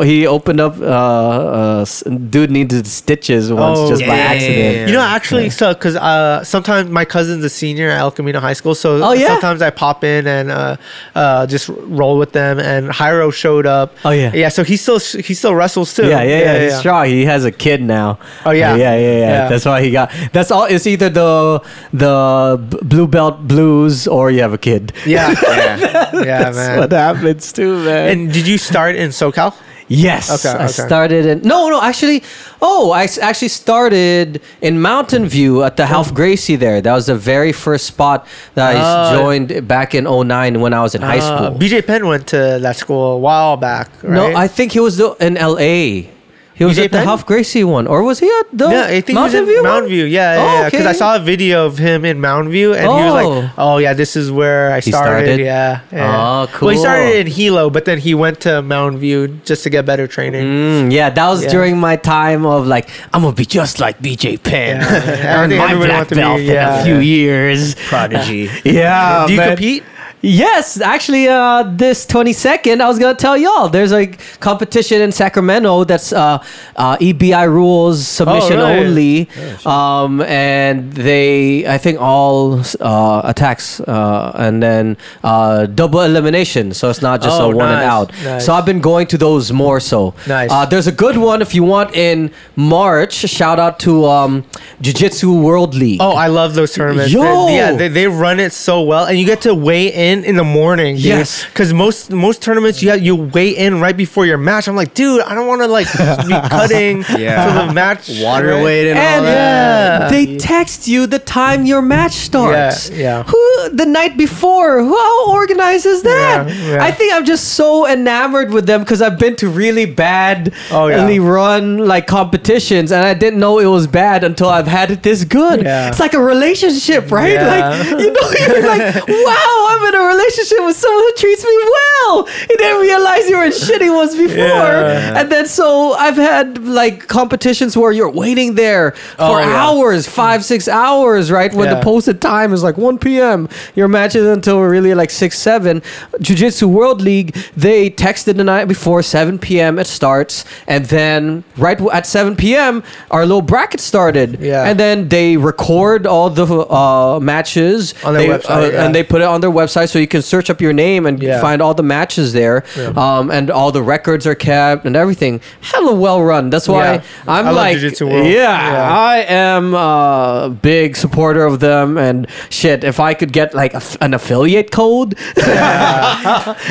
He opened up. Uh, uh, dude needed stitches once Oh, just by yeah. accident. You know, actually, so because uh, sometimes my cousin's a senior at El Camino High School, so Oh, yeah? sometimes I pop in and uh, uh, just roll with them. And Hyro showed up. Oh, yeah. yeah. So he still he still wrestles too. Yeah, yeah, yeah. He's strong. He has a kid now. Oh, yeah. Yeah, yeah, yeah. That's why he got. That's all. It's either the the blue belt blues or you have a kid. Yeah, yeah. yeah, That's man. what happens too, man. And did you start in SoCal? yes, Okay, I okay. started in. No, no, actually, oh, I s- actually started in Mountain View at the Ralph Gracie there. That was the very first spot that I Oh. joined back in 09 when I was in high Uh, school. BJ Penn went to that school a while back. Right? No, I think he was the, in LA. He was at the Penn? Ralph Gracie one, or was he at the Yeah, I think Mountain he was View? one? Mountain View. Yeah, Oh, yeah. Because I okay. saw a video of him in Mountain View, and he was Oh. like, "Oh yeah, this is where I started." started? Yeah, yeah. Oh, cool. Well, he started in Hilo, but then he went to Mountain View just to get better training. Mm, yeah, that was Yeah. during my time of like, I'm gonna be just like BJ Penn, Yeah, yeah. I earn my black to be- belt in yeah. a few years. Prodigy. Yeah, Do you man. compete? Yes, actually, uh, this 22nd, I was gonna tell y'all. There's a competition in Sacramento that's uh, uh, EBI rules submission right. only, um, and they, I think, all uh, attacks uh, and then uh, double elimination. So it's not just Oh, a one and out. nice. So I've been going to those more so. Nice. Uh, there's a good one if you want in March. Shout out to um, Jiu Jitsu World League. Oh, I love those tournaments. Yo! They- yeah, they, they run it so well, and you get to weigh in in the morning. Yes. because most most tournaments you have, you weigh in right before your match. I'm like, dude, I don't want to like be cutting Yeah. to the match. Water right? weight and, all that. Yeah. they text you the time your match starts. Yeah, yeah. Who the night before? Who how organizes that? Yeah, yeah. I think I'm just so enamored with them because I've been to really bad, Oh, yeah. really run like competitions, and I didn't know it was bad until I've had it this good. Yeah. It's like a relationship, right? Yeah. Like you know, you're like, wow, I'm in a relationship with someone who treats me well. You didn't realize you were in shitty ones before, Yeah. and then so I've had like competitions where you're waiting there for Oh, yeah. hours, five, six hours, right? When the posted time is like 1 p.m. Your match is until really like 6, 7. Jiu Jitsu World League, they texted the night before, 7 p.m. it starts. And then right at 7 p.m., our little bracket started. Yeah. And then they record all the uh, matches On their They, website, uh, yeah. And they put it on their website so you can search up your name and Yeah. find all the matches there. Um, and all the records are kept and everything. Hella well run. That's why Yeah. I'm I like, yeah, Yeah. I am a big supporter of them. And shit, if I could get like a an affiliate code,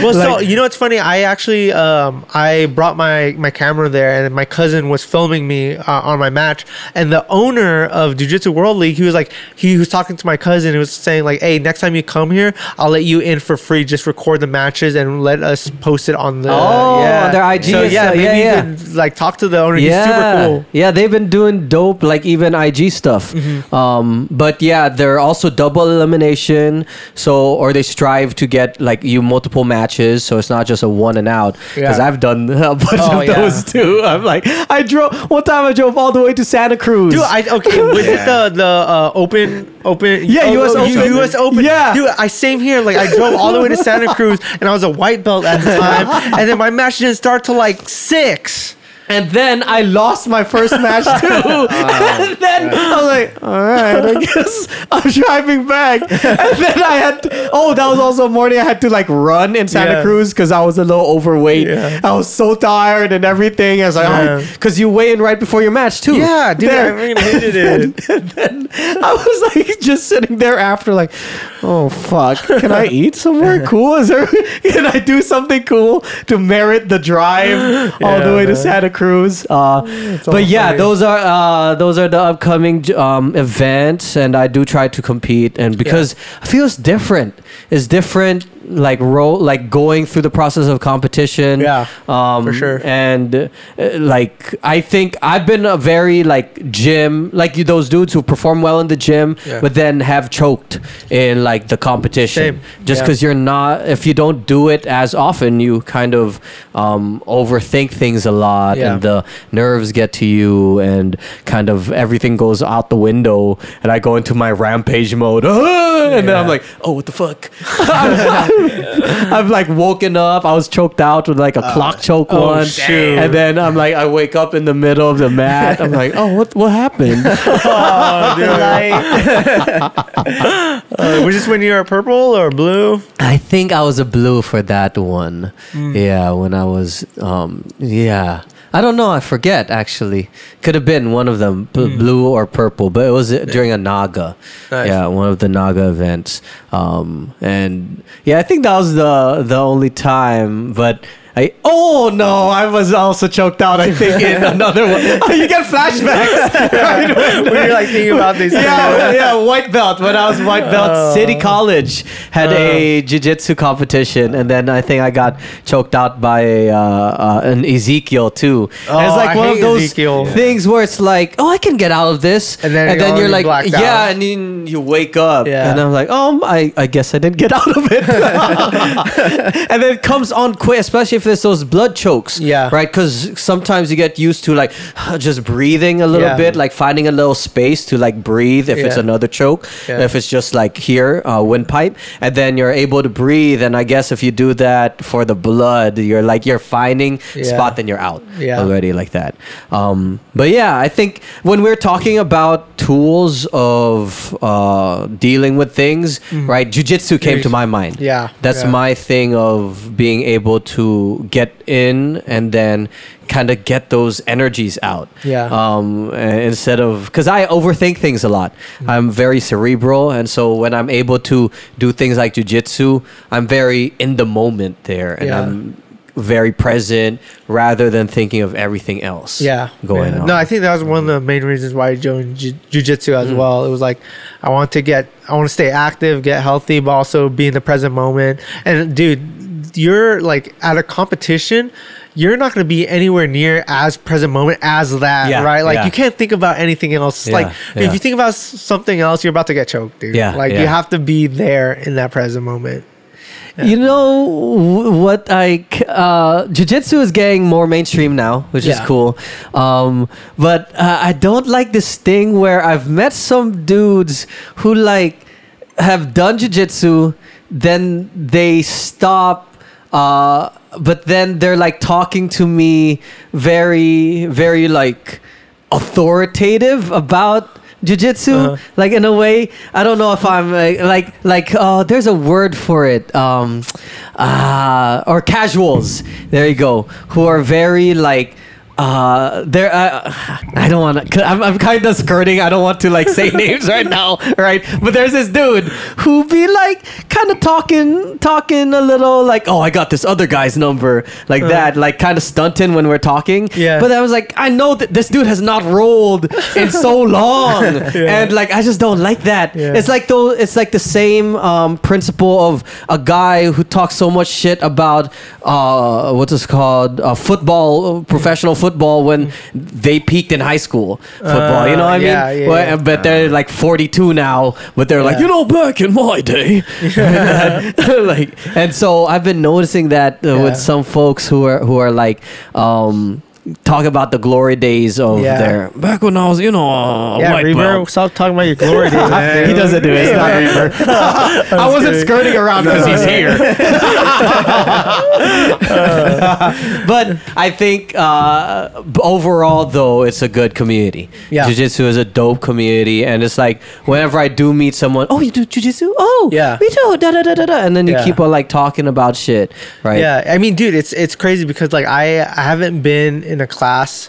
Well, so you know what's funny? I actually um, I brought my my camera there, and my cousin was filming me uh, on my match. And the owner of Jiu Jitsu World League, he was like, he was talking to my cousin. He was saying like, "Hey, next time you come here, I'll let you in for free. Just record the matches and let us post it on the Oh, yeah. on their IG So yeah, maybe Yeah, yeah. like talk to the owner. yeah, He's super cool. yeah, they've been doing dope, like even IG stuff. Mm-hmm. Um, but yeah, they're also double elimination. So, or they strive to get like you multiple matches, so it's not just a one and out. Because Yeah. I've done a bunch Oh, of those too. I'm like, I drove one time. I drove all the way to Santa Cruz. Dude, I okay. Was it the the uh, open open? Yeah, oh, US oh, Open. U.S. Open. Yeah. dude. I same here. Like I drove all the way to Santa Cruz, and I was a white belt at the time, and then my match didn't start till like six. And then I lost my first match too. Ah, and then I was like, all right, I guess I'm driving back. And then I had, to, oh, that was also a morning I had to like run in Santa Yeah. Cruz because I was a little overweight. Yeah. I was so tired and everything. I was like, Yeah. because you weigh in right before your match too. Yeah, dude, There. I mean, hated it. and then I was like just sitting there after like, oh fuck, can I eat somewhere cool? Is there can I do something cool to merit the drive all the way to. Santa Cruz? Uh, but yeah, funny. those are uh, those are the upcoming um, events, and I do try to compete, and because I feel it's different, it's different. Like role, like going through the process of competition. Yeah, um, for sure. And uh, like I think I've been a very like gym, like you, those dudes who perform well in the gym, Yeah. but then have choked in like the competition. Same. Just Yeah. because you're not, if you don't do it as often, you kind of um, overthink things a lot, Yeah. and the nerves get to you, and kind of everything goes out the window. And I go into my rampage mode, "Ah!" and then I'm like, oh, what the fuck? I've like woken up. I was choked out with like a clock choke oh, once, shoot. and then I'm like, I wake up in the middle of the mat. I'm like, oh, what what happened? Oh, dude. Uh, was this when you were purple or blue? I think I was a blue for that one. Hmm. Yeah, when I was, um, yeah. I don't know. I forget actually. Could have been one of them, b- blue or purple, but it was uh, during a Naga. Nice. Yeah, one of the Naga events. Um, and yeah, I think that was the the only time. But I oh no, I was also choked out. I think in another one. Oh, you get flashbacks. when you're like thinking about these. yeah, yeah, white belt. When I was white belt, City College had a jiu-jitsu competition, and then I think I got choked out by uh, uh, an Ezekiel too. And it's Oh, like I one of those Ezekiel. things where it's like, oh, I can get out of this, And then you're you're like, yeah, out. and then you wake up, Yeah. and I'm like, oh, I, I guess I didn't get out of it. and then it comes on quick, especially if there's those blood chokes, Yeah. right? Because sometimes you get used to like just breathing a little Yeah. bit, like finding a little space to like breathe if it's another choke, Yeah. if it's just like here, uh, windpipe, and then you're able to breathe. And I guess if you do that for the blood, you're like you're finding Yeah. spot, then you're out Yeah. already like that. Um, but yeah, I think when we're talking about tools of uh, dealing with things, right? Jiu-jitsu came to my mind. Yeah, that's yeah. my thing of being able to get in and then kind of get those energies out. Yeah. Um, instead of because I overthink things a lot. Mm-hmm. I'm very cerebral, and so when I'm able to do things like jujitsu, I'm very in the moment there, and Yeah. I'm very present rather than thinking of everything else. yeah going yeah. on. no i think that was one of the main reasons why i joined jiu- jiu-jitsu as Mm. well it was like i want to get i want to stay active get healthy but also be in the present moment and dude you're like at a competition you're not going to be anywhere near as present moment as that Yeah, right like yeah. you can't think about anything else Yeah, like yeah. if you think about something else you're about to get choked dude Yeah, like you have to be there in that present moment You know what I c- uh, jiu-jitsu is getting more mainstream now, which is cool. Um, but uh, I don't like this thing where I've met some dudes who like have done jiu-jitsu, then they stop. Uh, but then they're like talking to me very, very like authoritative about jiu-jitsu. Uh-huh. like in a way i don't know if i'm like like, like uh, there's a word for it um uh or casuals. There you go. Who are very like uh there uh, i don't want to i'm, I'm kind of skirting. I don't want to like say names right now right? But there's this dude who be like kind of talking talking a little like oh i got this other guy's number like that like kind of stunting when we're talking. Yeah. but i was like i know that this dude has not rolled in so long. And like i just don't like that. Yeah. it's like though it's like the same um, principle of a guy who talks so much shit about uh, what's this called? Uh, football professional football when they peaked in high school football you know what i Uh, yeah, mean? yeah, Well, yeah. but they're like 42 now but they're like you know back in my day. Like and so i've been noticing that uh, with some folks who are who are like um talk about the glory days of Yeah. their back when i was you know uh, yeah white Reaver, belt. stop talking about your glory days man. he doesn't do it. It's not Reaver. I wasn't kidding. skirting around because he's here. but I think uh, overall, though, it's a good community. Yeah. Jiu-Jitsu is a dope community. And it's like, whenever I do meet someone, oh, you do Jiu-Jitsu? Oh, Yeah. me too. Da, da, da, da, da. And then you Yeah. keep on like talking about shit, right? Yeah, I mean, dude, it's it's crazy because like I I haven't been in a class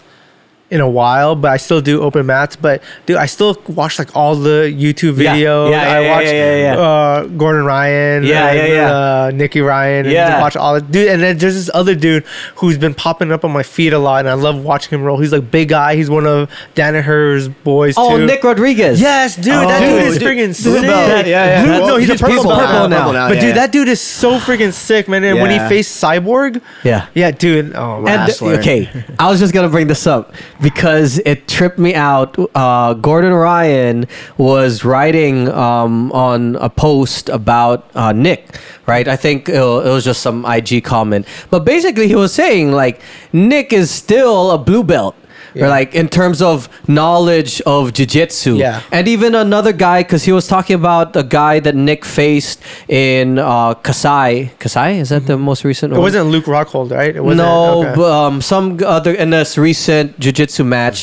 in a while, but I still do open mats. But dude, I still watch like all the YouTube Yeah. videos. Yeah, yeah, I watch yeah, yeah, yeah. Uh, Gordon Ryan. Yeah, and, yeah, yeah. Uh, Nicky Ryan. And Yeah. just watch all the dude. And then there's this other dude who's been popping up on my feed a lot, and I love watching him roll. He's like big guy. He's one of Danaher's boys Oh, too. Nick Rodriguez. Yes, dude, that Oh. dude is Dude, freaking blue sick. belt. Yeah, yeah. Blue- no, he's, he's a purple, purple belt. now. now, But yeah, dude, yeah. that dude is so freaking sick, man. And when he faced Cyborg, Yeah. yeah, dude. Oh man. And okay, I was just gonna bring this up because it tripped me out. Uh, Gordon Ryan was writing um, on a post about uh, Nick, right? I think it, it was just some IG comment, but basically he was saying like Nick is still a blue belt. Or Yeah. like in terms of knowledge of jiu-jitsu Yeah. and even another guy because he was talking about a guy that nick faced in uh kasai kasai is that the most recent It one? wasn't Luke Rockhold, right? It wasn't. no, okay. but, um, some other in this recent jiu-jitsu match,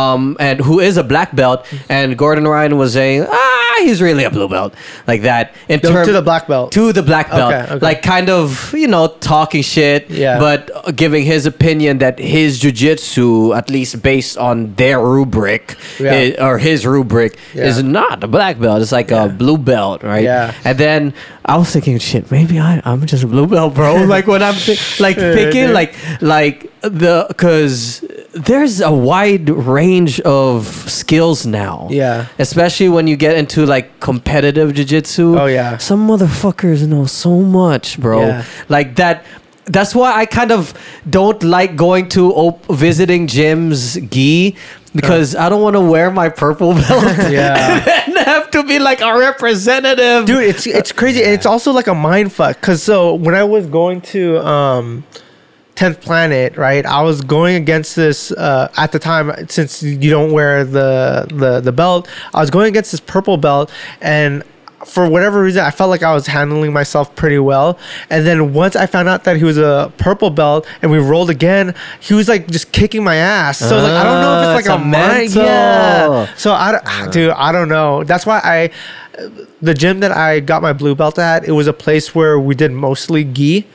um, and who is a black belt, and Gordon Ryan was saying, ah, he's really a blue belt, like that. In term- to the black belt. to the black belt, Okay, okay. like kind of you know talking shit, Yeah. but giving his opinion that his jujitsu, at least based on their rubric, Yeah. i- or his rubric, Yeah. is not a black belt. It's like a blue belt, right? Yeah. And then I was thinking, shit, maybe I, I'm just a blue belt, bro. like when I'm thi- like thinking, like like the because there's a wide range of skills now. Yeah. Especially when you get into like competitive jiu-jitsu. Oh, yeah. Some motherfuckers know so much, bro. Like that that's why I kind of don't like going to op- visiting gyms gi because I don't want to wear my purple belt Yeah. and have to be like a representative. dude it's it's crazy and it's also like a mind fuck because so when i was going to um 10th planet right i was going against this uh at the time since you don't wear the the the belt i was going against this purple belt and for whatever reason i felt like i was handling myself pretty well. And then once i found out that he was a purple belt and we rolled again he was like just kicking my ass. So like i don't know if Ah, it's it's like a a mind yeah. So i don't, dude i don't know. That's why i the gym that I got my blue belt at, it was a place where we did mostly gi.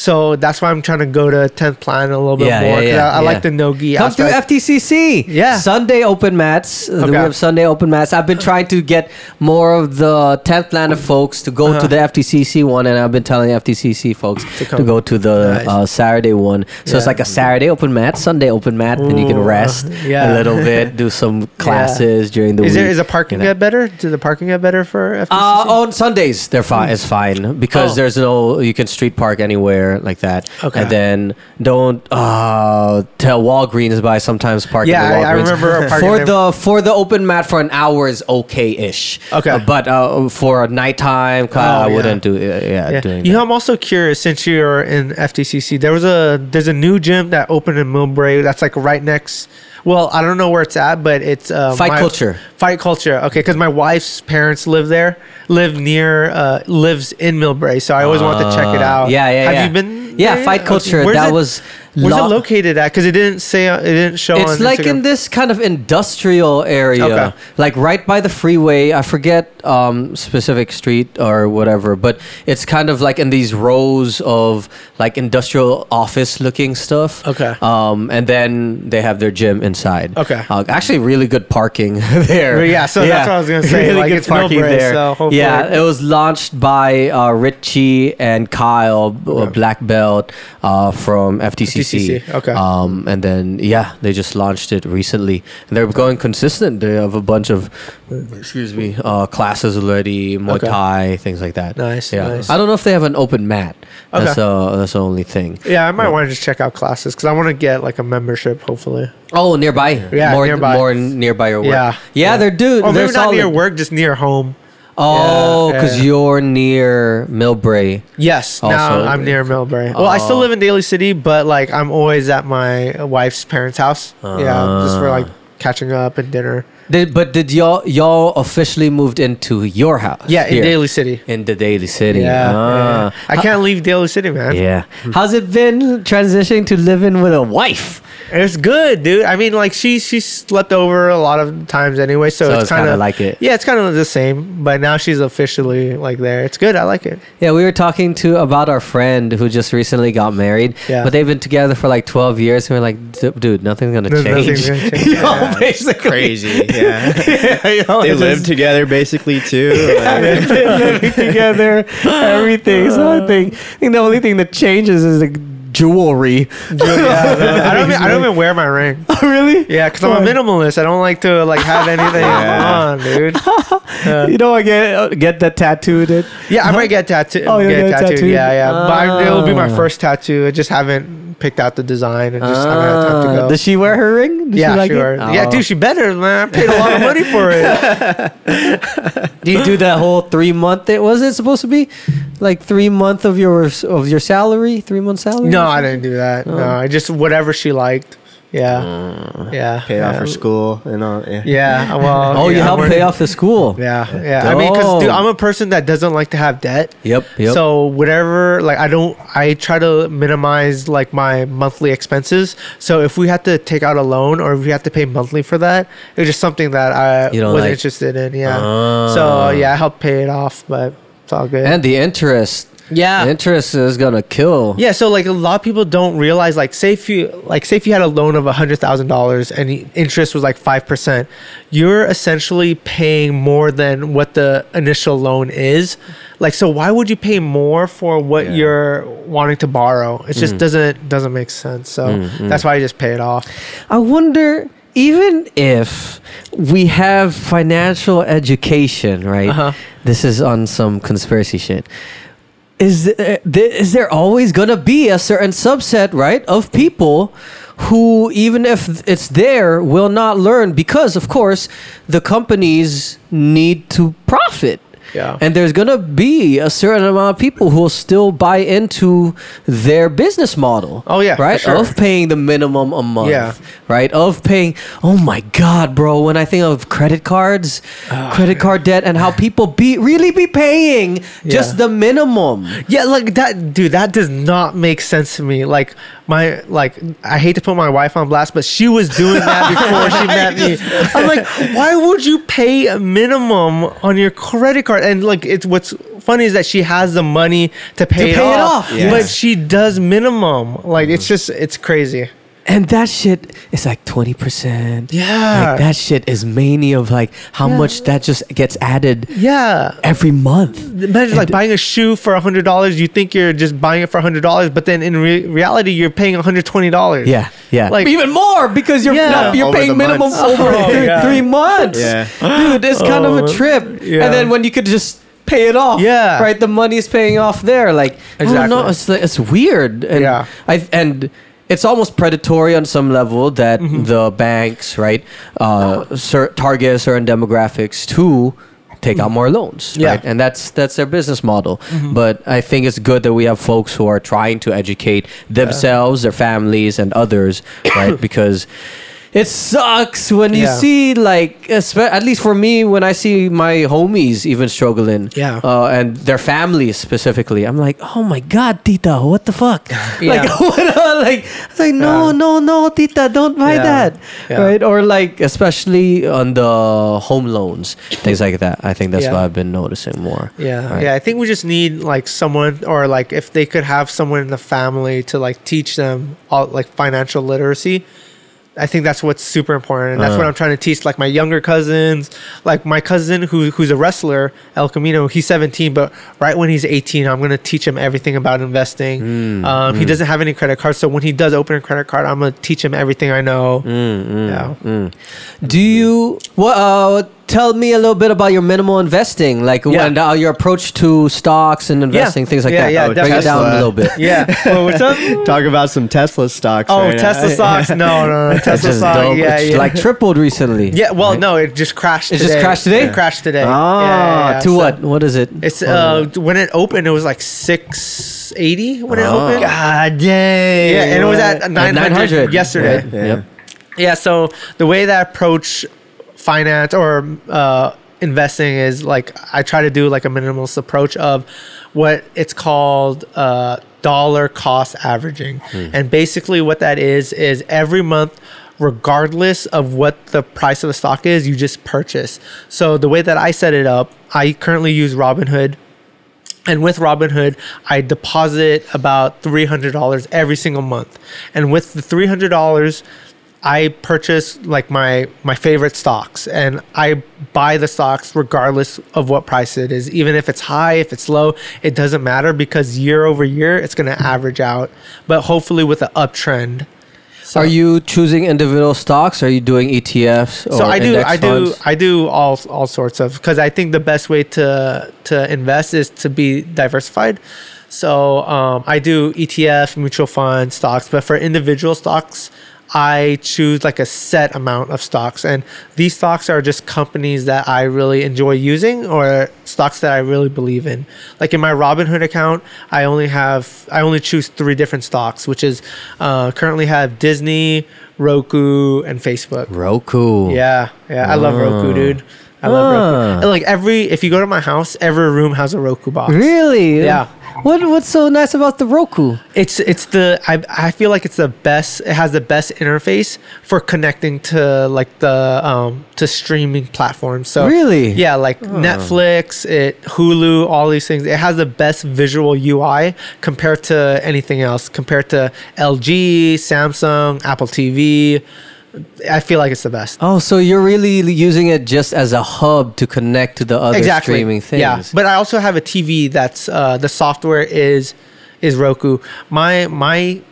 So that's why I'm trying to go to 10th Planet a little bit Yeah, more. yeah, 'cause yeah, I, I yeah. like the no gi Come to aspect. FTCC. Yeah. Sunday open mats. Uh, We Okay. have Sunday open mats. I've been trying to get more of the 10th Planet folks to go Uh-huh. to the FTCC one, and I've been telling FTCC folks to, come. go to the Nice. uh, Saturday one. So it's Yeah. like a Saturday open mat, Sunday open mat, then you can Ooh, rest yeah. a little bit, do some classes during the week. is week. there is the parking you know. get better? Did the parking get better for FTCC? Uh, on Sundays, they're fine. It's fine because Oh. there's no you can street park anywhere like that. Okay. And then don't uh, tell Walgreens by sometimes parking. Yeah, I- I remember parking for the for the open mat for an hour is okay ish. Okay. but uh, for a nighttime, Oh, I yeah. wouldn't do it. Yeah, yeah. doing You know, that. I'm also curious since you're in FTCC. There was a there's a new gym that opened in Millbrae that's like right next. Well, I don't know where it's at, but it's uh, Fight my- Culture. Fight culture. Okay, because my wife's parents live there, live near, uh, lives in Millbrae, so I always want to check it Uh, out. Yeah, yeah, Have yeah. you been? Yeah, there? Fight Culture. That it- was. Where's lo- it located at? Because it didn't say. It didn't show. It's like in this kind of industrial area, Okay. like right by the freeway. I forget um, specific street or whatever, but it's kind of like in these rows of like industrial office looking stuff. Okay. Um, and then they have their gym inside. Okay. Uh, actually, really good parking there. Yeah, so that's what I was gonna say, like, it's Millbrae, so yeah, it was launched by uh, Richie and Kyle, uh, Okay. black belt uh, from FTCC, okay. Um, and then yeah, they just launched it recently, and they're going consistent. They have a bunch of, excuse me, uh, classes already, Muay Okay. Thai, things like that. Nice, Yeah. nice. I don't know if they have an open mat. That's Okay. uh, that's the only thing. Yeah, I might want to just check out classes because I want to get like a membership. Hopefully. Oh, nearby. Yeah, more nearby. more nearby your work. Yeah, yeah, yeah. they're dude. Oh, they're maybe not near work, just near home. Oh, because yeah. you're near Millbrae. Yes, Also- now I'm near Millbrae. Well, I still live in Daly City, but like I'm always at my wife's parents' house. yeah, just for like Ah. catching up and dinner. Did but did y'all y'all officially moved into your house? Yeah, in here? Daly City. In the Daly City. Yeah, Ah. yeah. I can't leave Daly City, man. Yeah. How's it been transitioning to living with a wife? It's good, dude. I mean, like she she slept over a lot of times anyway, so, So it's, it's kind kinda like it. Yeah, it's kind of the same, but now she's officially like there. It's good. I like it. Yeah, we were talking to about our friend who just recently got married. Yeah. But they've been together for like twelve years. And we're like, "D- dude, nothing's gonna There's change. nothing's gonna change. You know, Yeah, it's basically. Crazy. Yeah. you know, they it's live together basically too. like- living together, everything. So I think, I think the only thing that changes is the jewelry. Yeah, I don't. Even, I don't even wear my ring. really? Yeah, because I'm a minimalist. I don't like to like have anything Yeah. on, dude. You know, I get uh, get that tattooed. It. Yeah, I might get tattooed. Oh, get, get tattooed. tattooed? Yeah, yeah. But I, it'll be my Ah. first tattoo. I just haven't picked out the design and just haven't had time to Ah, go. Does she wear her ring? Does yeah, she like sure. it? Yeah, Oh. dude, she better, man. I paid a lot of money for it. Do you do that whole three month? It was it supposed to be like three month of your of your salary, three month salary? No, I didn't do that. Oh. No, I just whatever she liked. Yeah, yeah. Pay off yeah. for school and all. Yeah. Yeah, well. Oh, you yeah, help pay off the school. Yeah, yeah. I mean, because. I'm a person that doesn't like to have debt. Yep. Yep. So whatever, like I don't, I try to minimize like my monthly expenses. So if we have to take out a loan or if we have to pay monthly for that, it's just something that I You don't was like. interested in. Yeah. Ah. So yeah, I help pay it off, but it's all good. and the interest. Yeah. Interest is gonna kill. Yeah, so like a lot of people don't realize like say if you like say if you had a loan of a hundred thousand dollars and interest was like five percent, you're essentially paying more than what the initial loan is. Like so why would you pay more for what Yeah. you're wanting to borrow? It just mm. doesn't doesn't make sense. So mm, mm. that's why you just pay it off. I wonder, even if we have financial education, right? Uh-huh. This is on some conspiracy shit. Is uh, there, is there always gonna be a certain subset, right, of people who, even if it's there, will not learn because, of course, the companies need to profit. Yeah. And there's gonna be a certain amount of people who will still buy into their business model. Oh, yeah, right. sure. Of paying the minimum a month. Yeah. Right. Of paying. Oh my God, bro! When I think of credit cards, Ah, credit card debt, and how people be really be paying just the minimum. Yeah, like that, dude. That does not make sense to me. Like my, like I hate to put my wife on blast, but she was doing that before she met me. I'm like, why would you pay a minimum on your credit card? And like, it's what's funny is that she has the money to pay, it, pay it off, off, yes. but she does minimum. Like, it's mm. just, it's crazy. And that shit is like twenty percent. Yeah. Like that shit is mania of like how much that just gets added Yeah. every month. Imagine like buying a shoe for a hundred dollars. You think you're just buying it for a hundred dollars, but then in re- reality, you're paying one hundred twenty dollars. Yeah, yeah. Like- even more because you're Yeah. not, you're Over paying minimum months. over Oh, three, yeah. three months. Yeah. dude, it's kind of Oh, a trip. yeah. And then when you could just pay it off, Yeah. right. The money is paying off there. Like I don't know, it's like- it's weird. And Yeah. I and. It's almost predatory on some level that Mm-hmm. the banks, right, uh, cer- target certain demographics to take out more loans, Yeah. Mm-hmm. right? And that's that's their business model. But I think it's good that we have folks who are trying to educate themselves, their families, and others, right? because it sucks when you Yeah. see like, espe- at least for me, when I see my homies even struggling, Yeah. uh, and their families specifically, I'm like, oh my god, Tita, what the fuck? Yeah. Like, what? uh, like, like no, Yeah. no, no, Tita, don't buy Yeah. that, Yeah. right? Or like, especially on the home loans, things like that. I think that's Yeah. what I've been noticing more. Yeah, Right. yeah. I think we just need like someone, or like if they could have someone in the family to like teach them all like financial literacy. I think that's what's super important, and that's what Uh. I'm trying to teach. Like my younger cousins, like my cousin who who's a wrestler, El Camino. He's 17, but right when he's 18, I'm gonna teach him everything about investing. Mm, um, He doesn't have any credit cards, so when he does open a credit card, I'm gonna teach him everything I know. Mm, Yeah. Do you what? Uh, tell me a little bit about your minimal investing, like Yeah. when uh, your approach to stocks and investing, things like Yeah, that. yeah, Break it down a little bit. Yeah. well, what's up? Talk about some Tesla stocks. Oh, right now. Tesla stocks? No, no, no. Tesla just stock. Yeah, It's yeah. like tripled recently. Yeah, well, right? no, it just crashed. It today. just crashed today? It crashed today. Ah, Yeah, yeah, yeah. to So what? What is it? It's uh when it opened, it was like six eighty when it Ah. opened. God dang. Yeah, and it was at nine hundred 900. yesterday. Yeah. Yep. Yeah, so the way that approach finance or uh, investing is like I try to do like a minimalist approach of what it's called uh, dollar cost averaging, and basically what that is is every month. Regardless of what the price of the stock is, you just purchase. So the way that I set it up, I currently use Robinhood and with Robinhood, I deposit about three hundred dollars every single month. And with the three hundred dollars, I purchase like my my favorite stocks, and I buy the stocks regardless of what price it is. Even if it's high, if it's low, it doesn't matter because year over year it's going to average out. But hopefully with an uptrend. So- Are you choosing individual stocks? Are you doing ETFs? Or so I do, I do, funds? I do all all sorts of because I think the best way to to invest is to be diversified. So um, I do ETF, mutual fund, stocks, but for individual stocks, I choose like a set amount of stocks, and these stocks are just companies that I really enjoy using or stocks that I really believe in. Like in my Robinhood account, I only have I only choose three different stocks, which is uh, currently have Disney, Roku, and Facebook. Roku. Yeah, yeah, I love Roku, dude. I love. Roku. And like every, if you go to my house, every room has a Roku box. Really? Yeah. What What's so nice about the Roku? It's it's the I I feel like it's the best. It has the best interface for connecting to like the um to streaming platforms. So Really? yeah, like Netflix, it Hulu, all these things. It has the best visual UI compared to anything else. Compared to LG, Samsung, Apple TV. I feel like it's the best. Oh, so you're really using it just as a hub to connect to the other streaming things. Yeah, but I also have a TV that's uh, the software is is Roku. My my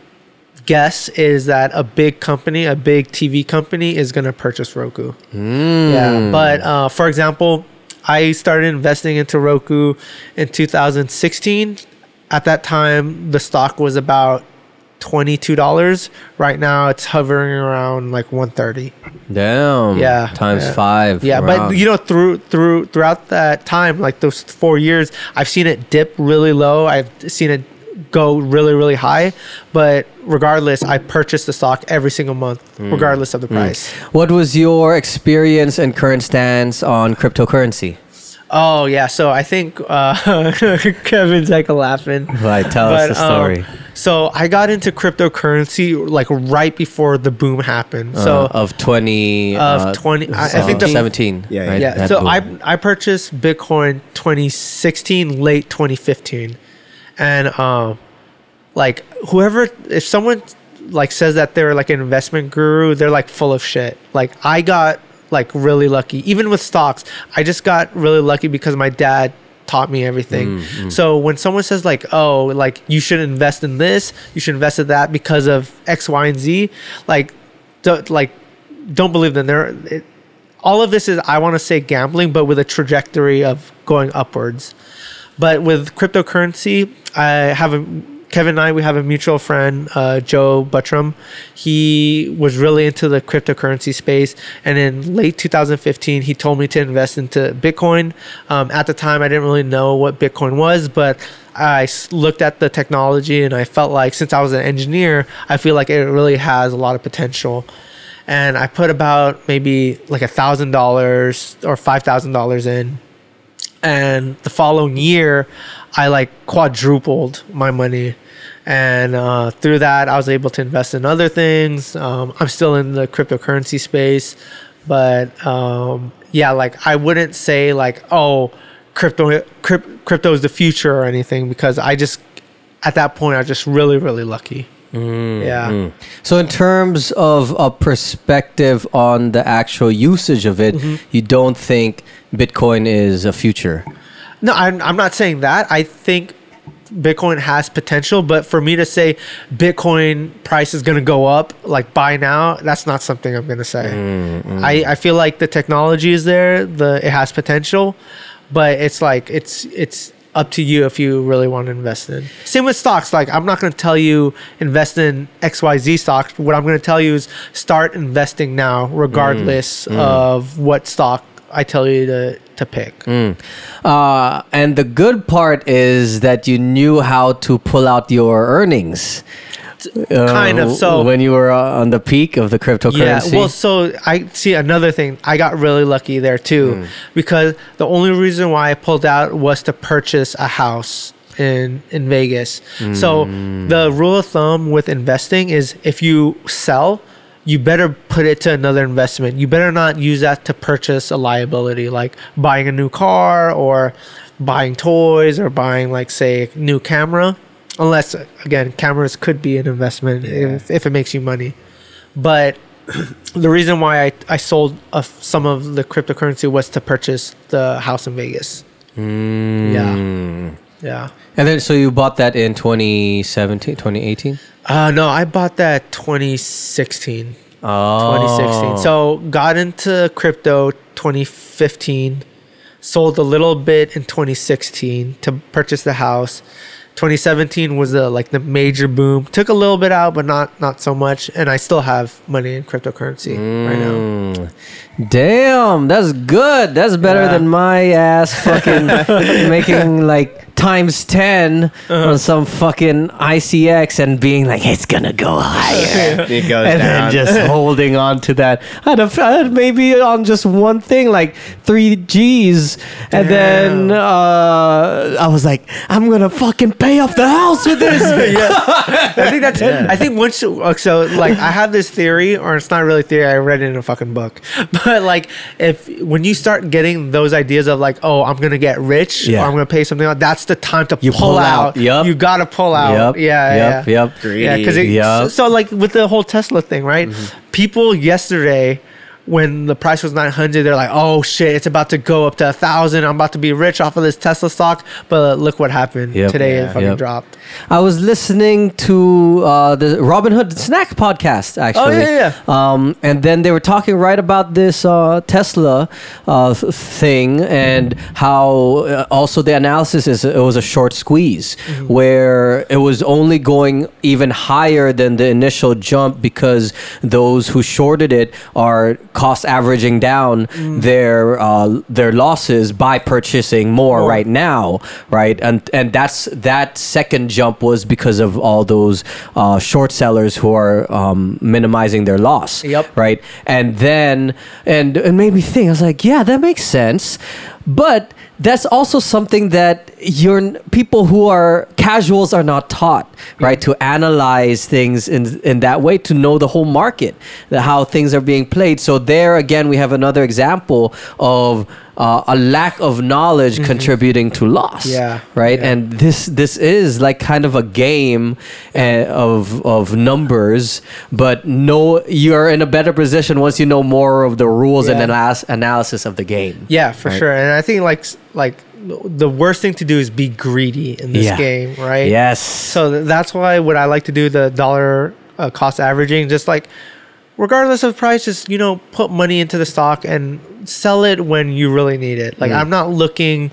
guess is that a big company, a big TV company, is going to purchase Roku. Hmm. Yeah, but uh, for example, I started investing into Roku in 2016. At that time, the stock was about twenty-two dollars. Right now, it's hovering around like one thirty. Damn. Yeah, Times yeah. five. Yeah, Wow. but you know, through through throughout that time, like those four years, I've seen it dip really low. I've seen it go really really high. But regardless, I purchase the stock every single month, Hmm. regardless of the price. What was your experience and current stance on cryptocurrency? Oh yeah, so I think uh, Kevin's like laughing. Right, tell us the um, story. so I got into cryptocurrency like right before the boom happened. So Uh, of 20 of uh, 20 I, I think the 17 Yeah, right? yeah That so boom. i i purchased bitcoin 2016 late 2015 and um like whoever if someone like says that they're like an investment guru they're like full of shit like i got like really lucky. Even with stocks i just got really lucky because my dad taught me everything. Mm, mm. So when someone says like oh like you should invest in this you should invest in that because of x y and z like don't like don't believe them. They're it, all of this is I want to say gambling, but with a trajectory of going upwards. But with cryptocurrency, I have a Kevin and I we have a mutual friend, uh, Joe Buttram. He was really into the cryptocurrency space, and in late 2015, he told me to invest into Bitcoin. Um, at the time, I didn't really know what Bitcoin was, but I looked at the technology and I felt like since I was an engineer, I feel like it really has a lot of potential and I put about maybe like a thousand dollars or five thousand dollars in, and the following year, I like quadrupled my money, and uh, through that, I was able to invest in other things. Um, I'm still in the cryptocurrency space, but um, yeah, like I wouldn't say like oh, crypto cryp- crypto is the future or anything because I just at that point I was just really really lucky. yeah. so in terms of a perspective on the actual usage of it Mm-hmm. you don't think bitcoin is a future No, I'm, I'm not saying that. I think Bitcoin has potential, but for me to say Bitcoin price is going to go up, like buy now, that's not something I'm going to say. Mm-hmm. I, I feel like the technology is there, the it has potential, but it's like it's it's up to you if you really want to invest in. Same with stocks. Like I'm not going to tell you invest in XYZ stocks. What I'm going to tell you is start investing now, regardless mm. Mm. of what stock I tell you to to pick. uh, and the good part is that you knew how to pull out your earnings Uh, Kind of, so- when you were uh, on the peak of the cryptocurrency Yeah, well, so I see another thing. I got really lucky there too, because the only reason why I pulled out was to purchase a house in in Vegas. So the rule of thumb with investing is if you sell, you better put it to another investment. You better not use that to purchase a liability like buying a new car or buying toys or buying like say a new camera. Unless again, cameras could be an investment if, if it makes you money. But the reason why I, I sold uh, some of the cryptocurrency was to purchase the house in Vegas. Yeah. Yeah. and then so you bought that in 2017 2018 Uh, no, I bought that 2016. oh 2016. So got into crypto 2015, sold a little bit in 2016 to purchase the house. 2017 was the like the major boom. Took a little bit out, but not not so much. And I still have money in cryptocurrency right now. Mm. Damn, that's good. That's better Yeah. than my ass fucking making like times 10 Uh-huh. on some fucking ICX and being like, it's gonna go higher. It goes and down. then just holding on to that. I'd have, I'd maybe on just one thing, like three G's, and then uh, I was like, I'm gonna fucking pay off the house with this. I think that's. I think once uh, so like I have this theory, or it's not really theory. I read it in a fucking book. But like if when you start getting those ideas of like, oh, I'm gonna get rich, Yeah. or I'm gonna pay something out, that's the time to You pull, pull out. out. Yup. You gotta pull out. Yep. Yeah. Yep. yeah. Yep. Greedy. Yeah, because Yup. so, so like with the whole Tesla thing, right? Mm-hmm. People yesterday when the price was 900 they're like oh shit it's about to go up to a thousand i'm about to be rich off of this tesla stock but look what happened Yep. today it fucking Yep. dropped I was listening to uh, the Robinhood Snack podcast actually. Oh, yeah, Um, and then they were talking right about this uh, Tesla uh, thing and how uh, also the analysis is it was a short squeeze Mm-hmm. where it was only going even higher than the initial jump because those who shorted it are cost averaging down Mm. their uh, their losses by purchasing more More. right now, right? And and that's that second jump was because of all those uh, short sellers who are um, minimizing their loss, Yep. right? And then and it made me think. I was like, yeah, that makes sense, but that's also something that your people who are casuals are not taught, right? To analyze things in in that way, to know the whole market, how things are being played. So there again, we have another example of uh, a lack of knowledge contributing to loss. Yeah. Right. Yeah. And this this is like kind of a game uh, of of numbers, but no, you're in a better position once you know more of the rules and Yeah. analysis analysis of the game. Yeah, for Right. sure. And I think like like the worst thing to do is be greedy in this Yeah. game, right? Yes. So th- that's why what I like to do the dollar uh, cost averaging, just like regardless of price, just you know put money into the stock and sell it when you really need it. Like mm. I'm not looking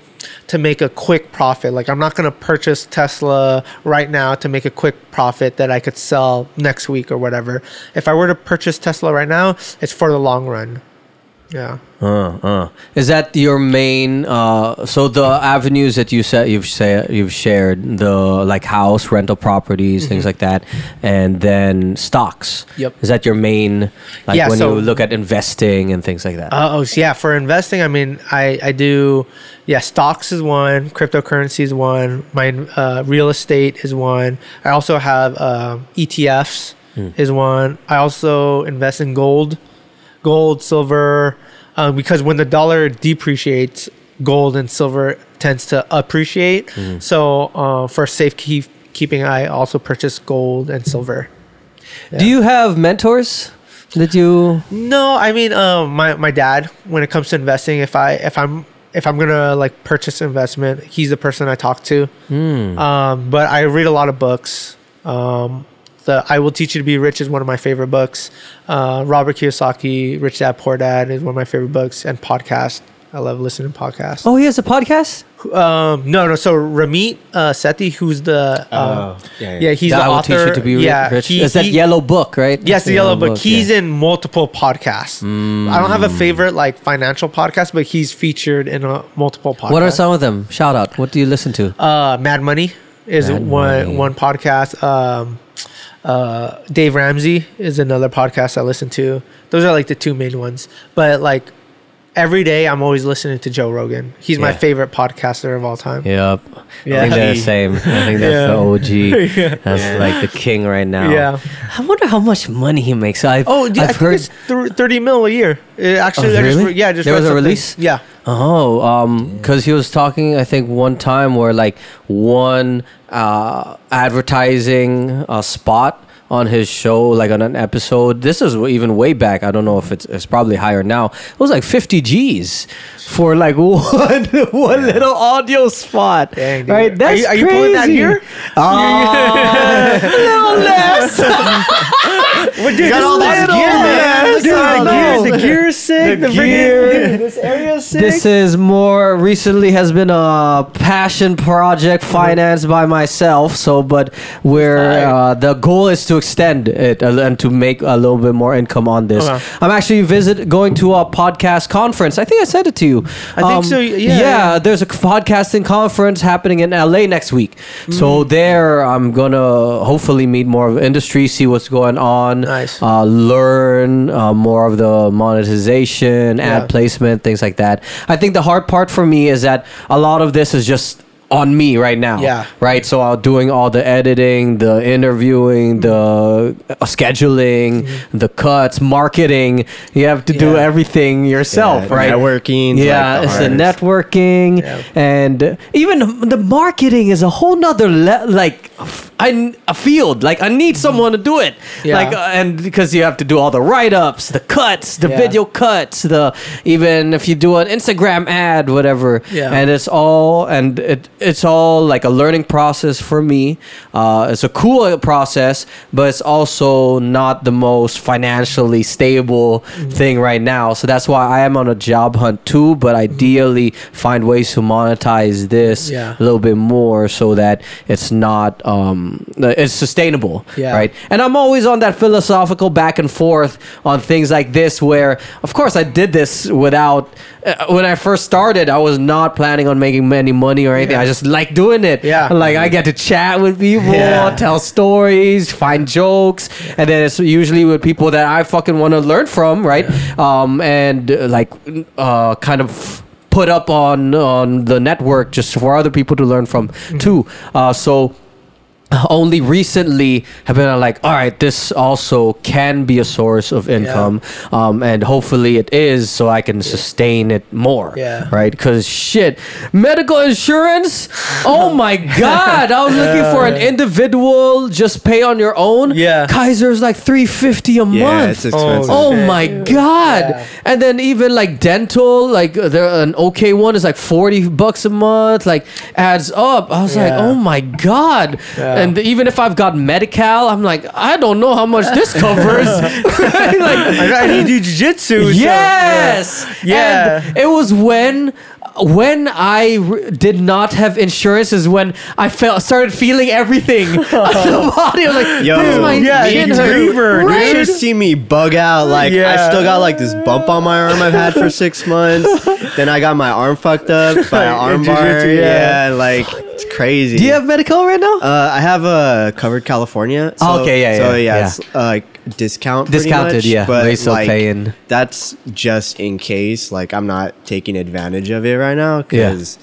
to make a quick profit. Like I'm not gonna purchase Tesla right now to make a quick profit that I could sell next week or whatever. If I were to purchase Tesla right now, it's for the long run. Yeah. Uh, uh. Is that your main? Uh, so the avenues that you said you've say, you've shared the like house rental properties, things like that, and then stocks. Mm-hmm. Yep. Is that your main? Like Yeah, when so- you look at investing and things like that. Uh, oh, so yeah. For investing, I mean, I, I do, yeah, stocks is one, cryptocurrency is one, my uh, real estate is one. I also have um, ETFs is one. I also invest in gold, gold, silver, uh, because when the dollar depreciates, gold and silver tends to appreciate. So uh, for safekeeping, I also purchase gold and silver. Do you have mentors that you? No, I mean, um, my my dad. When it comes to investing, if I if I'm if I'm gonna like purchase investment, he's the person I talk to. Um, but I read a lot of books. Um, the I Will Teach You to Be Rich is one of my favorite books. Uh, Robert Kiyosaki, Rich Dad Poor Dad is one of my favorite books, and podcast. I love listening to podcasts. Oh, he has a podcast. Um, no, no. So Ramit uh, Sethi, who's the uh, Oh, yeah, yeah. yeah, he's That the will author. teach you to be yeah, rich. he- It's that he- yellow book, right? Yes, the yellow book. He's yeah. in multiple podcasts. I don't have a favorite like financial podcast, but he's featured in a multiple podcasts. What are some of them? Shout out. What do you listen to? Uh, Mad Money is Mad one Money. one podcast. Um, uh, Dave Ramsey is another podcast I listen to. Those are like the two main ones. But like every day, I'm always listening to Joe Rogan. He's my favorite podcaster of all time. Yep. Yeah. I think they're the same. I think that's Yeah. the OG. Yeah. That's Yeah. like the king right now. Yeah. I wonder how much money he makes. I've, Oh, yeah, I I've think heard. it's thir- thirty mil a year. It actually, Oh, I just yeah, I just There was a release? Yeah. Oh, um, because he was talking, I think, one time where like one uh, advertising uh, spot on his show, like on an episode. This is even way back. I don't know if it's it's probably higher now. It was like fifty G's for like one one little audio spot. Dang, right? Are That's you- are you pulling that here? Oh, a little less. Well, dude, You got all this little- gear, man. Dude, the, gear, all the gear is sick. The The, gear. freaking dude, this area is sick. This is more recently has been a passion project financed by myself. So, but where Alright. uh, the goal is to extend it uh, and to make a little bit more income on this. Okay. I'm actually visit going to a podcast conference. I think I said it to you. Um, I think so, yeah, yeah. there's a podcasting conference happening in LA next week. So Mm. there, I'm gonna hopefully meet more of industry, see what's going on, Nice. uh, learn uh, more of the monetization, Yeah. ad placement, things like that. I think the hard part for me is that a lot of this is just on me right now. Yeah. Right. So I'm doing all the editing, the interviewing, the uh, scheduling, the cuts, marketing. You have to do Mm-hmm. Everything yourself, Yeah, right? networking, Yeah, like the it's the networking, Yeah. and even the marketing is a whole nother le- like I a field. Like I need someone to do it. Yeah. Like uh, and because you have to do all the write ups, the cuts, the Yeah. video cuts, the even if you do an Instagram ad, whatever. Yeah. And it's all and it it's all like a learning process for me. Uh, it's a cool process, but it's also not the most financially stable Mm-hmm. thing right now. So that's why I am on a job hunt too. But ideally, find ways to monetize this Yeah. a little bit more so that it's not um it's sustainable Yeah. right and i'm always on that philosophical back and forth on things like this where of course i did this without uh, when i first started i was not planning on making any money or anything Yeah. I just like doing it. Yeah. like i get to chat with people Yeah. tell stories find jokes. And then it's usually with people that i fucking want to learn from right? Um and uh, like uh kind of put up on on the network just for other people to learn from too. Uh so only recently have been like all right this also can be a source of income um, and hopefully it is so i can sustain it more Yeah. right because shit medical insurance oh my god i was looking for an individual just pay on your own Yeah. kaiser's like 350 a Yeah, month it's expensive. Oh Shit. my god! Yeah. And then even like dental, like uh, there an okay one is like forty bucks a month. Like adds up. I was like, oh my god! Yeah. And even if I've got medical, I'm like, I don't know how much this covers. like, I, need to do jujitsu. so- yes. Yeah. And it was when when I r- did not have insurance is when I felt started feeling everything on the body. I was like, Yo, "This is my yeah, shin you hurt." fever, dude. Right? You should see me bug out. Like I Yeah. still got like this bump on my arm I've had for six months. then I got my arm fucked up by an In arm bar. jiu-jitsu, yeah. Yeah, like it's crazy. Do you have medical right now? Uh, I have a covered California. So, Oh, okay, yeah, So yeah, yeah, yeah. it's uh, like discount. Discounted, much, yeah, But but you're still like, paying. that's just in case. Like I'm not taking advantage of it right now because.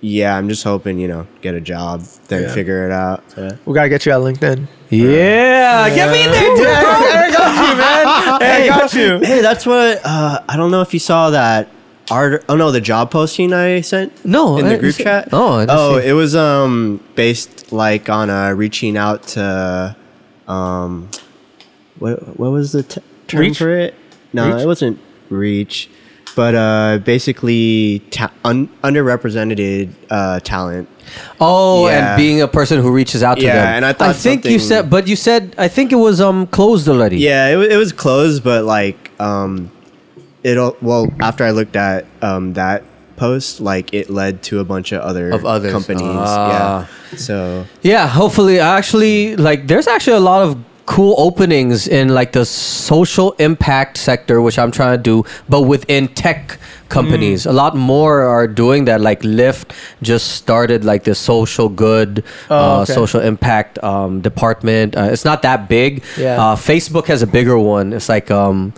Yeah. I'm just hoping you know get a job, then Yeah. figure it out. Yeah. We gotta get you at LinkedIn. Yeah, get me there, dude. I got you, man. Hey, I got you. Hey, that's what uh, I don't know if you saw that art. Oh no, the job posting I sent. No, in I the didn't group see- chat. Oh, I oh, see. it was um based like on uh reaching out to um what what was the t- term Reach? for it? No, Reach? it wasn't reach, but uh basically ta- un- underrepresented uh talent. Oh, Yeah. and being a person who reaches out to Yeah, them. and I thought think you said, but you said I think it was um closed already. Yeah, it, it was closed, but like um, it'll well after I looked at um that post, like it led to a bunch of other Of others. companies. Ah. Yeah, so Yeah, hopefully, actually, like, there's actually a lot of cool openings in like the social impact sector, which I'm trying to do, but within tech companies. A lot more are doing that. Like Lyft just started like the social good, Oh, uh, okay. social impact um, department. Uh, it's not that big. Yeah. Uh, Facebook has a bigger one. It's like um,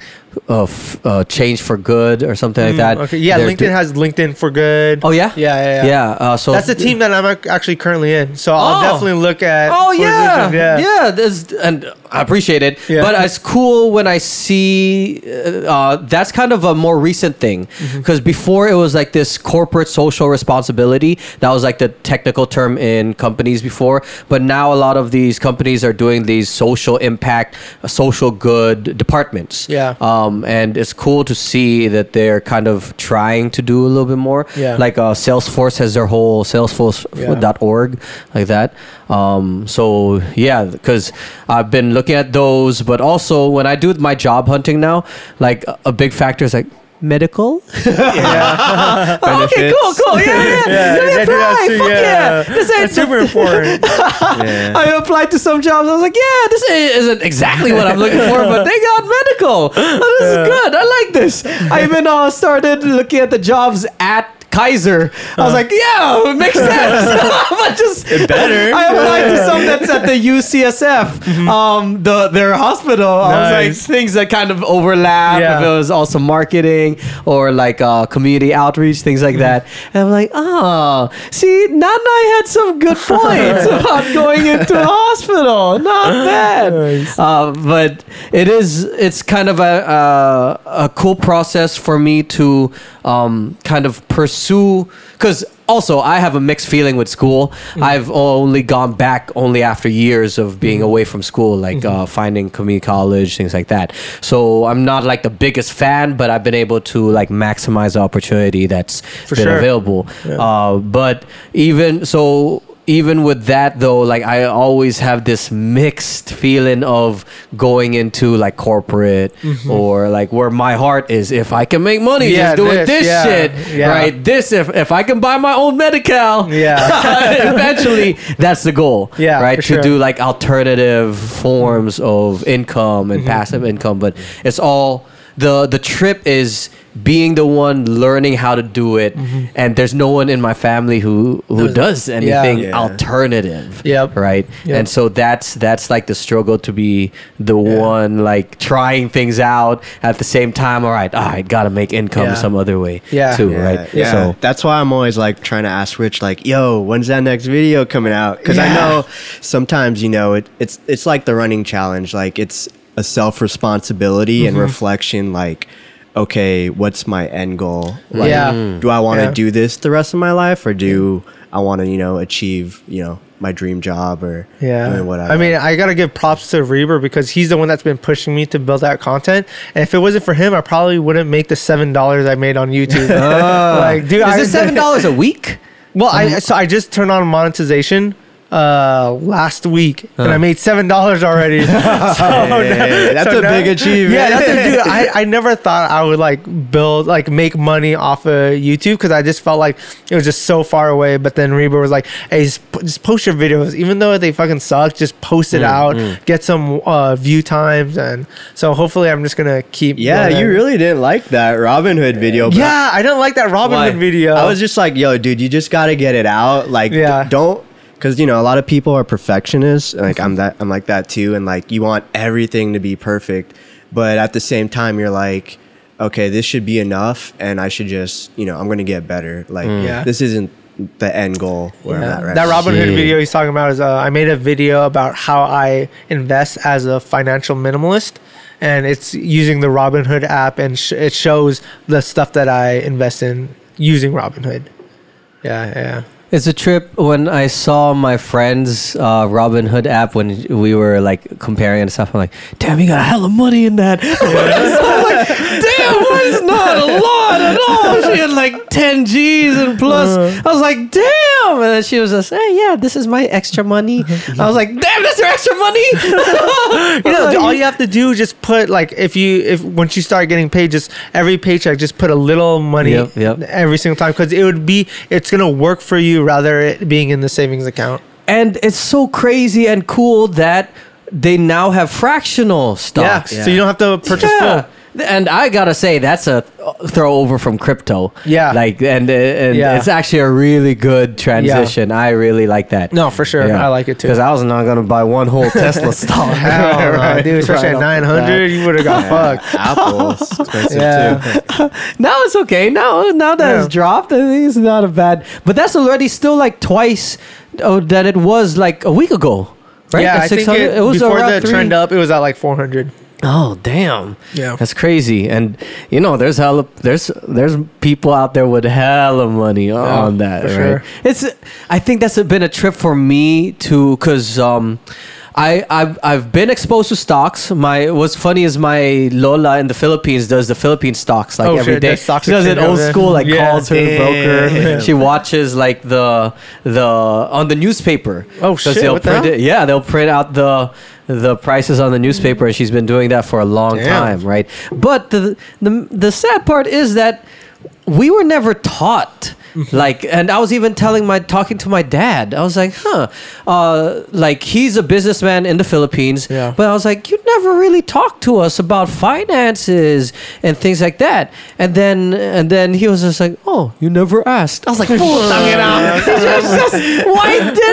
uh, f- uh, change for good or something like that. Mm, Okay. Yeah, They're LinkedIn do- has LinkedIn for good. Oh yeah. Yeah, yeah, yeah. Yeah. Uh, so That's the team that I'm ac- actually currently in. So I'll Oh. definitely look at. Oh for yeah, LinkedIn, yeah, yeah. there's- and I appreciate it. Yeah. But it's cool when I see uh, uh, that's kind of a more recent thing Mm-hmm. because before it was like this corporate social responsibility. That was like the technical term in companies before. But now a lot of these companies are doing these social impact, uh, social good departments. Yeah. Um, um, and it's cool to see that they're kind of trying to do a little bit more. Yeah. Like uh, Salesforce has their whole Salesforce.org like that. Um, so yeah, because I've been looking at those, but also when I do my job hunting now, like a big factor is like medical. Yeah. Oh, okay, cool, cool. Yeah, yeah. Yeah, Let me I do apply. too, Fuck yeah. This ain't That's super important. Yeah. I applied to some jobs. I was like, yeah, this isn't exactly what I'm looking for, but they got medical. Oh, this is good. I like this. I even uh, started looking at the jobs at Kaiser. I was like, yeah, it makes sense. but just better. I applied to some that's at the UCSF, um, the their hospital. I was like things that kind of overlap. Yeah. If it was also marketing or like uh, community outreach, things like that. And I'm like, oh, see, Nanai had some good points about going into a hospital. Not bad. Uh, but it is, it's kind of a, a, a cool process for me to um, kind of pursue, because also I have a mixed feeling with school. I've only gone back only after years of being away from school, like uh, finding community college, things like that. So I'm not like the biggest fan, but I've been able to like maximize the opportunity that's been sure. available. Uh, but even so, even with that though, like I always have this mixed feeling of going into like corporate or like where my heart is. If I can make money Mm-hmm. Yeah, just doing this, this, yeah, shit, yeah. right? This if if I can buy my own medical, Yeah. eventually that's the goal. Yeah, right. to sure. do like alternative forms of income Mm-hmm. and passive income, but it's all the the trip is being the one learning how to do it and there's no one in my family who who Does- does Mm-hmm. yeah. anything Yeah. alternative Yep. right Yep. and so that's that's like the struggle to be the one like trying things out at the same time all right all right gotta make income Yeah. some other way Yeah. too Yeah, right yeah. so that's why I'm always like trying to ask Rich, like, "Yo, when's that next video coming out?" Because I know sometimes you know it, it's it's like the running challenge. Like it's a self responsibility Mm-hmm. and reflection. Like, okay, what's my end goal? Like, Yeah. Do I want to Yeah. do this the rest of my life, or do I want to you know achieve you know my dream job or Yeah. doing whatever? I mean, I gotta give props to Reber because he's the one that's been pushing me to build that content. And if it wasn't for him, I probably wouldn't make the seven dollars I made on YouTube. Oh. like, dude, I is it seven dollars a week Well, I so I just turned on monetization uh last week and I made seven dollars already. so Hey, that's so a big achievement. Yeah, that's a, dude. I, I never thought I would like build like make money off of YouTube because I just felt like it was just so far away. But then Reba was like, "Hey, just, just post your videos, even though they fucking suck. Just post Mm, it out, get some uh, view times, and so hopefully I'm just gonna keep. yeah, going. you really didn't like that Robinhood video. Yeah, I didn't like that Robin Why? Hood video. I was just like, yo, dude, you just got to get it out. Like, d- Yeah. don't, because you know, a lot of people are perfectionists. Like, I'm that, I'm like that too. And like, you want everything to be perfect, but at the same time, you're like, okay, this should be enough, and I should just, you know, I'm gonna get better. Like, Yeah. this isn't the end goal where Yeah. I'm at right that now. Robinhood video he's talking about is uh, I made a video about how I invest as a financial minimalist, and it's using the Robinhood app, and sh- it shows the stuff that I invest in using Robinhood. Yeah, yeah. It's a trip when I saw my friend's uh, Robinhood app when we were like comparing and stuff. I'm like, damn, you got a hell of money in that. I'm like, damn, mine's not a lot at all. She had like 10 G's and plus. I was like, damn. Oh, and then she was just, hey, yeah, this is my extra money. I was like, damn, that's your extra money. You know, all you have to do is just put like if you if once you start getting paid, just every paycheck, just put a little money Yep, yep. every single time because it would be it's gonna work for you rather it being in the savings account. and it's so crazy and cool that they now have fractional stocks. Yeah, so you don't have to purchase full. And I gotta say, that's a throw over from crypto. Yeah. like and, uh, and Yeah. it's actually a really good transition. Yeah. I really like that. No, for sure. yeah. I like it too. Because I was not gonna buy one whole Tesla stock. Hell no, Right, dude, especially right at off nine the hundred, you would have got fucked. Apple's expensive Yeah. too. now it's okay. Now now that Yeah. it's dropped, I think it's not a bad. But that's already still like twice oh, that it was like a week ago. Right? Yeah, At I think 600 it, was before around the three- trend up, it was at like four hundred. Oh damn! Yeah. that's crazy. And you know, there's hella there's there's people out there with hella money on that. for right? sure. It's I think that's been a trip for me to because um I I've, I've been exposed to stocks. My what's funny is my Lola in the Philippines does the Philippine stocks like Oh, every shit, day. stocks She does it old school, like Yeah. calls her broker. Damn. She watches like the the on the newspaper. Oh shit, They'll print it. Yeah, they'll print out the the prices on the newspaper, and she's been doing that for a long Damn. time, right? But the the the sad part is that we were never taught Mm-hmm. like and i was even telling my talking to my dad i was like huh uh like he's a businessman in the philippines Yeah. but i was like you never really talked to us about finances and things like that and then and then he was just like oh you never asked i was like "Putang ina."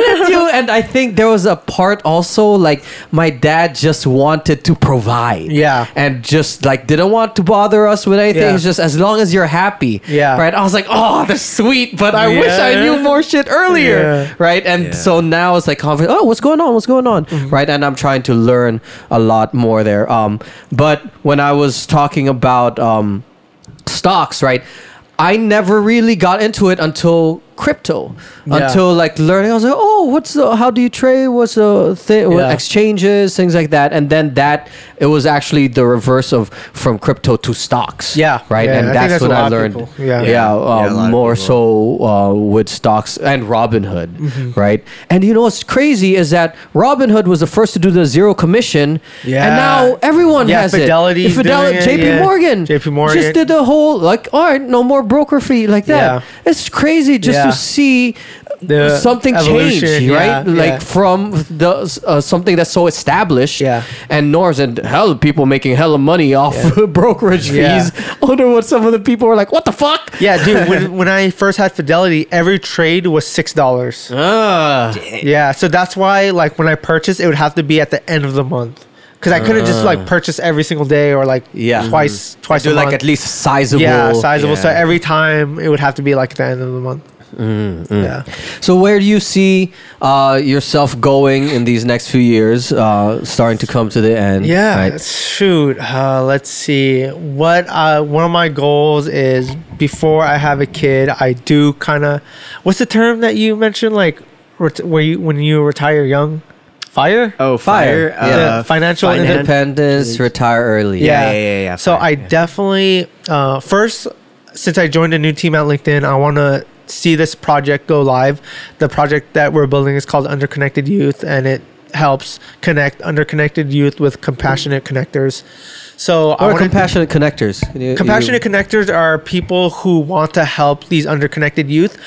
Why didn't you and i think there was a part also like my dad just wanted to provide Yeah. and just like didn't want to bother us with anything Yeah. it's just as long as you're happy Yeah. right i was like oh that's sweet but i wish i knew more shit earlier Yeah. right and Yeah. so now it's like confident oh what's going on what's going on Mm-hmm. right and i'm trying to learn a lot more there um but when i was talking about um stocks right i never really got into it until crypto Yeah. until like learning i was like oh what's the how do you trade what's the thing Yeah. exchanges things like that and then that it was actually the reverse of from crypto to stocks Yeah. right Yeah, and I that's, that's a when i learned. Yeah. yeah, Yeah. uh, Yeah, a lot of more so uh, with stocks and robinhood Mm-hmm. right and you know what's crazy is that robinhood was the first to do the zero commission Yeah. and now everyone Yeah, has Fidelity's it Fidelity, doing jp yeah. morgan JP Morgan. just did the whole like all right no more broker fee like that Yeah. it's crazy just Yeah. To see The something change right yeah, like yeah. from the uh, something that's so established Yeah. and norms and hell people making hella money off brokerage Yeah. fees I wonder what some of the people were like what the fuck Yeah, dude. when, when I first had Fidelity, every trade was six dollars. Ah. Yeah, so that's why like when I purchased, it would have to be at the end of the month because I couldn't just like purchase every single day or like Yeah. twice twice do a like month. at least sizable. yeah, sizable. So every time it would have to be like at the end of the month. Mm-hmm. Yeah. So where do you see uh, yourself going in these next few years? Uh, starting to come to the end. Yeah, right? shoot. Uh, let's see. What uh, one of my goals is before I have a kid, I do kind of. What's the term that you mentioned? Like, ret- where you when you retire young, fire. Oh, Fire. fire. Yeah. Uh, Financial finan- Independence, retire early. Yeah, yeah, yeah, yeah, So fire, I yeah. definitely uh, first, since I joined a new team at LinkedIn, I want to see this project go live. The project that we're building is called Underconnected Youth, and it helps connect underconnected youth with compassionate connectors. So Or compassionate connectors. You- Compassionate you- connectors are people who want to help these underconnected youth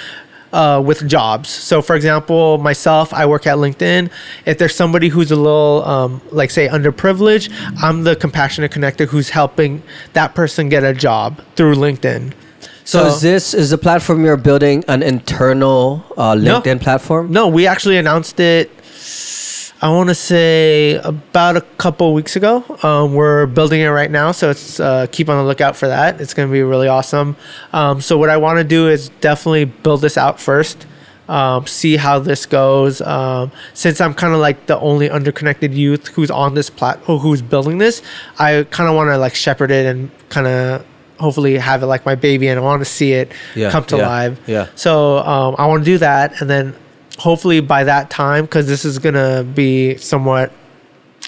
uh, with jobs. So, for example, myself, I work at LinkedIn. If there's somebody who's a little, um, like, say, underprivileged, I'm the compassionate connector who's helping that person get a job through LinkedIn. So is this is the platform you're building an internal uh, No. LinkedIn platform? No, we actually announced it. I want to say about a couple weeks ago. Um, we're building it right now, so it's uh, keep on the lookout for that. It's going to be really awesome. Um, so what I want to do is definitely build this out first, um, see how this goes. Um, since I'm kind of like the only underconnected youth who's on this plat, oh, who's building this, I kind of want to like shepherd it and kind of hopefully have it like my baby, and I want to see it Yeah, come to yeah, live. yeah. So um, I want to do that, and then hopefully by that time, because this is gonna be somewhat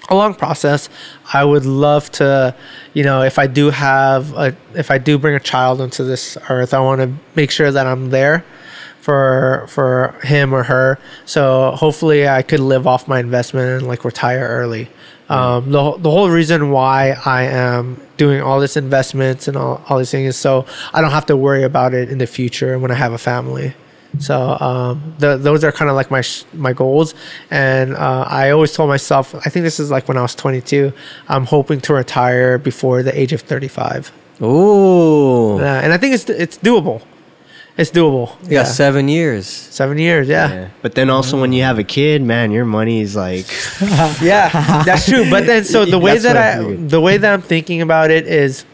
a long process, I would love to, you know, if I do have a, if I do bring a child into this earth, I want to make sure that I'm there for for him or her. So hopefully I could live off my investment and like retire early. Um, the, whole- the whole reason why I am doing all this investments and all, all these things is so I don't have to worry about it in the future when I have a family. So um, the, those are kind of like my sh- my goals, and uh, I always told myself I think this is like when I was 22. I'm hoping to retire before the age of 35, Ooh. yeah, and I think it's it's doable. It's doable. Yeah, seven years. seven years. Yeah. Yeah. But then also when you have a kid, man, your money is like yeah, that's true. But then, so the way that I I, figured. the way that I'm thinking about it is,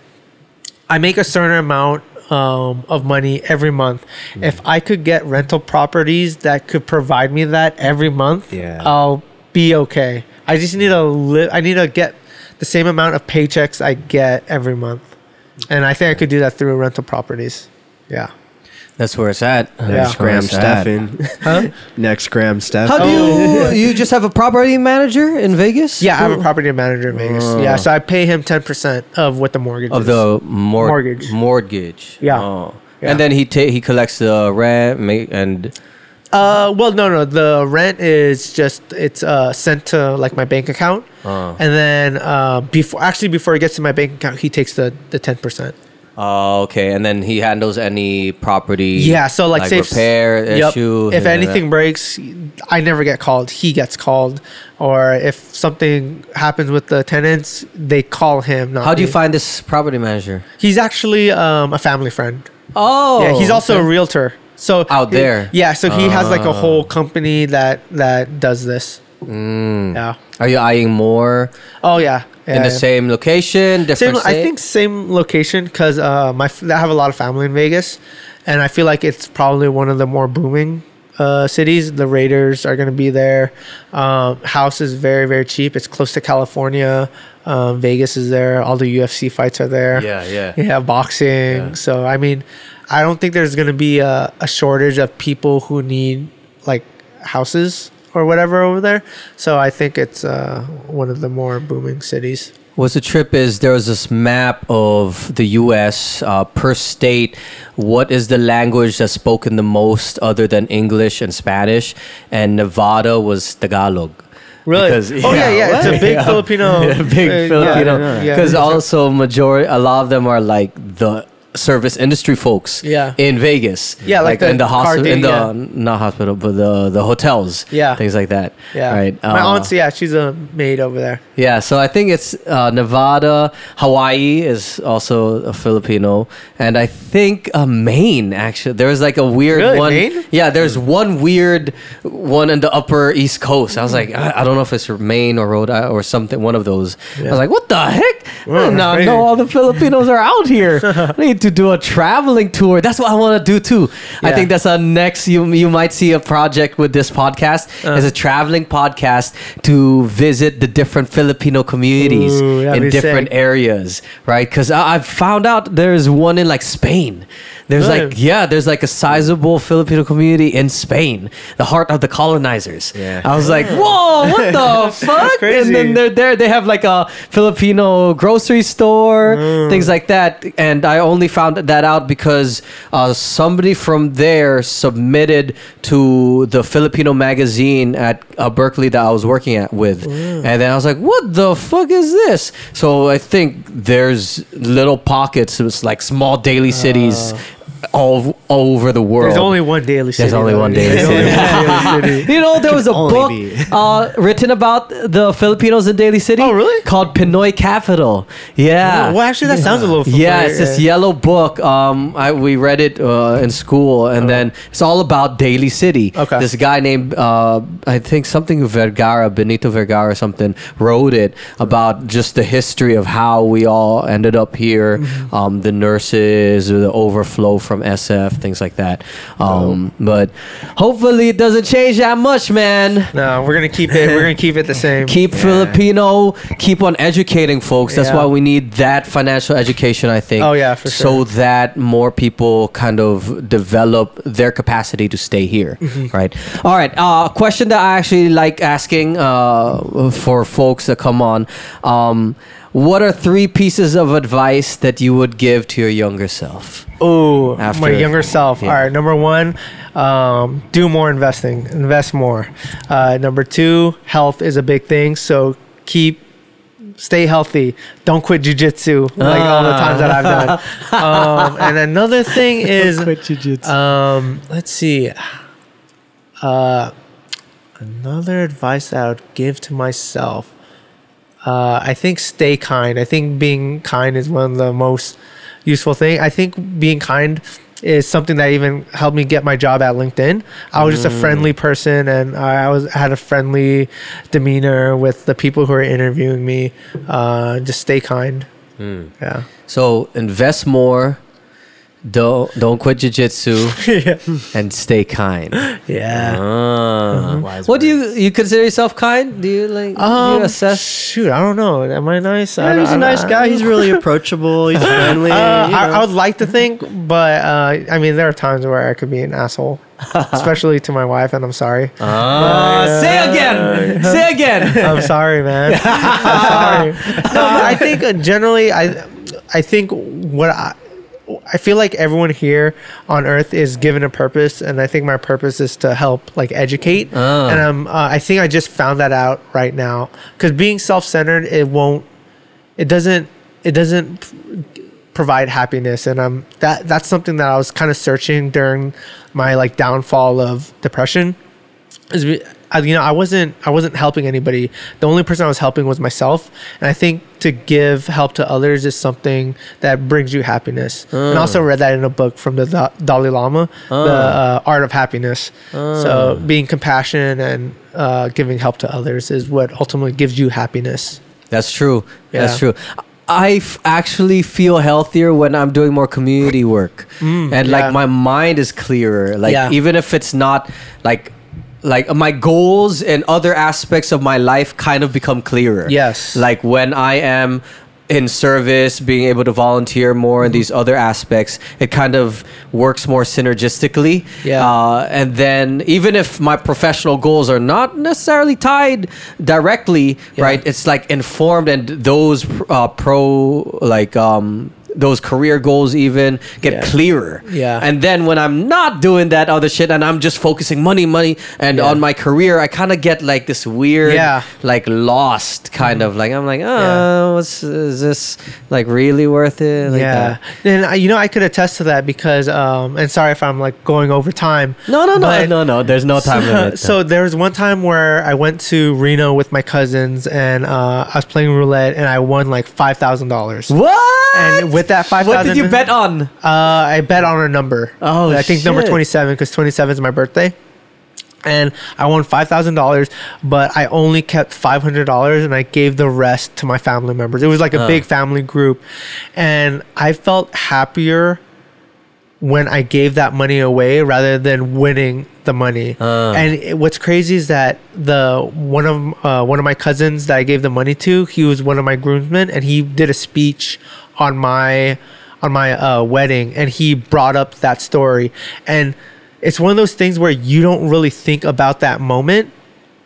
I make a certain amount um, of money every month. Hmm. If I could get rental properties that could provide me that every month, Yeah. I'll be okay. I just need to live. I need to get the same amount of paychecks I get every month, and I think I could do that through rental properties. Yeah. That's where it's at. Yeah. That's where Graham. Stephan. Huh? Next Graham Stephan. How do Oh. you you just have a property manager in Vegas? Yeah, I have a property manager in Vegas. Yeah, so I pay him ten percent of what the mortgage of is. the mor- Mortgage. Mortgage. Yeah. Oh. Yeah. And then he ta- he collects the rent ma- and Uh, well, no, no. The rent is just it's uh sent to like my bank account, Oh. and then uh before actually before it gets to my bank account, he takes the the ten percent. Oh, okay. And then he handles any property. Yeah, so like, say if- repair Yep. If like anything breaks, I never get called. He gets called, or if something happens with the tenants, they call him. Not How do you me. find this property manager? He's actually um, a family friend. Oh, yeah, he's also a realtor. So Out there. Yeah, so he has like a whole company that that does this. Mm. Yeah. Are you eyeing more Oh yeah. yeah in the yeah. same location, Same, different? I think same location because uh, my I have a lot of family in Vegas, and I feel like it's probably one of the more booming uh, cities. The Raiders are going to be there. Um, house is very very cheap. It's close to California. Um, Vegas is there. All the UFC fights are there. Yeah, yeah. Yeah, boxing. Yeah. So I mean, I don't think there's going to be a, a shortage of people who need like houses or whatever over there. So I think it's uh, one of the more booming cities. What's the trip is there was this map of the U.S. Uh, per state. What is the language that's spoken the most other than English and Spanish? And Nevada was Tagalog. Really? Because- oh yeah, yeah. It's a big Yeah. Filipino. Yeah, big uh, Filipino. yeah, yeah. Because also majority, a lot of them are like the service industry folks. Yeah. In Vegas. Yeah, like the in the hospital, in the yeah. not hospital, but the the hotels. Yeah. Things like that. Yeah. Right. My Uh, aunt's yeah, she's a maid over there. yeah, so I think it's uh, Nevada, Hawaii is also a Filipino, and I think uh, Maine. Actually, there was like a weird Really? one. Maine? Yeah, there's one weird one in the Upper East Coast. I was like, I, I don't know if it's Maine or Rhode Island or something, one of those. I was like, what the heck? I Wow, did not know all the Filipinos are out here. To do a traveling tour. That's what I want to do too. I think that's our next. You you might see a project with this podcast Uh. as a traveling podcast to visit the different Filipino communities Ooh, in different sick. areas, right? Because I've found out there's one in like Spain. There's Really? like yeah, there's like a sizable Filipino community in Spain, the heart of the colonizers. Yeah. I was like, whoa, what the fuck? crazy. And then they're there. They have like a Filipino grocery store, Mm. things like that. And I only found that out because uh, somebody from there submitted to the Filipino magazine at uh, Berkeley that I was working at with, Mm. and then I was like, what the fuck is this? So I think there's little pockets. It's like small Daly Cities. All, all over the world. There's only one Daly City. There's only one Daly City. daily. You know, there was a book uh, written about the Filipinos in Daly City. Oh, really? Called Pinoy Capital. Yeah. Well, actually, that sounds a little. Familiar. Yeah, it's this yellow book. Um, I, we read it uh, in school, and then it's all about Daly City. Okay. This guy named uh, I think something Vergara, Benito Vergara, or something, wrote it about just the history of how we all ended up here. Mm-hmm. Um, the nurses, the overflow from SF, things like that. Um, but hopefully, it doesn't change that much, man. No, we're gonna keep it. We're gonna keep it the same. Keep Filipino, keep on educating folks. That's Yeah. why we need that financial education, I think. Oh, yeah, for sure. So that more people kind of develop their capacity to stay here, Mm-hmm. right? All right. Uh, question that I actually like asking uh, for folks that come on. Um, what are three pieces of advice that you would give to your younger self? Oh, my younger self. yeah. All right, number one, um, do more investing. Invest more. Uh, number two, health is a big thing. So keep, stay healthy. Don't quit jujitsu like all the times that I've done. Um, and another thing is, um, let's see. Uh, another advice I would give to myself. Uh, I think stay kind. I think being kind is one of the most useful thing. I think being kind is something that even helped me get my job at LinkedIn. I was just a friendly person, and I was had a friendly demeanor with the people who are interviewing me. Uh, just stay kind. Yeah. So invest more don't don't quit jujitsu yeah. and stay kind. Yeah. Ah. Wise What do you you consider yourself kind? Do you like do Um, you assess? Shoot, I don't know. Am I nice? Yeah, don't- he's a nice I guy. He's really approachable. He's friendly. Uh, you I, know. I would like to think, but uh, I mean, there are times where I could be an asshole, especially to my wife, and I'm sorry. Ah, say again. say again. I'm sorry, man. I'm sorry. No, I think uh, generally, I, I think what I, I feel like everyone here on Earth is given a purpose, and I think my purpose is to help, like, educate. Ah. And um, uh, I think I just found that out right now, because being self-centered, it won't, it doesn't, it doesn't provide happiness, and um, that that's something that I was kind of searching during my like downfall of depression is I- you know I wasn't I wasn't helping anybody. The only person I was helping was myself, and I think to give help to others is something that brings you happiness. And I also read that in a book from the Da- Dalai Lama, the uh, Art of Happiness. So being compassionate and uh, giving help to others is what ultimately gives you happiness. That's true. That's true. I f- actually feel healthier when I'm doing more community work, and yeah. like my mind is clearer. Like Yeah. even if it's not like like my goals and other aspects of my life kind of become clearer. Yes. Like when I am in service, being able to volunteer more in these other aspects, it kind of works more synergistically. Yeah. Uh, and then even if my professional goals are not necessarily tied directly, Yeah. right? It's like informed, and those uh, pro like um, those career goals even get Yeah. clearer. Yeah. And then when I'm not doing that other shit and I'm just focusing money, money, and Yeah. on my career, I kind of get like this weird, Yeah. like lost kind of like I'm like, oh, Yeah. what's is this like really worth it? Like yeah, that. and uh, you know I could attest to that because um, and sorry if I'm like going over time. No, no, no, no, no. There's no time limit. so there was one time where I went to Reno with my cousins and uh, I was playing roulette and I won like five thousand dollars. what? And with that five what did you bet on? Uh, I bet on a number. Oh, I think number twenty-seven because twenty-seven is my birthday. And I won five thousand dollars, but I only kept five hundred dollars, and I gave the rest to my family members. It was like a Uh. big family group, and I felt happier when I gave that money away rather than winning the money. Uh. And it, what's crazy is that the one of uh, one of my cousins that I gave the money to, he was one of my groomsmen, and he did a speech on my on my uh, wedding, and he brought up that story. And it's one of those things where you don't really think about that moment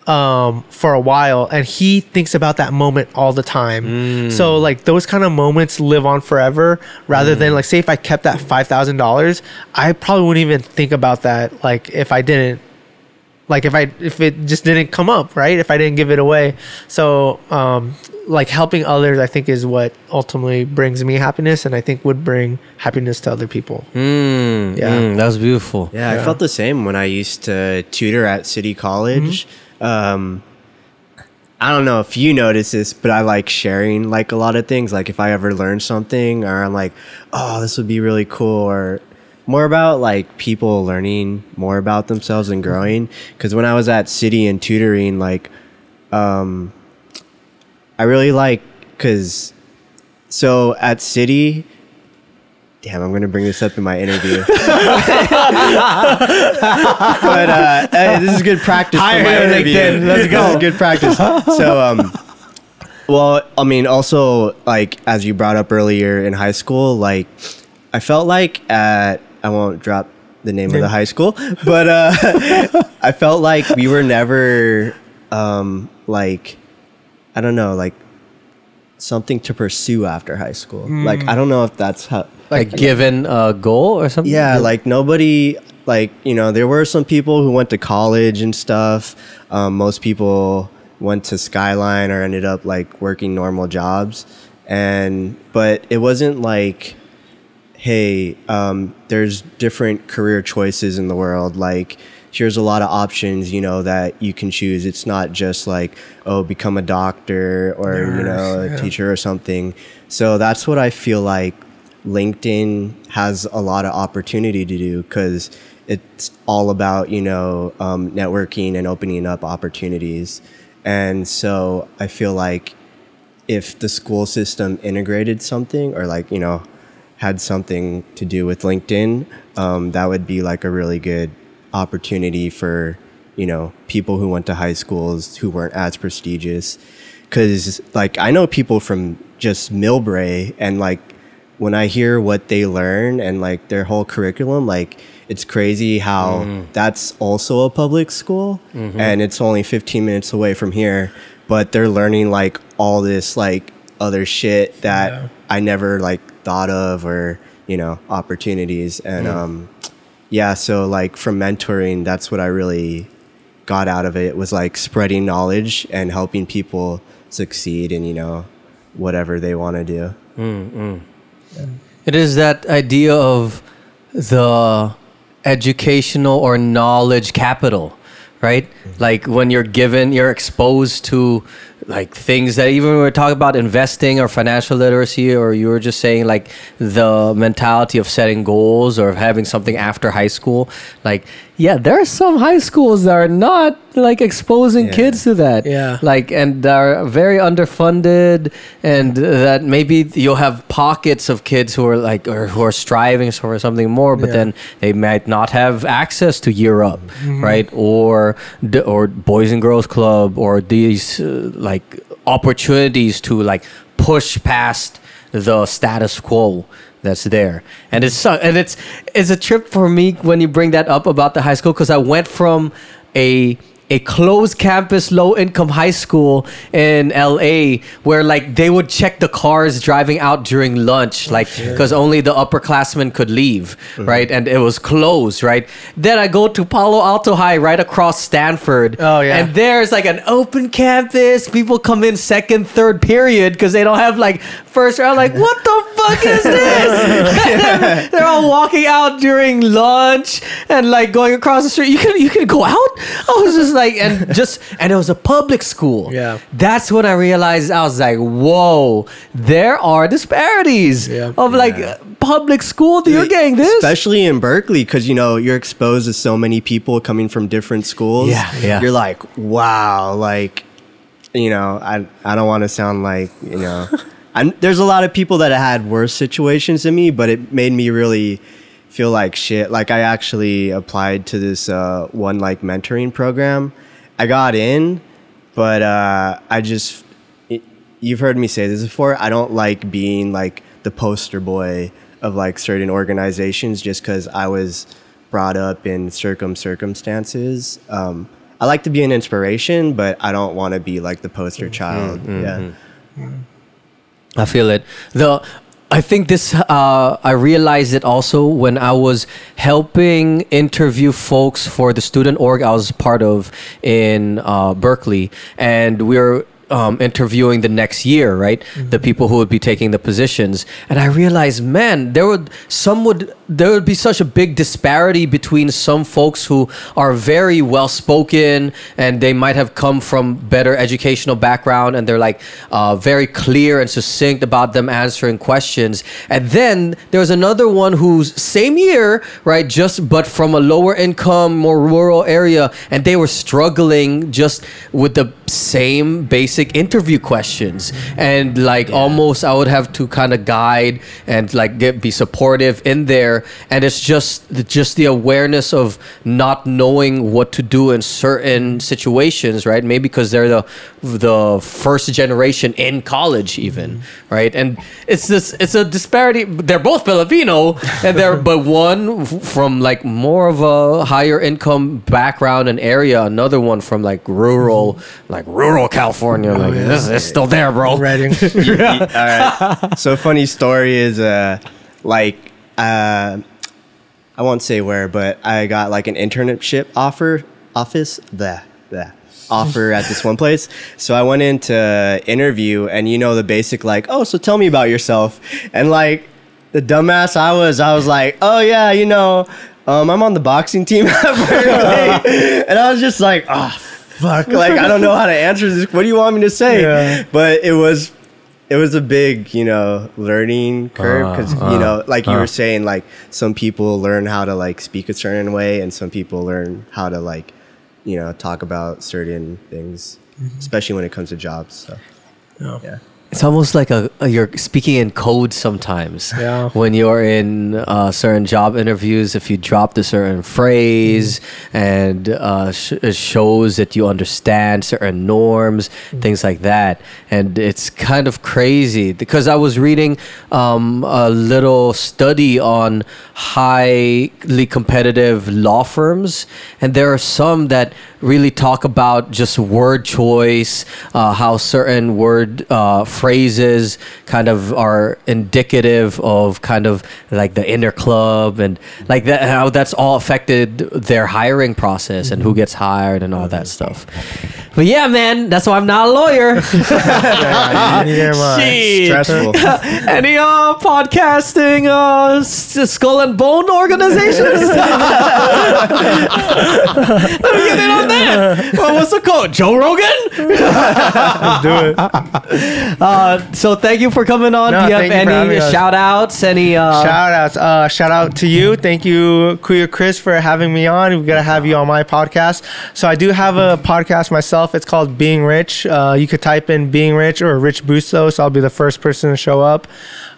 um for a while and he thinks about that moment all the time. So like those kind of moments live on forever rather than like say if i kept that $5000 i probably wouldn't even think about that like if i didn't like if i if it just didn't come up right if i didn't give it away so um like helping others i think is what ultimately brings me happiness and i think would bring happiness to other people Mm, Yeah. mm, that was beautiful. Yeah, I felt the same when I used to tutor at City College. Um, I don't know if you notice this, but I like sharing like a lot of things. Like if I ever learn something, or I'm like, oh, this would be really cool, or more about like people learning more about themselves and growing. Because when I was at City and tutoring, like, um, I really like because so at City. Damn, I'm gonna bring this up in my interview. but uh, hey, this is good practice for Hire my interview. LinkedIn. Let's This go. is good practice. So, um, well, I mean, also like as you brought up earlier in high school, like I felt like at I won't drop the name of the high school, but uh, I felt like we were never um, like I don't know, like something to pursue after high school. Like I don't know if that's how Like given a goal or something. yeah, like nobody, like you know, there were some people who went to college and stuff. Um, most people went to Skyline or ended up like working normal jobs, and but it wasn't like, hey, um, there's different career choices in the world. Like here's a lot of options, you know, that you can choose. It's not just like oh, become a doctor or you know, a yeah. teacher or something. So that's what I feel like LinkedIn has a lot of opportunity to do because it's all about you know um, networking and opening up opportunities. And so I feel like if the school system integrated something or like you know had something to do with LinkedIn, um, that would be like a really good opportunity for you know people who went to high schools who weren't as prestigious. Because like I know people from just Millbrae, and like when I hear what they learn and like their whole curriculum, like it's crazy how that's also a public school and it's only 15 minutes away from here, but they're learning like all this like other shit that Yeah. I never like thought of or you know opportunities. And um yeah so like from mentoring that's what I really got out of it was like spreading knowledge and helping people succeed in you know whatever they want to do. It is that idea of the educational or knowledge capital, right? Like when you're given, you're exposed to like things that even when we're talking about investing or financial literacy, or you were just saying like the mentality of setting goals or having something after high school. Like, yeah, there are some high schools that are not like exposing Yeah. kids to that Yeah. like and are very underfunded and that maybe you'll have pockets of kids who are like or who are striving for something more but Yeah. then they might not have access to Year Up right or or boys and girls club or these uh, like opportunities to like push past the status quo that's there. And it's and it's it's a trip for me when you bring that up about the high school because i went from a a closed campus low income high school in LA where like they would check the cars driving out during lunch oh, like because only the upperclassmen could leave mm-hmm. right? And it was closed right? Then I go to Palo Alto High right across Stanford. Oh, yeah. and there's like an open campus. People come in second third period because they don't have like first round. Like what the fuck is this? They're all walking out during lunch and like going across the street. You can you can go out? I was just like and just and it was a public school Yeah. that's when I realized I was like whoa there are disparities Yeah. of like Yeah. public school you're getting this especially in Berkeley, because you know you're exposed to so many people coming from different schools. Yeah, yeah. You're like, wow, like, you know, I I don't want to sound like you know, I'm, there's a lot of people that had worse situations than me, but it made me really feel like shit. Like I actually applied to this uh, one like mentoring program. I got in, but uh, I just it, you've heard me say this before. I don't like being like the poster boy of like certain organizations just because I was brought up in circum circumstances. Um, I like to be an inspiration, but I don't want to be like the poster child. Yeah. I feel it. The I think this uh, I realized it also when I was helping interview folks for the student org I was part of in uh, Berkeley, and we were um, interviewing the next year, right? The people who would be taking the positions, and I realized, man, there would some would there would be such a big disparity between some folks who are very well spoken and they might have come from better educational background and they're like uh, very clear and succinct about them answering questions. And then there's another one who's same year right just but from a lower income more rural area and they were struggling just with the same basic interview questions. And like almost i would have to kind of guide and like get, be supportive in there. And it's just just the awareness of not knowing what to do in certain situations right? Maybe because they're the the first generation in college even mm-hmm. right? And it's this it's a disparity. They're both filipino and they're but one from like more of a higher income background and area another one from like rural mm-hmm. like rural california like this it's still there bro Reading. All right. So funny story is uh like uh I won't say where, but I got like an internship offer office the the offer at this one place. So I went in to interview and you know the basic like, "Oh, so tell me about yourself." And like the dumbass I was, I was like, "Oh yeah, you know, um, I'm on the boxing team and I was just like, "Oh, fuck. Like I don't know how to answer this. What do you want me to say?" Yeah. But it was it was a big, you know, learning curve because Uh, you uh, know, like you uh. were saying, like some people learn how to like speak a certain way, and some people learn how to like, you know, talk about certain things, especially when it comes to jobs. So Yeah. yeah, it's almost like a, a- you're speaking in code sometimes. Yeah. When you're in uh, certain job interviews, if you drop a certain phrase and uh, sh- it shows that you understand certain norms, things like that, and it's kind of crazy because I was reading um, a little study on highly competitive law firms, and there are some that really talk about just word choice, uh, how certain word uh, phrases kind of are indicative of kind of like the inner club and like that, how that's all affected their hiring process and who gets hired and all that stuff. But yeah, man, that's why I'm not a lawyer. Yeah. Stressful. Any uh, podcasting uh, skull and bone organizations? Let me get in on that. Well, what's the code? Joe Rogan? Do it. Uh, so thank you for coming on. No, Do you have you any shout outs? Any uh, shout outs. Uh, shout out to you. Thank you, Kuya Chris, for having me on. We're to have you on my podcast. So I do have a podcast myself. It's called Being Rich. Uh, you could type in Being Rich or Rich Bustos. I'll be the first person to show up.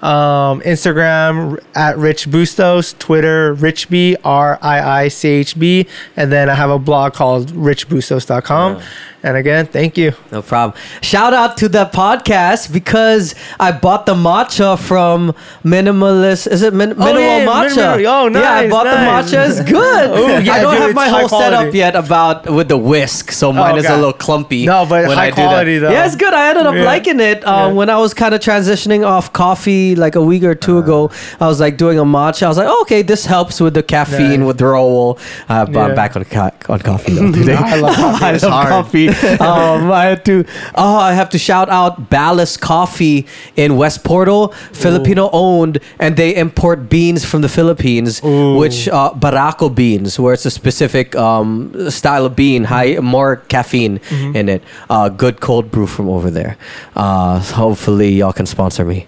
Um, Instagram at Rich Bustos, Twitter Richb, R I I C H B. And then I have a blog called richbustos.com. And again, thank you. No problem. Shout out to the podcast because I bought the matcha from Minimalist. Is it min- Minimal Oh, yeah, Matcha? Minimal- oh, Yeah, I bought nice. the matcha. It's good. Oh, yeah, I don't dude, have my whole setup yet about with the whisk, so mine is a little clumpy. No, but when high I quality, though. Yeah, it's good. I ended up Yeah. liking it Yeah. when I was kind of transitioning off coffee like a week or two ago. I was like doing a matcha. I was like, oh, okay, this helps with the caffeine withdrawal. Uh, but I'm back on co- on coffee though today. I love coffee. I love coffee. um, I had to. Oh, I have to shout out Ballast Coffee in West Portal, Filipino owned, and they import beans from the Philippines, which uh, Barako beans, where it's a specific um, style of bean, high more caffeine in it. Uh, good cold brew from over there. Uh, hopefully, y'all can sponsor me.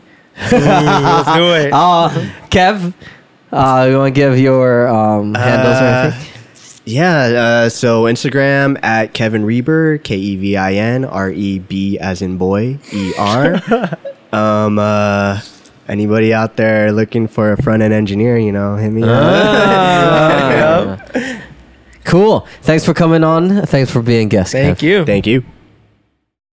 Ooh, let's do it. Uh, Kev, uh, you want to give your um, handles or Uh, anything? Yeah, uh, so Instagram at Kevin Reber, K E V I N R E B as in boy, E R. um, uh, anybody out there looking for a front end engineer, you know, hit me up. Cool. Thanks for coming on. Thanks for being guest. Thank Kev. you. Thank you.